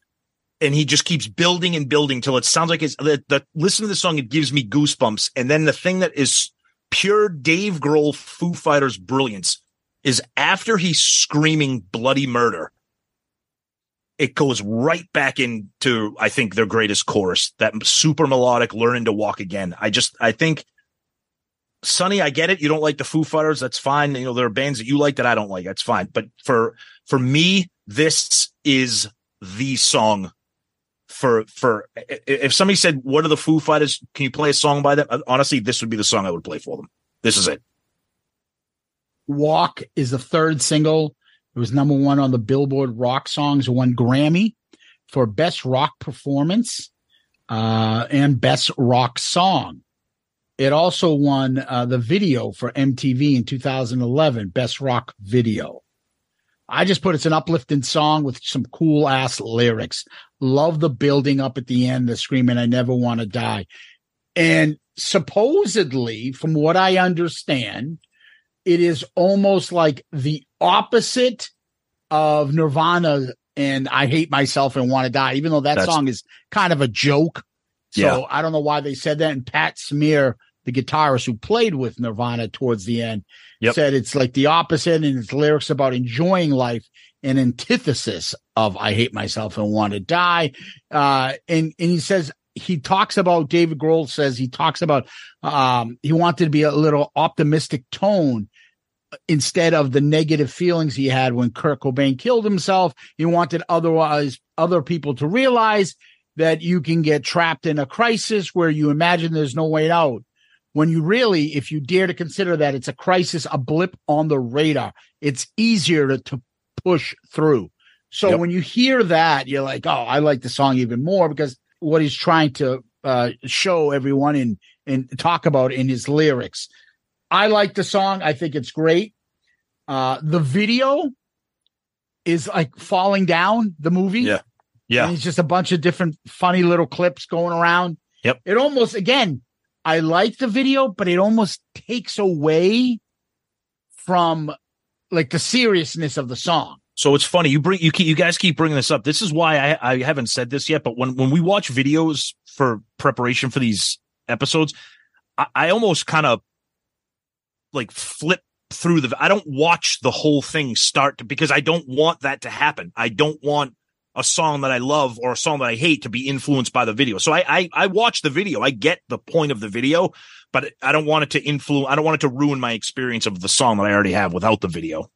C: And he just keeps building and building till it sounds like it's the, the listen to the song. It gives me goosebumps. And then the thing that is pure Dave Grohl Foo Fighters brilliance is after he's screaming bloody murder, it goes right back into, I think, their greatest chorus, that super melodic learning to walk again. I just, I think, Sonny, I get it. You don't like the Foo Fighters. That's fine. You know, there are bands that you like that I don't like. That's fine. But for, for me, this is the song for, for, if somebody said, what are the Foo Fighters? Can you play a song by them? Honestly, this would be the song I would play for them. This is it.
D: Walk is the third single. It was number one on the Billboard Rock Songs, won Grammy for Best Rock Performance uh, and Best Rock Song. It also won uh, the video for MTV in 2011, Best Rock Video. I just put it's an uplifting song with some cool ass lyrics. Love the building up at the end, the screaming, I never want to die. And supposedly, from what I understand, it is almost like the opposite of Nirvana and I hate myself and want to die, even though that
C: That's-
D: song is kind of a joke. So
C: Yeah.
D: I don't know why they said that. And Pat Smear, the guitarist who played with Nirvana towards the end,
C: Yep.
D: said it's like the opposite and its lyrics about enjoying life an antithesis of I hate myself and want to die. Uh, and, and he says, he talks about David Grohl says he talks about um he wanted to be a little optimistic tone instead of the negative feelings he had when Kurt Cobain killed himself. He wanted otherwise other people to realize that you can get trapped in a crisis where you imagine there's no way out. When you really, if you dare to consider that it's a crisis, a blip on the radar, it's easier to, to push through. So
C: Yep.
D: when you hear that, you're like, oh, I like the song even more because what he's trying to uh, show everyone and and talk about in his lyrics. I like the song. I think it's great. Uh, the video is like falling down the movie.
C: Yeah. Yeah.
D: And it's just a bunch of different funny little clips going around.
C: Yep.
D: It almost, again, I like the video, but it almost takes away from like the seriousness of the song.
C: So it's funny you bring you keep, you guys keep bringing this up. This is why I I haven't said this yet, but when when we watch videos for preparation for these episodes, I, I almost kind of like flip through the. I don't watch the whole thing start to, because I don't want that to happen. I don't want a song that I love or a song that I hate to be influenced by the video. So I I, I watch the video. I get the point of the video, but I don't want it to influence. I don't want it to ruin my experience of the song that I already have without the video.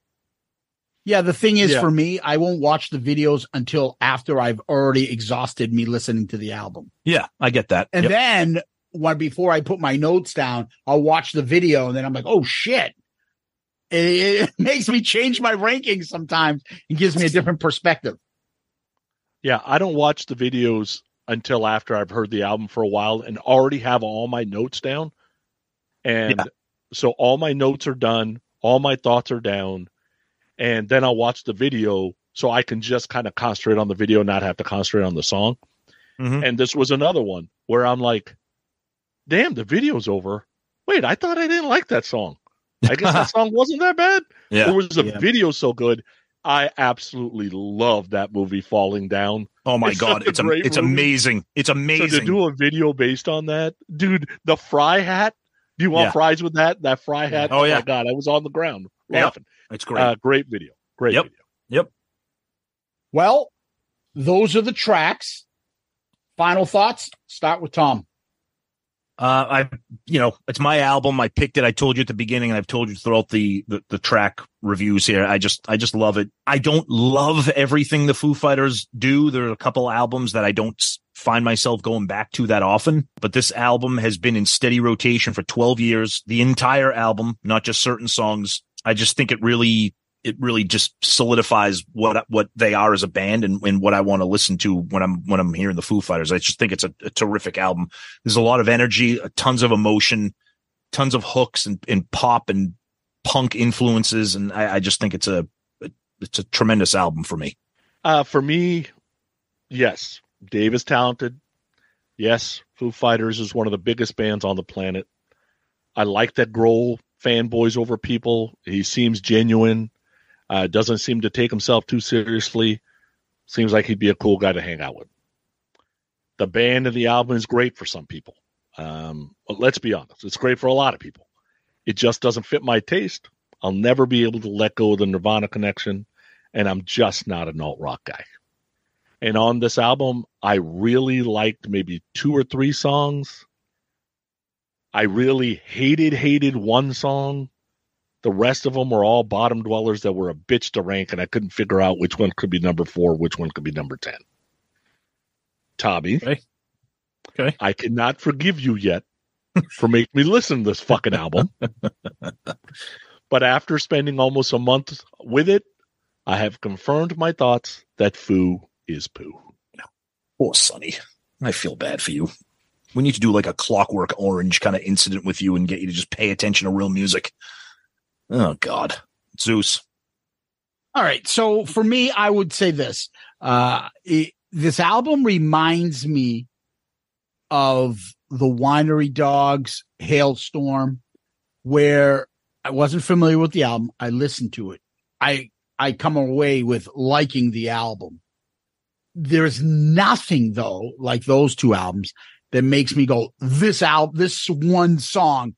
D: Yeah, the thing is
B: Yeah.
D: for me, I won't watch the videos until after I've already exhausted me listening to the album.
C: Yeah, I get that.
D: And
C: Yep.
D: then when before I put my notes down, I'll watch the video and then I'm like, oh shit. It, it makes me change my rankings sometimes and gives me a different perspective.
B: Yeah, I don't watch the videos until after I've heard the album for a while and already have all my notes down. And
C: Yeah.
B: so all my notes are done, all my thoughts are down, and then I'll watch the video so I can just kind of concentrate on the video, not have to concentrate on the song.
C: Mhm.
B: And this was another one where I'm like, damn, the video's over. Wait, I thought I didn't like that song. I guess that song wasn't that bad.
C: Yeah.
B: Or was the
D: Yeah.
B: video so good? I absolutely love that movie Falling Down.
C: Oh my
B: It's
C: god,
B: such a
C: it's am-
B: great
C: it's
B: movie.
C: amazing. It's
B: So
C: amazing.
B: to do a video based on that, dude, the fry hat. Do you want
C: Yeah.
B: fries with that? That fry hat.
C: Oh, yeah.
B: my god, I was on the ground
C: Yep.
B: Laughing.
C: it's great.
B: Uh, great video. Great
C: Yep.
B: video. Yep.
D: Well, those are the tracks. Final thoughts. Start with Tom.
C: Uh, I, you know, it's my album. I picked it. I told you at the beginning, and I've told you throughout the, the the track reviews here. I just, I just love it. I don't love everything the Foo Fighters do. There are a couple albums that I don't find myself going back to that often, but this album has been in steady rotation for 12 years. The entire album, not just certain songs. I just think it really, it really just solidifies what what they are as a band and, and what I want to listen to when I'm when I'm hearing the Foo Fighters. I just think it's a, a terrific album. There's a lot of energy, tons of emotion, tons of hooks and, and pop and punk influences, and I, I just think it's a it's a tremendous album for me.
B: Uh, for me, yes, Dave is talented. Yes, Foo Fighters is one of the biggest bands on the planet. I like that Grohl fanboys over people. He seems genuine. Uh, doesn't seem to take himself too seriously. Seems like he'd be a cool guy to hang out with. The band and the album is great for some people. Um, but let's be honest, it's great for a lot of people. It just doesn't fit my taste. I'll never be able to let go of the Nirvana connection, and I'm just not an alt rock guy. And on this album, I really liked maybe two or three songs. I really hated, hated one song. The rest of them were all bottom dwellers that were a bitch to rank, and I couldn't figure out which one could be number four, which one could be number 10. Tommy.
C: Okay. Okay.
B: I cannot forgive you yet for making me listen to this fucking album. but after spending almost a month with it, I have confirmed my thoughts that Foo is poo.
C: Poor Sonny. I feel bad for you. We need to do like a clockwork orange kind of incident with you and get you to just pay attention to real music. Oh God. Zeus.
D: All right. So for me, I would say this. Uh, it, this album reminds me of the Winery Dogs Hailstorm, where I wasn't familiar with the album. I listened to it. I, I come away with liking the album. There's nothing though, like those two albums that makes me go, this album, this one song,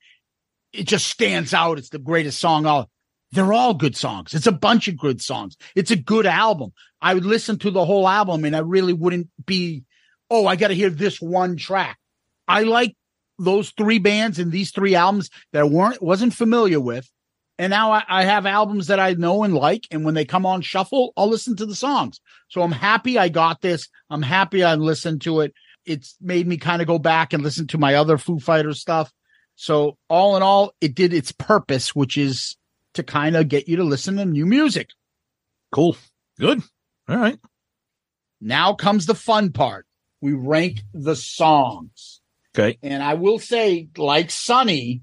D: it just stands out. It's the greatest song out. They're all good songs. It's a bunch of good songs. It's a good album. I would listen to the whole album and I really wouldn't be oh, I got to hear this one track. I like those three bands and these three albums that I weren't wasn't familiar with. And now I, I have albums that I know and like. And when they come on shuffle, I'll listen to the songs. So I'm happy I got this. I'm happy I listened to it. It's made me kind of go back and listen to my other Foo Fighters stuff. So all in all, it did its purpose, which is to kind of get you to listen to new music.
C: Cool. Good. All right.
D: Now comes the fun part. We rank the songs.
C: Okay.
D: And I will say, like Sonny,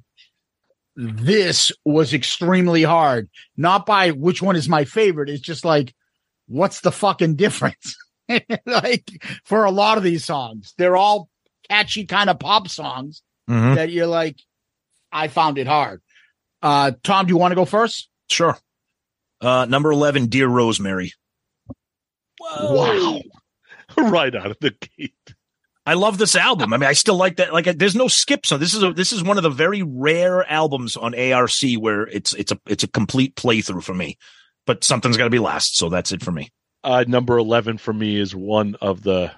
D: this was extremely hard. Not by which one is my favorite. It's just like, what's the fucking difference? like for a lot of these songs, they're all catchy kind of pop songs
C: Mhm.
D: that you're like, I found it hard. Uh, Tom, do you want to go first?
C: Sure. Uh, number 11, Dear Rosemary.
D: Wow.
B: right out of the gate.
C: I love this album. I mean, I still like that. Like, there's no skips on this. Is a this is one of the very rare albums on ARC where it's it's a it's a complete playthrough for me. But something's got to be last, so that's it for me.
B: Uh, number 11 for me is one of the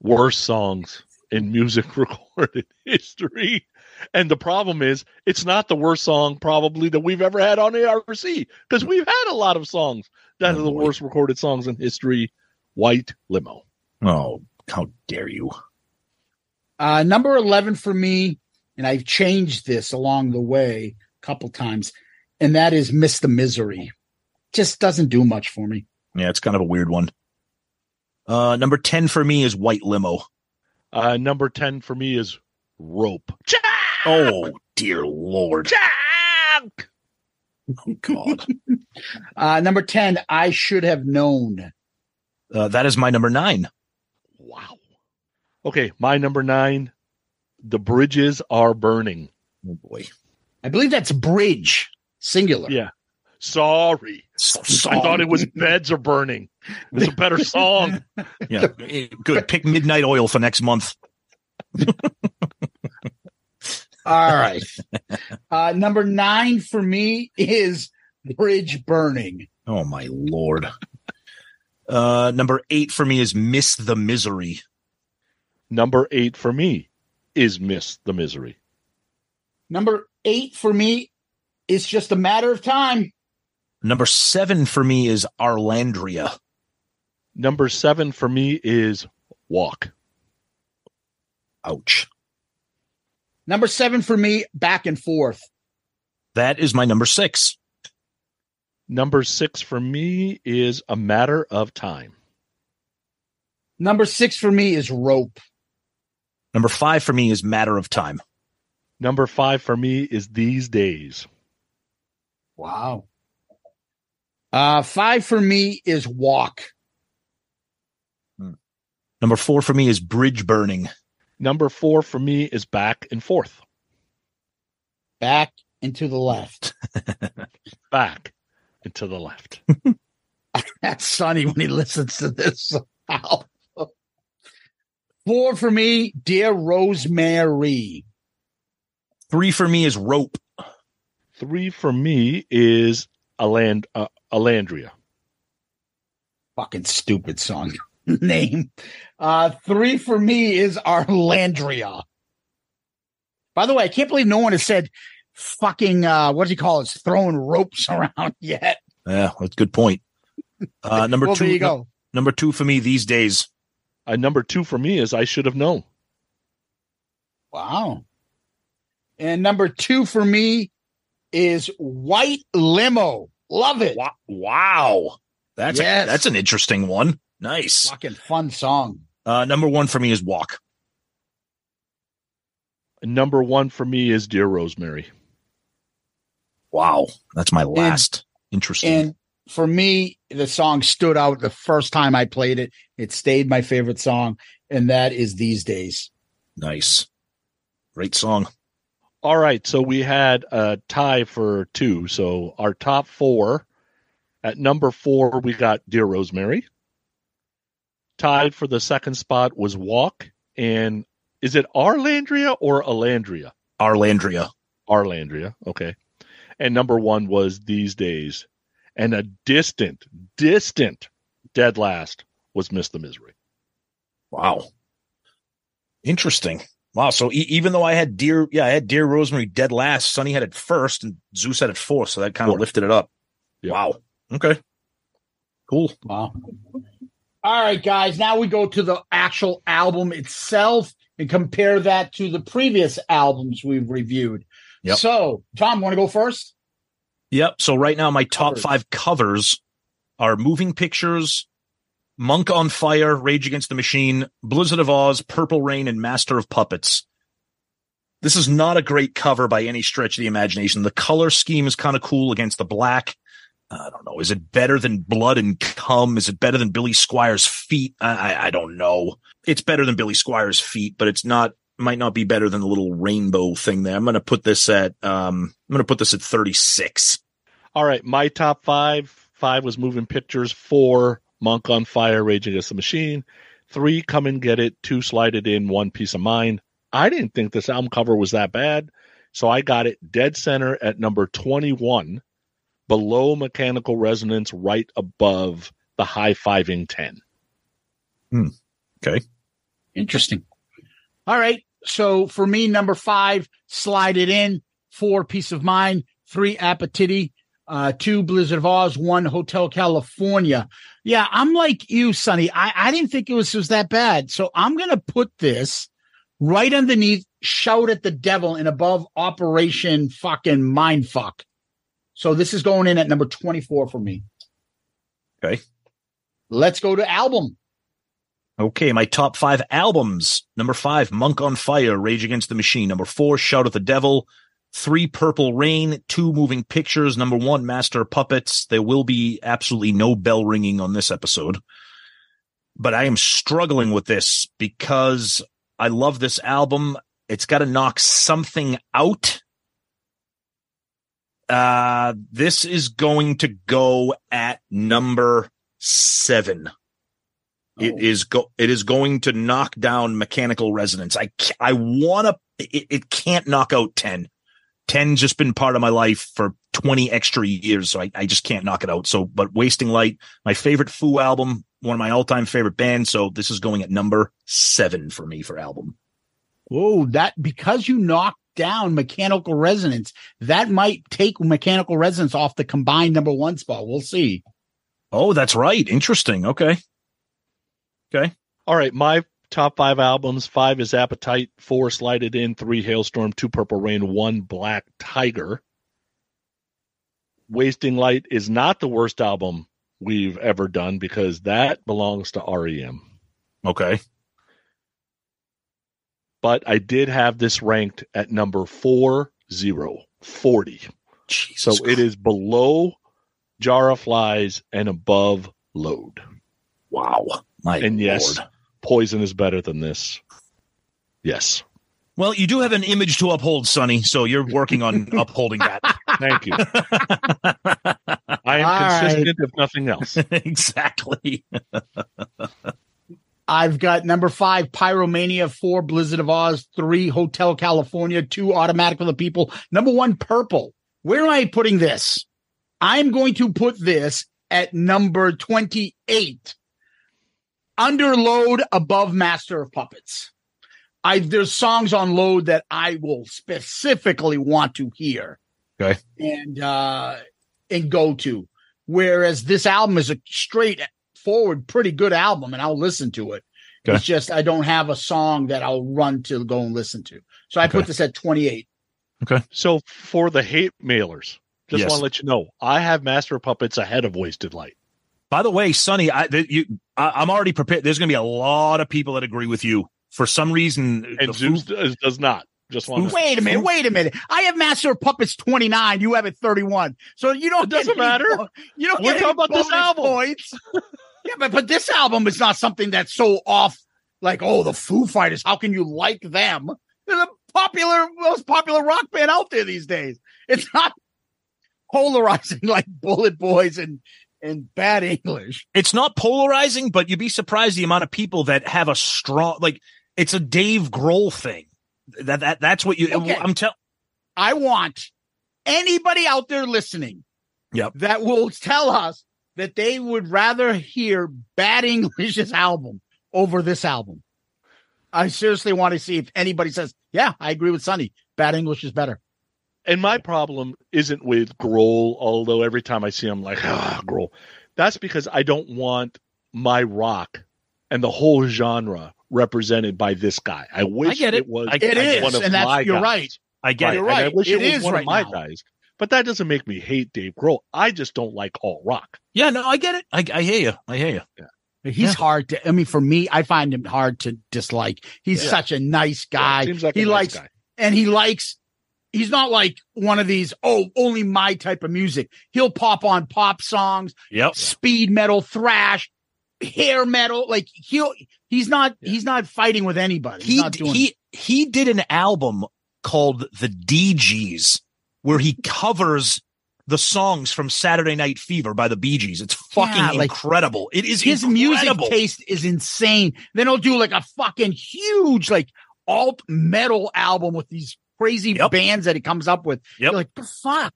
B: worst songs in music recorded history. And the problem is, it's not the worst song probably that we've ever had on ARC because we've had a lot of songs that
C: Oh,
B: are the
C: boy.
B: worst recorded songs in history. White Limo.
C: Oh, how dare you!
D: Uh, number 11 for me, and I've changed this along the way a couple times, and that is Miss the Misery. Just doesn't do much for me.
C: Yeah, it's kind of a weird one. Uh, number 10 for me is White Limo.
B: Uh, number 10 for me is Rope.
C: Oh, dear Lord. Oh, God.
D: Uh, number 10, I should have known.
C: Uh, that is my number nine.
B: Wow. Okay, my number nine, The Bridges Are Burning.
C: Oh, boy.
D: I believe that's Bridge, singular.
B: Yeah. Sorry.
C: So
B: I thought it was Beds Are Burning. It's a better song.
C: Yeah, good. Pick Midnight Oil for next month.
D: All right. Uh, number nine for me is Bridge Burning.
C: Oh, my Lord. Uh, number eight for me is Miss the Misery.
B: Number eight for me is Miss the Misery.
D: Number eight for me is just a matter of time.
C: Number seven for me is Arlandria.
B: Number seven for me is Walk.
C: Ouch.
D: Number seven for me, back and forth.
C: That is my number six.
B: Number six for me is A Matter of Time.
D: Number six for me is rope.
C: Number five for me is Matter of Time.
B: Number five for me is These Days.
D: Wow. Uh, five for me is walk.
C: Number four for me is Bridge Burning.
B: Number four for me is Back and Forth.
D: Back and to the left.
B: Back and to the left.
D: That's Sonny when he listens to this. Four for me, dear Rosemary.
C: Three for me is Rope.
B: Three for me is Aland, uh, Alandria.
D: Fucking stupid song name. Uh, three for me is Arlandria. By the way, I can't believe no one has said fucking, uh, what do you call it? Throwing ropes around yet.
C: Yeah, that's a good point. Uh, number
D: well,
C: two.
D: there you go.
C: Number two for me these days.
B: Uh, number two for me is I Should Have Known.
D: Wow. And number two for me is White Limo. Love it.
C: Wow. wow. That's
D: Yes.
C: a, that's an interesting one. Nice.
D: Fucking fun song.
C: Uh, number one for me is Walk.
B: Number one for me is Dear Rosemary.
C: Wow. That's my last. interesting.
D: And for me, the song stood out the first time I played it. It stayed my favorite song, and that is These Days.
C: nice. Great song.
B: All right, so we had a tie for two. So our top four at number four, we got Dear Rosemary. Tied for the second spot was Walk. And is it Arlandria or Alandria?
C: Arlandria.
B: Arlandria. Okay. And number one was These Days. And a distant, distant dead last was Miss the Misery.
C: Wow. Interesting. Wow. So e- even though I had Dear, yeah, I had Dear Rosemary dead last, Sonny had it first, and Zeus had it fourth. So that kind of lifted it up.
B: Yeah.
C: Wow. Okay. Cool.
D: Wow. All right, guys. Now we go to the actual album itself and compare that to the previous albums we've reviewed.
C: Yep.
D: So, Tom, want to go first?
C: Yep. So right now, my top
D: Covers.
C: five covers are Moving Pictures, Monk on Fire, Rage Against the Machine, Blizzard of Ozz, Purple Rain, and Master of Puppets. This is not a great cover by any stretch of the imagination. The color scheme is kind of cool against the black. I don't know. Is it better than Blood and Cum? Is it better than Billy Squier's Feet? I, I, I don't know. It's better than Billy Squier's Feet, but it's not. Might not be better than the little rainbow thing there. I'm going to put this at. Um, I'm going to put this at 36.
B: All right, my top five. Five was Moving Pictures. Four, Monk on Fire, Rage Against the Machine. Three, Come and Get It. Two, Slide It In. One, Piece of Mind. I didn't think this album cover was that bad, so I got it dead center at number 21, below Mechanical Resonance, right above the high fiving 10. Hmm. Okay.
D: Interesting. All right. So for me, number five, slide it in. Four, piece of mind. Three, appetite. Uh, two, Blizzard of Ozz. One, Hotel California. Yeah, I'm like you, Sonny. I, I didn't think it was, was that bad. So I'm going to put this right underneath Shout at the Devil and above Operation fucking Mindfuck. So this is going in at number 24 for me.
C: Okay.
D: Let's go to album.
C: Okay, my top five albums. Number five, Monk on Fire, Rage Against the Machine. Number four, Shout at the Devil. Three, Purple Rain. Two, Moving Pictures. Number one, Master Puppets. There will be absolutely no bell ringing on this episode. But I am struggling with this because I love this album. It's got to knock something out. Uh, this is going to go at number seven. It
D: Oh.
C: is go. It is going to knock down mechanical resonance. I I want to. It, it can't knock out ten. 10's just been part of my life for 20 extra years, so I, I just can't knock it out. So, but Wasting Light, my favorite Foo album, one of my all-time favorite bands. So this is going at number seven for me for album.
D: Whoa, that because you knocked down mechanical resonance, that might take mechanical resonance off the combined number one spot. We'll see.
C: Oh, that's right. Interesting. Okay. Okay.
B: All right, my top five albums. Five is Appetite. Four, Slide It In. Three, Halestorm. Two, Purple Rain. One, Black Tiger. Wasting Light is not the worst album we've ever done because that belongs to REM.
C: Okay.
B: But I did have this ranked at number four zero forty.
C: Jesus
B: So it is below Jar of Flies and above Load.
C: Wow. My
B: And yes,
C: Lord.
B: Poison is better than this. Yes.
C: Well, you do have an image to uphold, Sonny. So you're working on upholding that.
B: Thank you. I am
D: All right.
B: consistent, if nothing else.
C: exactly.
D: I've got number five, Pyromania, four, Blizzard of Ozz, three, Hotel California, two, Automatic for the People, number one, Purple. Where am I putting this? I'm going to put this at number 28. Under load above Master of Puppets. I there's songs on load that I will specifically want to hear.
C: Okay.
D: And uh and go to. Whereas this album is a straight forward, pretty good album, and I'll listen to it.
C: Okay.
D: It's just I don't have a song that I'll run to go and listen to. So I
C: Okay.
D: put this at 28.
B: okay So for the hate mailers, just
C: Yes.
B: want to let you know, I have Master of Puppets ahead of Wasted Light.
C: By the way, Sonny, I, th- you, I, I'm already prepared. There's going to be a lot of people that agree with you. For some reason,
B: And
C: the
B: Zeus
C: Foo-
B: does, does not. Just want to
D: Wait a minute, wait a minute. I have Master of Puppets 29. You have it 31. So you don't
B: It doesn't
D: any
B: matter.
D: bo- You don't
B: We're talking about this
D: bonus
B: album.
D: Points. yeah, but but this album is not something that's so off. Like, oh, the Foo Fighters. How can you like them? They're the popular, most popular rock band out there these days. It's not polarizing like Bullet Boys and and Bad English.
C: it's not polarizing, but you'd be surprised the amount of people that have a strong, like, it's a Dave Grohl thing. That, that, that's what you,
D: Okay.
C: I'm telling,
D: I want anybody out there listening
C: Yep.
D: that will tell us that they would rather hear Bad English's album over this album. I seriously want to see if anybody says, "Yeah, I agree with Sonny. Bad English is better."
B: And my problem isn't with Grohl, although every time I see him, like, ah, Grohl. That's because I don't want my rock and the whole genre represented by this guy. I wish
C: get it.
B: was
C: I-
D: It
C: I
D: is,
B: one of
D: and that's
B: my
D: you're
B: guys.
D: right.
C: I get
D: You're
C: it.
B: And I
D: right.
B: wish
D: It
B: it, was
D: is
B: one
D: right
B: of my
D: now.
B: guys. But that doesn't make me hate Dave Grohl. I just don't like all rock.
C: Yeah, no, I get it. I, I hear you. I hear you. Yeah.
D: He's
C: Yeah.
D: hard to. I mean, for me, I find him hard to dislike. He's
B: Yeah.
D: such a nice guy.
B: seems like a
D: he
B: nice
D: likes,
B: guy.
D: and he likes. He's not like one of these. Oh, only my type of music. He'll pop on pop songs,
C: Yep.
D: speed metal, thrash, hair metal. Like he'll. He's not. He's not fighting with anybody. He's
C: He
D: not doing.
C: he he did an album called The Dee Gees where he covers the songs from Saturday Night Fever by the Bee Gees. It's fucking
D: Yeah, like,
C: incredible. It is
D: his music taste is insane. Then he'll do like a fucking huge like alt metal album with these crazy
C: Yep.
D: bands that he comes up with.
C: Yep.
D: You're like, the fuck.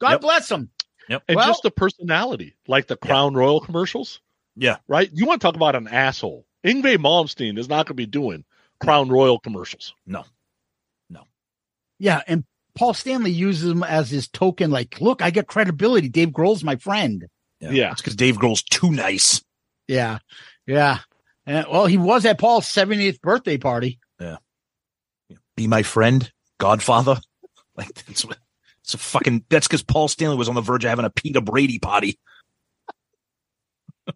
D: God
C: Yep.
D: bless him.
B: And
D: Well-
B: just the personality, like the Crown Royal commercials.
C: Yeah.
B: Right? You want to talk about an asshole. Yngwie Malmsteen is not going to be doing Crown Royal commercials. No. No.
D: Yeah, and Paul Stanley uses him as his token. Like, look, I get credibility. Dave Grohl's my friend.
B: Yeah.
C: It's because Dave Grohl's too nice.
D: Yeah, yeah. And, well, he was at Paul's 70th birthday party. Yeah.
C: Be my friend, Godfather. Like that's it's a fucking that's because Paul Stanley was on the verge of having a Peter Brady party.
D: All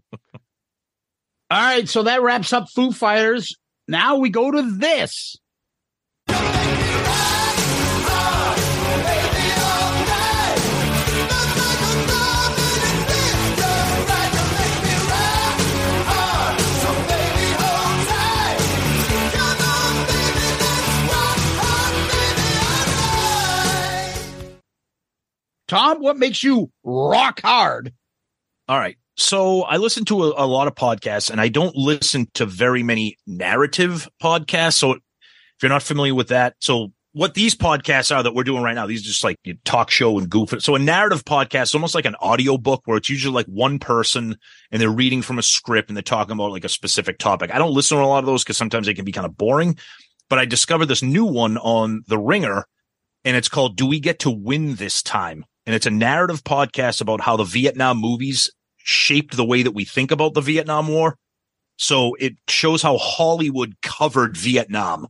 D: right, so that wraps up Foo Fighters. Now we go to this. Tom, what makes you rock hard?
C: All right. So I listen to a, a lot of podcasts and I don't listen to very many narrative podcasts. So if you're not familiar with that, so what these podcasts are that we're doing right now, these are just like talk show and goof. So a narrative podcast is almost like an audio book where it's usually like one person and they're reading from a script and they're talking about like a specific topic. I don't listen to a lot of those because sometimes they can be kind of boring, but I discovered this new one on the ringer and it's called Do We Get to Win This Time? And it's a narrative podcast about how the Vietnam movies shaped the way that we think about the Vietnam War. So it shows how Hollywood covered Vietnam.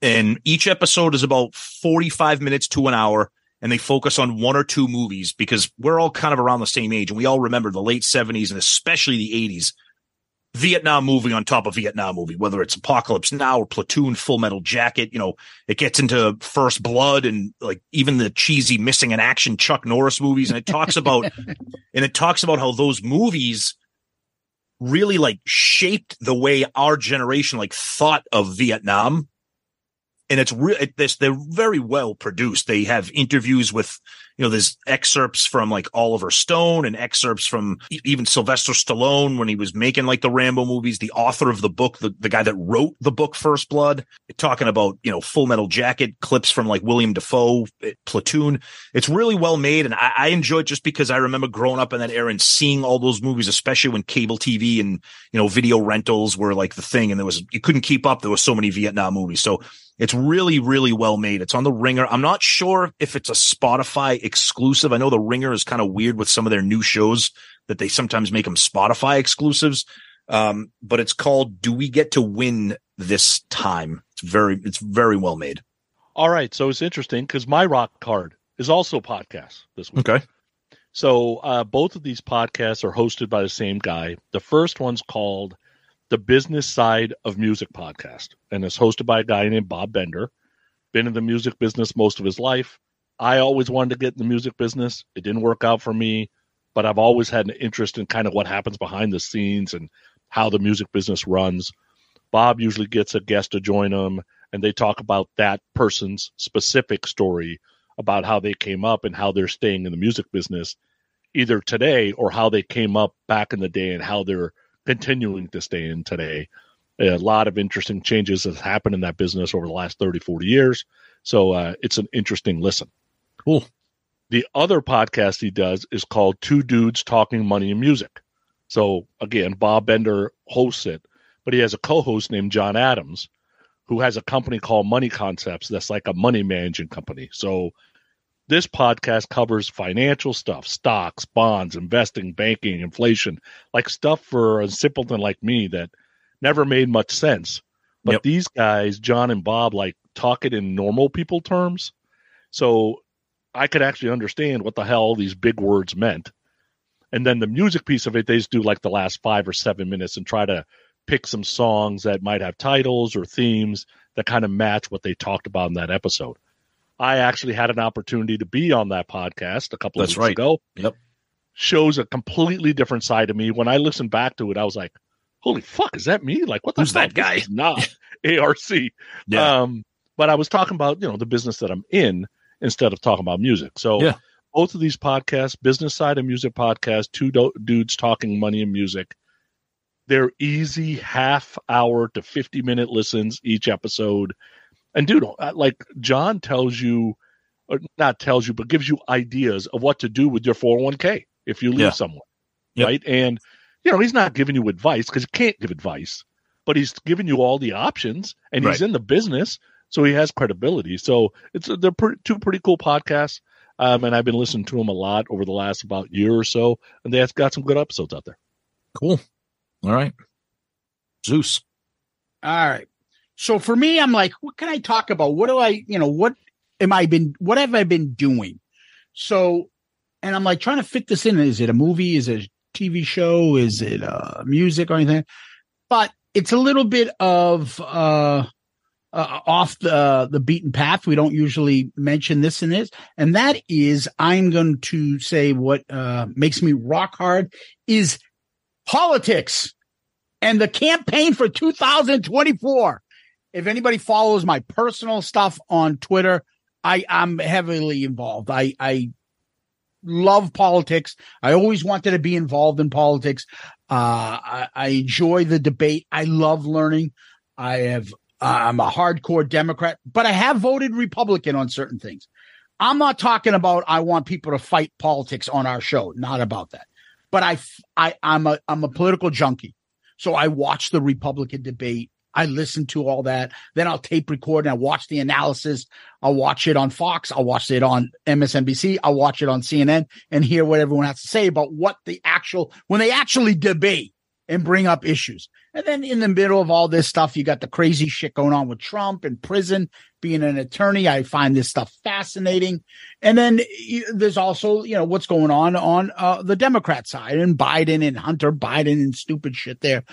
C: And each episode is about 45 minutes to an hour. And they focus on one or two movies because we're all kind of around the same age. And we all remember the late 70s and especially the 80s. Vietnam movie on top of Vietnam movie, whether it's Apocalypse Now or Platoon, Full Metal Jacket, you know, it gets into First Blood and like even the cheesy missing in action Chuck Norris movies. And it talks about, and it talks about how those movies really like shaped the way our generation like thought of Vietnam. And it's real. It, this they're very well produced. They have interviews with, you know, there's excerpts from like Oliver Stone and excerpts from even Sylvester Stallone when he was making like the Rambo movies. The author of the book, the, the guy that wrote the book First Blood, talking about you know Full Metal Jacket clips from like William Defoe, eh, Platoon. It's really well made, and I, I enjoy it just because I remember growing up in that era and seeing all those movies, especially when cable TV and you know video rentals were like the thing, and there was you couldn't keep up. There were so many Vietnam movies, so it's really really well made. It's on the Ringer. I'm not sure if it's a Spotify exclusive. I know the Ringer is kind of weird with some of their new shows that they sometimes make them Spotify exclusives. Um, but it's called "Do We Get to Win This Time?" It's very it's very well made.
B: All right. So it's interesting because my rock card is also podcast this week.
C: Okay.
B: So uh, both of these podcasts are hosted by the same guy. The first one's called the Business Side of Music podcast, and it's hosted by a guy named Bob Bender. Been in the music business most of his life. I always wanted to get in the music business. It didn't work out for me, but I've always had an interest in kind of what happens behind the scenes and how the music business runs. Bob usually gets a guest to join him, and they talk about that person's specific story about how they came up and how they're staying in the music business either today or how they came up back in the day and how they're continuing to stay in today. A lot of interesting changes have happened in that business over the last 30, 40 years. So uh, it's an interesting listen.
C: Cool.
B: The other podcast he does is called Two Dudes Talking Money and Music. So again, Bob Bender hosts it, but he has a co host named John Adams. who has a company called Money Concepts that's like a money managing company. So this podcast covers financial stuff, stocks, bonds, investing, banking, inflation, like stuff for a simpleton like me that never made much sense. But
C: Yep.
B: these guys, John and Bob, like talk it in normal people terms. So I could actually understand what the hell all these big words meant. And then the music piece of it, they just do like the last five or seven minutes and try to pick some songs that might have titles or themes that kind of match what they talked about in that episode. I actually had an opportunity to be on that podcast a couple of
C: That's
B: weeks
C: right.
B: ago.
C: Yep.
B: Shows a completely different side of me. When I listened back to it, I was like, "Holy fuck, is that me? Like, what the
C: Who's
B: fuck?
C: that guy?"
B: Not ARC."
C: Yeah.
B: Um, but I was talking about you know the business that I'm in instead of talking about music. So
C: Yeah.
B: both of these podcasts, business side and music podcast, two do- dudes talking money and music. They're easy half hour to 50 minute listens each episode. And dude, uh, like John tells you, or not tells you, but gives you ideas of what to do with your 401k if you leave
C: Yeah.
B: someone.
C: Yep.
B: Right. And, you know, he's not giving you advice because he can't give advice, but he's giving you all the options and he's
C: Right.
B: in the business. So he has credibility. So it's they're pre- two pretty cool podcasts. Um, and I've been listening to them a lot over the last about year or so, and they've got some good episodes out there.
C: Cool. All right. Zeus.
D: All right. So for me, I'm like, what can I talk about? What do I, you know, what am I been, what have I been doing? So, and I'm like trying to fit this in. Is it a movie? Is it a TV show? Is it uh music or anything? But it's a little bit of, uh, uh, off the the beaten path. We don't usually mention this and this, and that is I'm going to say what uh, makes me rock hard is politics and the campaign for 2024. If anybody follows my personal stuff on Twitter, I I'm heavily involved. I I love politics. I always wanted to be involved in politics. Uh, I, I enjoy the debate. I love learning. I have Uh, I'm a hardcore Democrat, but I have voted Republican on certain things. I'm not talking about I want people to fight politics on our show. Not about that. But I I I'm a I'm a political junkie. So I watch the Republican debate. I listen to all that. Then I'll tape record and I watch the analysis. I'll watch it on Fox. I'll watch it on MSNBC. I'll watch it on CNN and hear what everyone has to say about what the actual, when they actually debate and bring up issues. And then in the middle of all this stuff, you got the crazy shit going on with Trump in prison, being an attorney. I find this stuff fascinating. And then there's also, you know, what's going on on uh, the Democrat side and Biden and Hunter Biden and stupid shit there.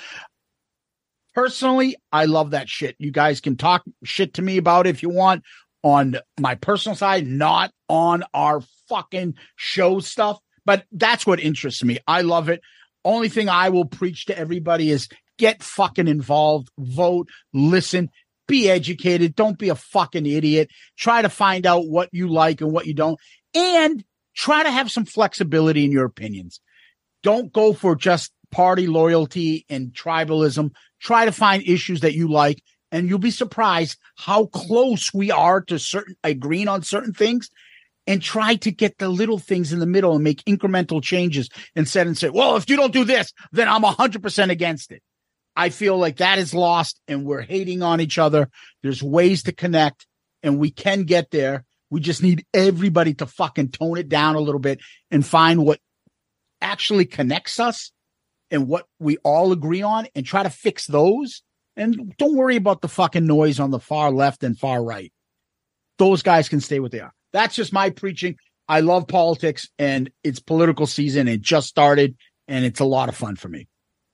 D: Personally, I love that shit. You guys can talk shit to me about if you want on my personal side, not on our fucking show stuff. But that's what interests me. I love it. Only thing I will preach to everybody is get fucking involved, vote, listen, be educated. Don't be a fucking idiot. Try to find out what you like and what you don't, and try to have some flexibility in your opinions. Don't go for just party loyalty and tribalism. Try to find issues that you like, and you'll be surprised how close we are to certain agreeing on certain things and try to get the little things in the middle and make incremental changes instead and say, well, if you don't do this, then I'm 100% against it. I feel like that is lost and we're hating on each other. There's ways to connect and we can get there. We just need everybody to fucking tone it down a little bit and find what actually connects us and what we all agree on and try to fix those. And don't worry about the fucking noise on the far left and far right. Those guys can stay what they are. That's just my preaching. I love politics and it's political season. It just started and it's a lot of fun for me.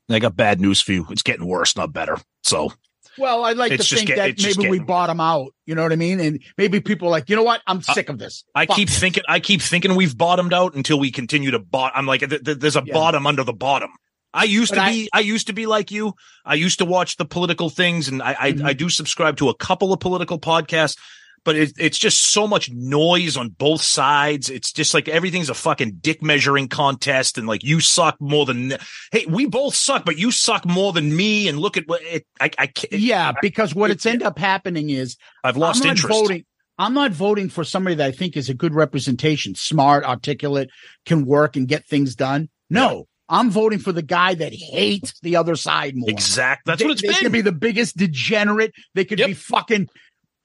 C: I got bad news for you. It's getting worse, not better. So
D: Well, I'd like to think
C: get-
D: that maybe we
C: getting-
D: bottom out. You know what I mean? And maybe people are like, you know what? I'm sick of this.
C: I
D: Fuck
C: keep
D: this.
C: thinking, I keep thinking we've bottomed out until we continue to bot. I'm like, th- th- there's a
D: Yeah.
C: bottom under the bottom. I used
D: But
C: to be, I used to be like you. I used to watch the political things, and I, I,
D: Mhm.
C: I do subscribe to a couple of political podcasts. But it, it's just so much noise on both sides. It's just like everything's a fucking dick measuring contest, and like you suck more than. Hey, we both suck, but you suck more than me. And look at what it. I, I can't.
D: Yeah, because what
C: it-
D: it's end up happening is
C: I've lost interest.
D: voting. I'm not voting for somebody that I think is a good representation, smart, articulate, can work and get things done. No, I'm voting for the guy that hates the other side more.
C: Exact. That's
D: they,
C: what it's
D: they
C: been.
D: could be the biggest degenerate. They could
C: Yep.
D: be fucking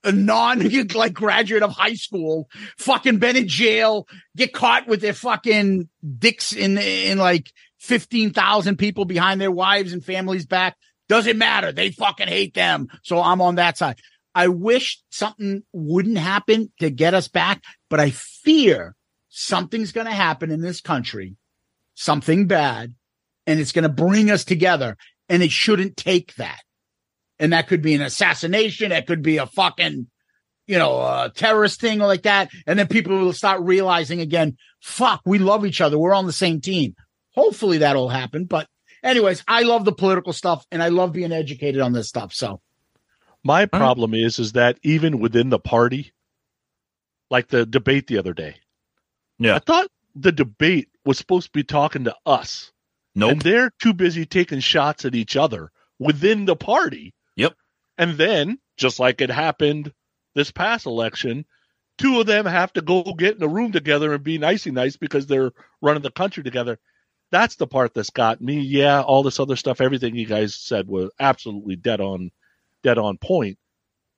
D: a non like graduate of high school, fucking been in jail, get caught with their fucking dicks in in like fifteen thousand people behind their wives and families back. Doesn't matter. They fucking hate them. So I'm on that side. I wish something wouldn't happen to get us back, but I fear something's going to happen in this country, something bad, and it's going to bring us together. And it shouldn't take that. And that could be an assassination. It could be a fucking, you know, a terrorist thing like that. And then people will start realizing again, fuck, we love each other. We're on the same team. Hopefully that'll happen. But anyways, I love the political stuff and I love being educated on this stuff. So
B: My problem is is that even within the party, like the debate the other day,
C: Yeah.
B: I thought the debate was supposed to be talking to us.
C: Nope.
B: And they're too busy taking shots at each other within the party.
C: Yep.
B: And then, just like it happened this past election, two of them have to go get in a room together and be nicey nice because they're running the country together. That's the part that's got me. Yeah, all this other stuff, everything you guys said was absolutely dead on, dead on point.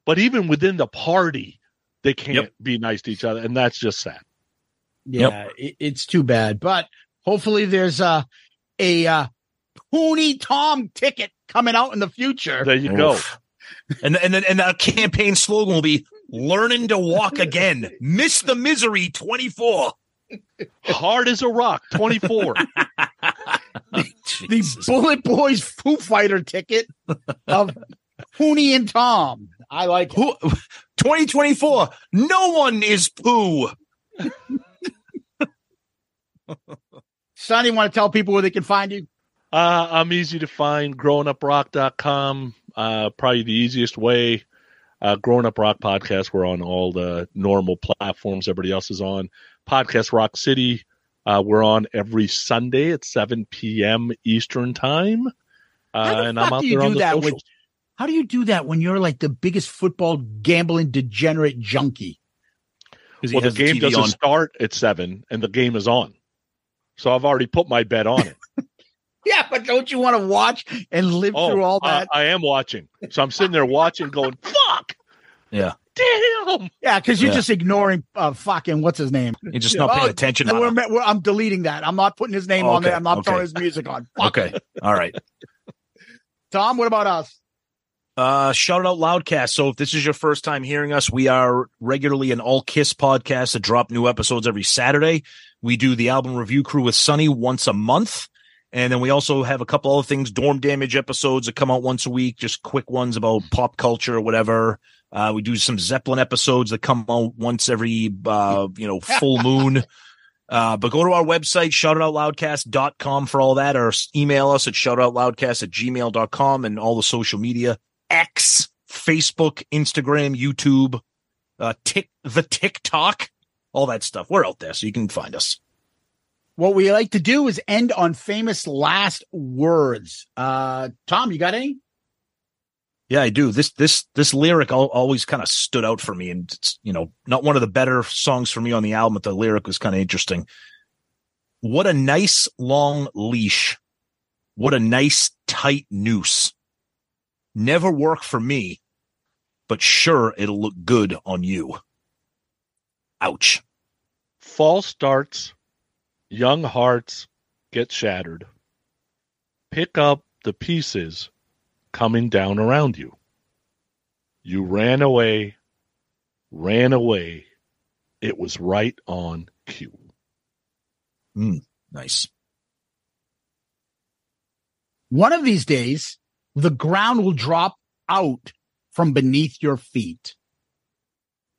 B: But even within the party, they can't
C: Yep.
B: be nice to each other, and that's just sad.
D: yeah, it, it's too bad. But hopefully there's a, a, uh, Pooney Tom ticket coming out in the future.
B: There you go.
C: Oof. And and then and our campaign slogan will be "Learning to walk again." Miss the misery. Twenty four.
B: Hard as a rock, twenty four.
D: the Bullet Boys Foo Fighter ticket of Pooney and Tom. I like it.
C: Who? Twenty twenty four. No one is poo.
D: Sonny, want to tell people where they can find you?
B: Uh, I'm easy to find. Growinguprock.com. Uh, probably the easiest way. Uh, Growing Up Rock podcast. We're on all the normal platforms everybody else is on. Podcast Rock City. Uh, we're on every Sunday at 7 p.m. Eastern time. Uh, and I'm out there on the
D: that with- How do you do that when you're like the biggest football gambling degenerate junkie?
B: Well, the
C: has the
B: game doesn't
C: on.
B: start at 7, and the game is on. So I've already put my bet on it.
D: Yeah, but don't you want to watch and live
B: oh,
D: through all that?
B: I am watching. So I'm sitting there watching, going, fuck.
C: Yeah.
B: Damn.
D: yeah, because you're
C: Yeah.
D: just ignoring uh, fucking what's his name.
C: You're just not paying
D: Oh,
C: attention.
D: No, we're, we're- I'm deleting that. I'm not putting his name on
C: Okay,
D: there. I'm not
C: okay.
D: throwing his music on. Fuck.
C: Okay. All right.
D: Tom, what about us?
C: Uh, shout out Loudcast. So if this is your first time hearing us, we are regularly an all Kiss podcast that drop new episodes every Saturday. We do the album review crew with Sunny once a month. And then we also have a couple other things, dorm damage episodes that come out once a week, just quick ones about pop culture or whatever. Uh, we do some Zeppelin episodes that come out once every, uh, you know, full moon. Uh, but go to our website, shoutoutloudcast.com for all that, or email us at shoutoutloudcast at gmail.com and all the social media. X, Facebook, Instagram, YouTube, uh, tick, the TikTok, all that stuff. We're out there, so you can find us.
D: What we like to do is end on famous last words. Uh, Tom, you got any?
C: Yeah, I do. This this this lyric always kind of stood out for me, and it's you know not one of the better songs for me on the album, but the lyric was kind of interesting. What a nice long leash. What a nice tight noose. Never work for me, but sure it'll look good on you. Ouch.
B: False starts, young hearts get shattered. Pick up the pieces coming down around you. You ran away, ran away. It was right on cue.
C: Hmm, nice.
D: One of these days, the ground will drop out from beneath your feet.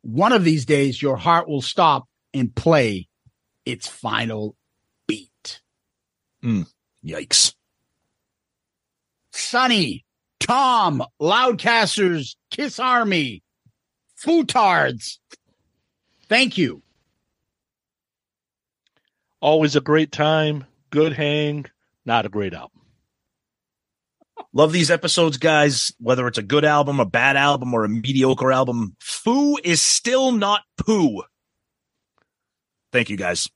D: One of these days, your heart will stop and play its final. Mm.
C: Yikes.
D: Sonny, Tom, Loudcasters, Kiss Army, Futards. Thank you.
B: Always a great time, good hang, not a great album.
C: Love these episodes, guys. Whether it's a good album, a bad album, or a mediocre album, foo is still not poo. Thank you, guys.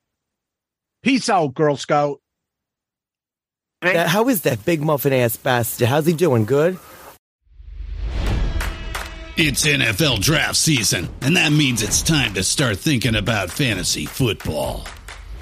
D: Peace out, Girl Scout.
I: That- how is that big muffin ass bastard? How's he doing? Good?
F: It's NFL draft season, and that means it's time to start thinking about fantasy football.